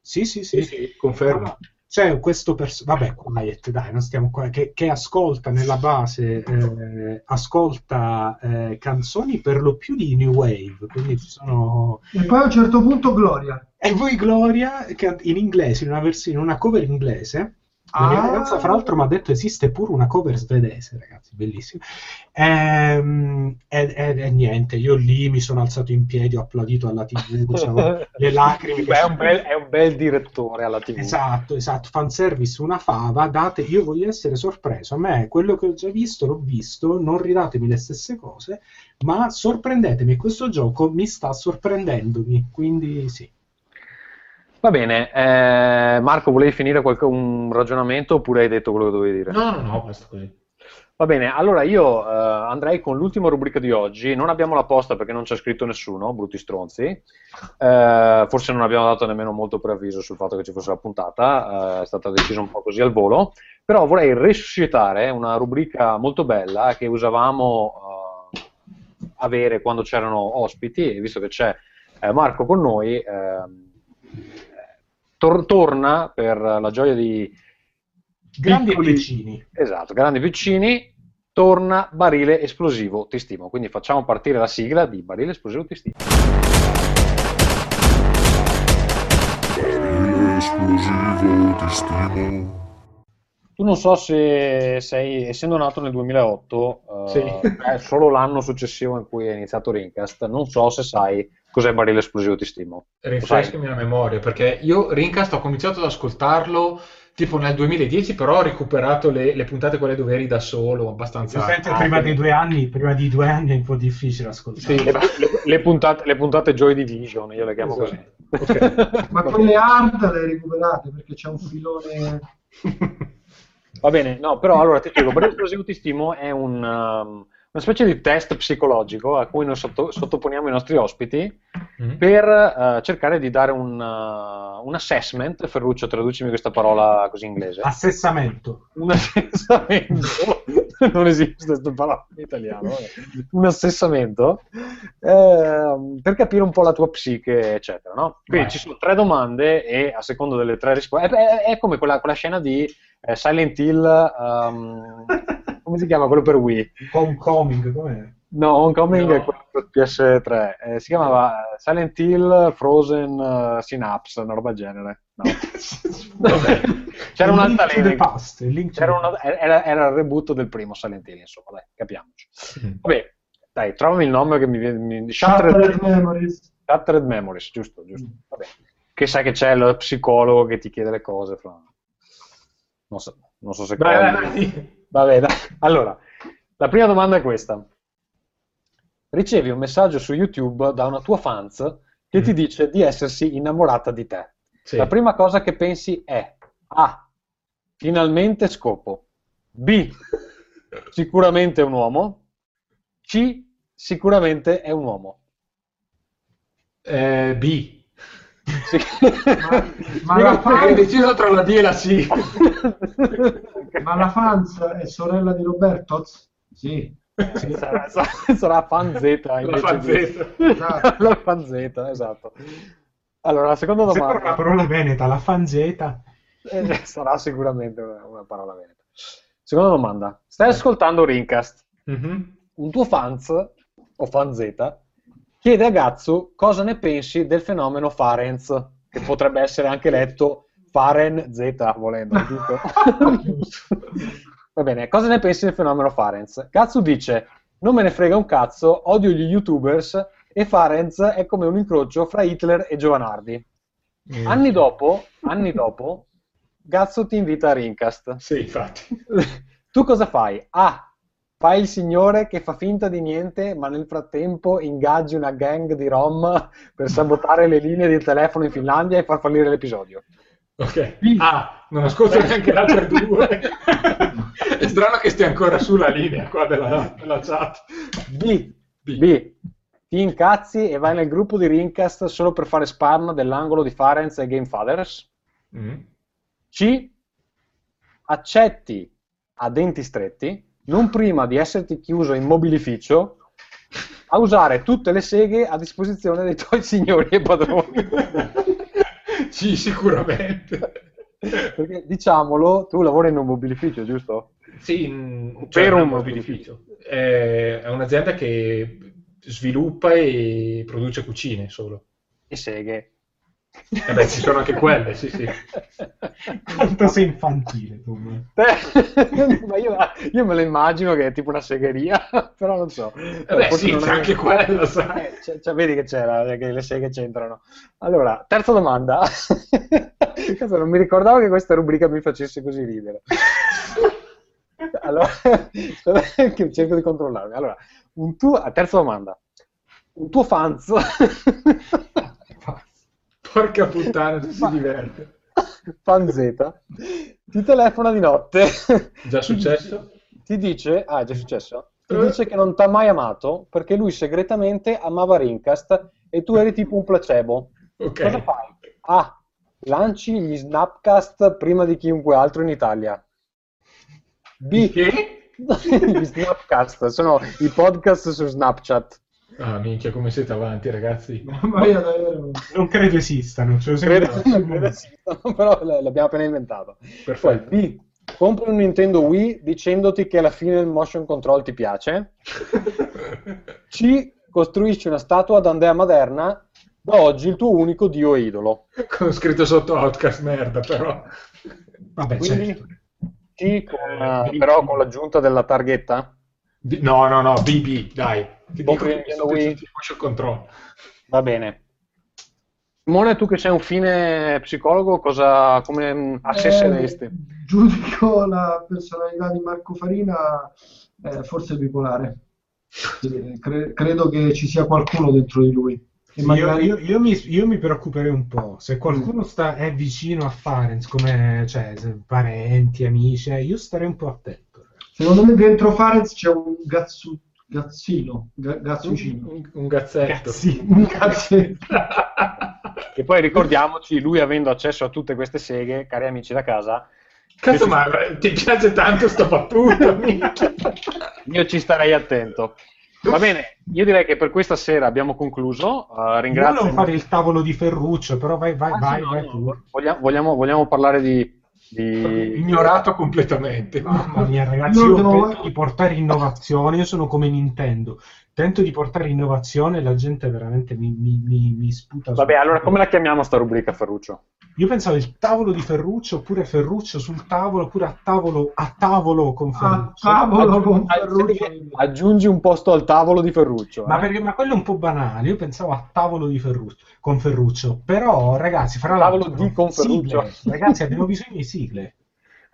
Sì, sì, sì. Sì, sì, confermo. C'è questo personaggio, vabbè, quiet, dai, non stiamo qua, che, che ascolta nella base, eh, ascolta eh, canzoni per lo più di New Wave, quindi ci sono... E poi a un certo punto Gloria. E voi Gloria, che in inglese, in una versione, in una cover inglese, La mia Ah. ragazza, fra l'altro, mi ha detto esiste pure una cover svedese, ragazzi, bellissima. Ehm, E, e- e niente, io lì mi sono alzato in piedi, ho applaudito alla TV, c'avevo le lacrime. Beh, è, un bel, è un bel direttore alla TV. Esatto, esatto, fanservice una fava, date, io voglio essere sorpreso, a me quello che ho già visto l'ho visto, non ridatemi le stesse cose, ma sorprendetemi, e questo gioco mi sta sorprendendomi, quindi sì. Va bene, eh, Marco, volevi finire qualche- un ragionamento oppure hai detto quello che dovevi dire? No, no, no, basta così. Va bene, allora io eh, andrei con l'ultima rubrica di oggi. Non abbiamo la posta perché non c'è scritto nessuno, brutti stronzi. Eh, forse non abbiamo dato nemmeno molto preavviso sul fatto che ci fosse la puntata, eh, è stata decisa un po' così al volo. Però vorrei resuscitare una rubrica molto bella che usavamo eh, avere quando c'erano ospiti, e visto che c'è eh, Marco con noi, ehm, tor- torna per la gioia di Grandi e piccoli- piccini. Esatto, grandi vicini, torna barile esplosivo, ti stimo. Quindi facciamo partire la sigla di barile esplosivo, ti stimo. Barile esplosivo, ti stimo. Tu non so se sei, essendo nato nel 2008, eh, Sì. è solo l'anno successivo in cui è iniziato Rincast, non so se sai cos'è barile esplosivo, ti stimo. Rinfrescami la memoria, perché io Rincast ho cominciato ad ascoltarlo tipo nel 2010, però ho recuperato le, le puntate quelle dove eri da solo, abbastanza... Ah, prima dei due anni, prima di due anni è un po' difficile ascoltare. Sì, Le, le- le puntate, le puntate Joy Division, io le chiamo Esatto. così. Ma quelle hard le hai recuperate perché c'è un filone. Va bene, no, però allora ti spiego, Barile esplosivo ti stimo è un, um, una specie di test psicologico a cui noi sotto- sottoponiamo i nostri ospiti Mm. per eh, cercare di dare un, uh, un assessment, Ferruccio traducimi questa parola così inglese, Assessamento. un assessamento, non esiste questa parola in italiano, vabbè. un assessamento ehm, per capire un po' la tua psiche, eccetera. No? Quindi Vai. ci sono tre domande e a seconda delle tre risposte, è, è- è come quella, quella scena di eh, Silent Hill, ehm, come si chiama quello per Wii? Homecoming, com'è? No, Homecoming No. è quello per PS3, eh, si chiamava Silent Hill Frozen eh, Synapse, una roba del genere. No. Vabbè. C'era Il un Link to the altalena. past, il Link to C'era the una- era, era il reboot del primo Silent Hill, insomma, dai, capiamoci. Vabbè, dai, trovami il nome che mi viene... mi- Shattered Shattered, Memories. Shattered Memories, giusto, giusto. Vabbè. Che sai che c'è il psicologo che ti chiede le cose. fra- Non so, non so se... Vai. Vabbè, dai. Allora, la prima domanda è questa. Ricevi un messaggio su YouTube da una tua fans che ti Mm. dice di essersi innamorata di te. Sì. La prima cosa che pensi è A. Finalmente scopo. B. Sicuramente è un uomo. C. Sicuramente è un uomo. Eh, B. Sì. Ma la Hai fans, deciso tra la B e la C. ma la fans è sorella di Roberto? Sì. Sì, sarà, sarà- sarà fan Z La invece fan di- Z. Esatto. la fan Z, esatto. Allora, la seconda Sembra domanda. una parola veneta, la fanzeta. Eh, sarà sicuramente una, parola veneta. Seconda domanda. Stai ascoltando Rincast. Mhm. Un tuo fans, o fanzeta, chiede a Gazzu cosa ne pensi del fenomeno Farenz, che potrebbe essere anche letto Faren Z, volendo, giusto? Va bene, cosa ne pensi del fenomeno Farenz? Gazzu dice, non me ne frega un cazzo, odio gli youtubers e Farenz è come un incrocio fra Hitler e Giovanardi. Mm. Anni dopo, anni dopo, Gazzo ti invita a Rincast. Sì, infatti. Tu cosa fai? A. Fai il signore che fa finta di niente, ma nel frattempo ingaggi una gang di rom per sabotare le linee di telefono in Finlandia e far fallire l'episodio. Ok. Ah, non ascolto neanche le altre due. È strano che stia ancora sulla linea qua della, della chat. B. B. B. Ti incazzi e vai nel gruppo di Rincast solo per fare spam dell'angolo di Farenz e Game Fathers. Mm. C. Accetti a denti stretti, non prima di esserti chiuso in mobilificio, a usare tutte le seghe a disposizione dei tuoi signori e padroni. Sì, sicuramente. Perché diciamolo, tu lavori in un mobilificio, giusto? Sì, mm, Per cioè, un mobilificio. È, è un'azienda che sviluppa e produce cucine solo. E seghe. Eh beh, ci sono anche quelle, sì, sì. Quanto sei infantile tu. Ma io, io me lo immagino che è tipo una segheria, però non so. Eh beh, Forse sì, non c'è anche quello, sai. Eh, c'è- c'è- vedi che c'era, che le seghe c'entrano. Allora, terza domanda. Cazzo, non mi ricordavo che questa rubrica mi facesse così ridere. Allora, cerco di controllarmi. Allora, un tuo, ah, terza domanda. Un tuo fans Porca puttana, ci si diverte. Fanzeta ti telefona di notte. Già successo? Ti dice, ah, è già successo? Ti Eh. dice che non ti ha mai amato perché lui segretamente amava Rincast e tu eri tipo un placebo. Ok. Cosa fai? A. Lanci gli Snapcast prima di chiunque altro in Italia. B. Che? gli Snapcast sono i podcast su Snapchat. Ah, minchia, come siete avanti, ragazzi. Ma io davvero... Non credo esistano. Cioè, Credo, credo esistano, però l'abbiamo appena inventato. Poi. B. Compri un Nintendo Wii dicendoti che alla fine il motion control ti piace. C. Costruisci una statua ad Andrea Maderna, da oggi il tuo unico dio e idolo. Con scritto sotto Outcast, merda, però. Vabbè, Quindi certo. C, con, eh, però con l'aggiunta della targhetta? No, no, no, BB, dai. Ti dico il che Nintendo sono Wii? tutti motion control. Va bene. Simone, tu che sei un fine psicologo, cosa, come mm, assesseresti? Eh, giudico la personalità di Marco Farina eh, forse bipolare. Sì, cre- credo che ci sia qualcuno dentro di lui. Sì, io, magari- io- io mi, io mi preoccuperei un po'. Se qualcuno sta, è vicino a Farenz, come cioè, parenti, amici, eh, io starei un po' attento. Secondo me dentro Farenz c'è un gazzu- gazzino, ga- gazzucino. Un, un gazzetto. Cazzi. Un gazzetto. E poi ricordiamoci, lui avendo accesso a tutte queste seghe, cari amici da casa, Cazzo, ma ti piace tanto sta battuta, io ci starei attento. Va bene, io direi che per questa sera abbiamo concluso. Uh, Io ringrazio. non fare il tavolo di Ferruccio, però vai, vai, Ah, sì, vai, no, vai no, vogliamo- vogliamo parlare di, di- Ignorato completamente. Mamma mia, ragazzi, Io devo- tento di portare innovazione, io sono come Nintendo, tento di portare innovazione e la gente veramente mi, mi, mi, mi sputa Vabbè, allora come la chiamiamo sta rubrica, Ferruccio? Io pensavo il tavolo di Ferruccio, oppure Ferruccio sul tavolo, oppure a tavolo, a tavolo con A Ferruccio. tavolo con Ferruccio. Aggiungi un posto al tavolo di Ferruccio. Ma, eh? perché, ma quello è un po' banale, io pensavo a tavolo di Ferruccio, con Ferruccio, però ragazzi, fra Tavolo l'altro, di con Ferruccio. sigle. ragazzi abbiamo bisogno di sigle.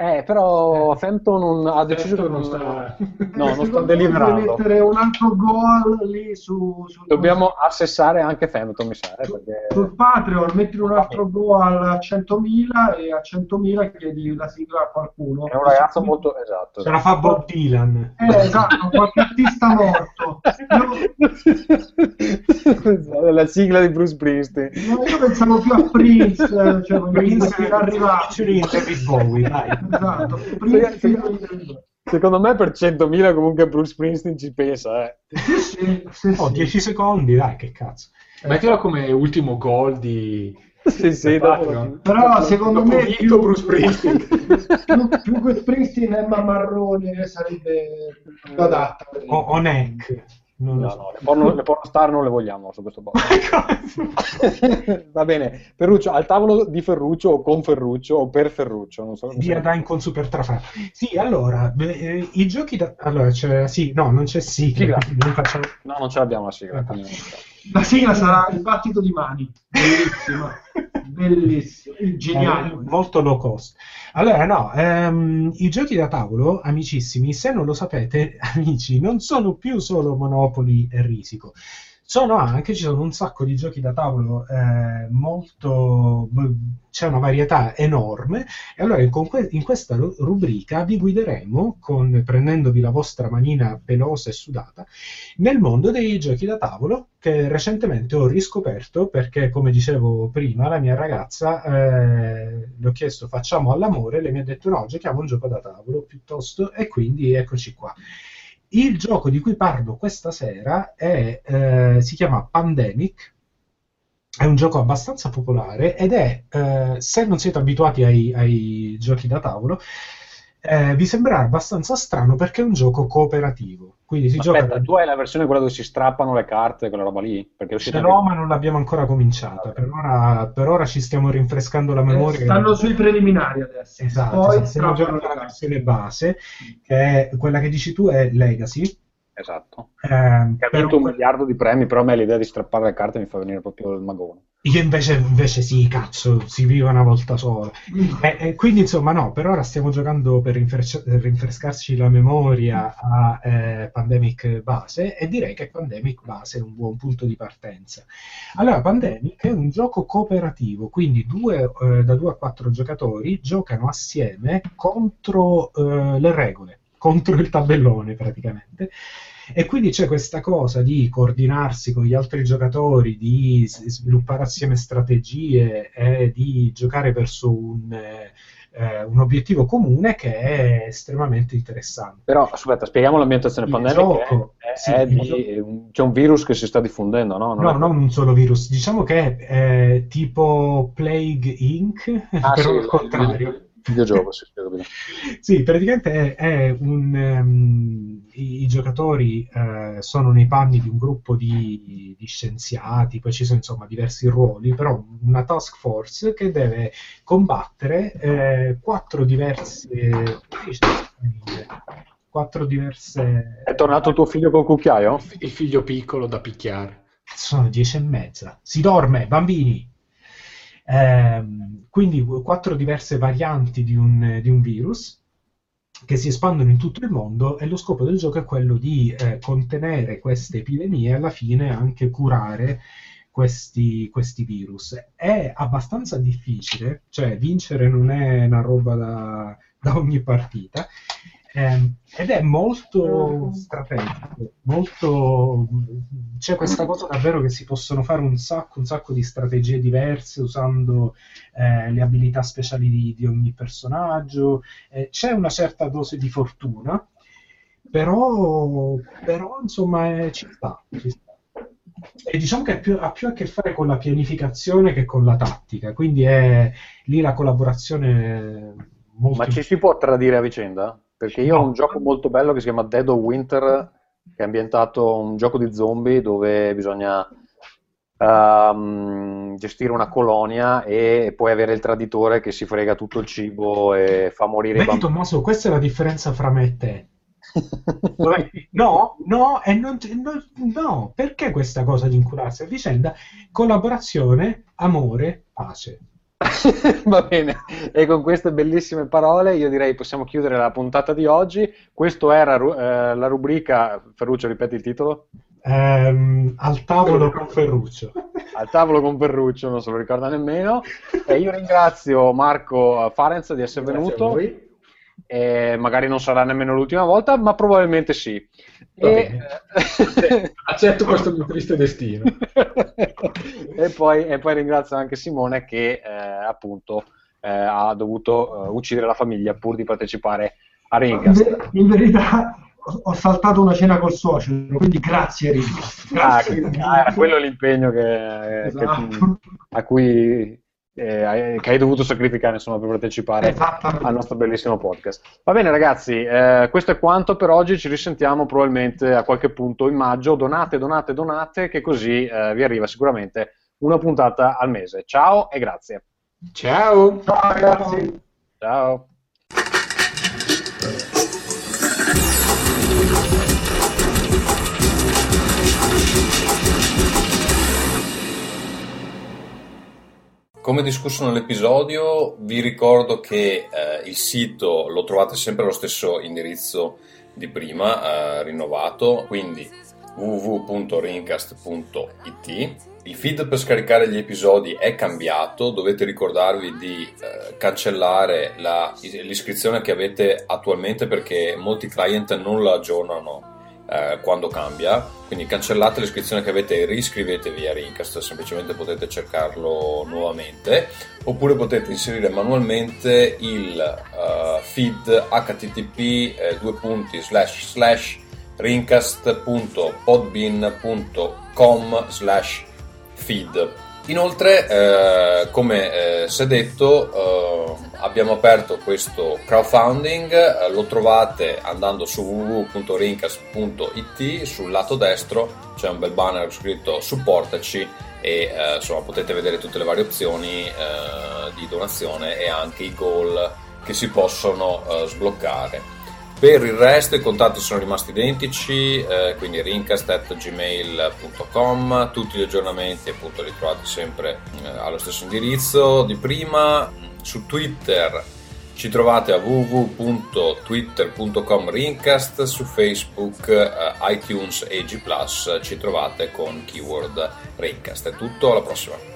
Eh, però Femto non ha deciso che non non sta... No, non sta deliberando. Devi mettere un altro goal lì su, sul, Dobbiamo assessare anche Femto, mi sa, eh, perché... sul Patreon, metti un altro goal a 100.000 e a 100.000 chiedi la sigla a qualcuno. È un ragazzo molto... Esatto. Ce la fa Bob Dylan. Eh, esatto, qualche artista morto. Io, La sigla di Bruce Springsteen. no, io pensavo più a Prince, cioè voglio Prince dire, arrivato. featuring David Bowie, dai. Esatto, Prince Secondo me per 100.000 comunque Bruce Springsteen ci pensa, eh. Sì, sì, sì, Oh, sì. 10 secondi, dai, che cazzo. Mettilo come ultimo gol di... Sì, sì, dopo-. Però secondo Dopo me vinto più, Bruce Springsteen. più, più che Springsteen Emma Marrone sarebbe più adatta. O, o Neck. Non No, so. no, le porno, le pornostar non le vogliamo su questo podcast. Va bene, Ferruccio, al tavolo di Ferruccio o con Ferruccio o per Ferruccio, non so. Via Dine con Super Trafra. Sì, allora, eh, i giochi da... Allora, c'è... Sì, no, non c'è sigla. Quindi non facciamo... No, non ce l'abbiamo la sigla. Ah. La sigla sarà il battito di mani. Bellissima. Bellissimo. Eh, Geniale. molto low cost. Allora, no, ehm, i giochi da tavolo, amicissimi, se non lo sapete, amici, non sono più solo Monopoli e Risico. Sono anche, ci sono un sacco di giochi da tavolo eh, molto... c'è una varietà enorme. E allora que- in questa ru- rubrica vi guideremo, con, prendendovi la vostra manina pelosa e sudata, nel mondo dei giochi da tavolo che recentemente ho riscoperto perché, come dicevo prima, la mia ragazza eh, le ho chiesto facciamo all'amore, lei mi ha detto no, giochiamo un gioco da tavolo piuttosto. E quindi eccoci qua. Il gioco di cui parlo questa sera è, eh, si chiama Pandemic, è un gioco abbastanza popolare ed è, eh, se non siete abituati ai, ai giochi da tavolo, eh, vi sembrerà abbastanza strano perché è un gioco cooperativo. Quindi si Aspetta, gioca tu hai la versione quella dove si strappano le carte, quella roba lì? Perché l'ho, anche- ma non l'abbiamo ancora cominciata. Per ora, per ora ci stiamo rinfrescando la memoria. Eh, stanno sui preliminari adesso. Esatto, Poi esatto. stiamo giocando le la versione base, che è quella che dici tu è Legacy. Esatto. Ehm, Che ha vinto un miliardo di premi, però a me l'idea di strappare le carte mi fa venire proprio il magone. Io invece, invece sì, cazzo, si vive una volta sola. E, e quindi insomma no, per ora stiamo giocando per rinfres- rinfrescarci la memoria a eh, Pandemic base e direi che Pandemic base è un buon punto di partenza. Allora, Pandemic è un gioco cooperativo, quindi due, eh, da 2 a 4 giocatori giocano assieme contro eh, le regole, contro il tabellone praticamente. E quindi c'è questa cosa di coordinarsi con gli altri giocatori, di sviluppare assieme strategie e di giocare verso un, eh, eh, un obiettivo comune che è estremamente interessante. Però aspetta, spieghiamo l'ambientazione Il pandemica. gioco, è- è- sì, è di- gioco- c'è un virus che si sta diffondendo, no? Non No, è- non un solo virus, diciamo che è eh, tipo Plague Inc., Ah, però sì, al contrario. Il videogioco, sì, sì, ho capito. Sì, praticamente è, è un, ehm, i, i giocatori eh, sono nei panni di un gruppo di, di scienziati, poi ci sono insomma diversi ruoli, però una task force che deve combattere eh, quattro diverse quattro diverse È tornato tuo figlio col cucchiaio? Il figlio piccolo da picchiare. sono dieci e mezza. Si dorme, bambini. Ehm, quindi quattro diverse varianti di un, di un virus che si espandono in tutto il mondo e lo scopo del gioco è quello di eh, contenere queste epidemie e alla fine anche curare questi, questi virus. È abbastanza difficile, cioè vincere non è una roba da, da ogni partita. Ehm, ed è molto strategico, molto... c'è questa cosa davvero che si possono fare un sacco, un sacco di strategie diverse usando eh, le abilità speciali di, di ogni personaggio, eh, c'è una certa dose di fortuna, però, però insomma eh, ci sta, ci sta. E diciamo che ha più, ha più a che fare con la pianificazione che con la tattica, quindi è lì la collaborazione molto Ma ci si può tradire a vicenda? Perché io ho un gioco molto bello che si chiama Dead of Winter, che è ambientato un gioco di zombie dove bisogna ehm, gestire una colonia e poi avere il traditore che si frega tutto il cibo e fa morire i Vedi bambini. Tommaso, questa è la differenza fra me e te. No, no, e non, no, no, perché questa cosa di incularsi a vicenda? Collaborazione, amore, pace. Va bene, e con queste bellissime parole io direi possiamo chiudere la puntata di oggi. Questo era eh, la rubrica, Ferruccio ripeti il titolo? Ehm, al tavolo con Ferruccio. Al tavolo con Ferruccio, non se lo ricorda nemmeno. E io ringrazio Marco Farenz di essere Grazie a venuto. Voi. E magari non sarà nemmeno l'ultima volta, ma probabilmente sì. E. Accetto questo mio triste destino. e, poi, e poi ringrazio anche Simone che eh, appunto eh, ha dovuto eh, uccidere la famiglia pur di partecipare a In, Ringcast. ver- in verità ho, saltato una cena col suocero, quindi grazie Rico. Ah, Grazie. ah, era quello l'impegno che, Esatto. che- a cui eh, che hai dovuto sacrificare insomma, per partecipare al nostro bellissimo podcast. Va bene ragazzi, eh, questo è quanto per oggi, ci risentiamo probabilmente a qualche punto in maggio, donate, donate, donate, che così eh, vi arriva sicuramente una puntata al mese. Ciao e grazie. Ciao. Ciao ragazzi. Ciao. Come discusso nell'episodio, vi ricordo che eh, il sito lo trovate sempre allo stesso indirizzo di prima, eh, rinnovato, quindi www.rincast.it. Il feed per scaricare gli episodi è cambiato, dovete ricordarvi di eh, cancellare la- l'iscrizione che avete attualmente perché molti client non la aggiornano eh, quando cambia, quindi cancellate l'iscrizione che avete e riscrivetevi a Rincast, semplicemente potete cercarlo nuovamente, oppure potete inserire manualmente il eh, feed http eh, due punti slash slash rincast.podbean.com slash feed. Inoltre, eh, come eh, si è detto, eh, abbiamo aperto questo crowdfunding, eh, lo trovate andando su www.rincas.it, sul lato destro c'è un bel banner scritto supportaci e eh, insomma potete vedere tutte le varie opzioni eh, di donazione e anche i goal che si possono sbloccare. Per il resto i contatti sono rimasti identici, eh, quindi rincast.gmail.com, tutti gli aggiornamenti appunto li trovate sempre eh, allo stesso indirizzo di prima, su Twitter ci trovate a www.twitter.com Rincast, su Facebook, eh, iTunes e G+, ci trovate con keyword Rincast. È tutto, alla prossima!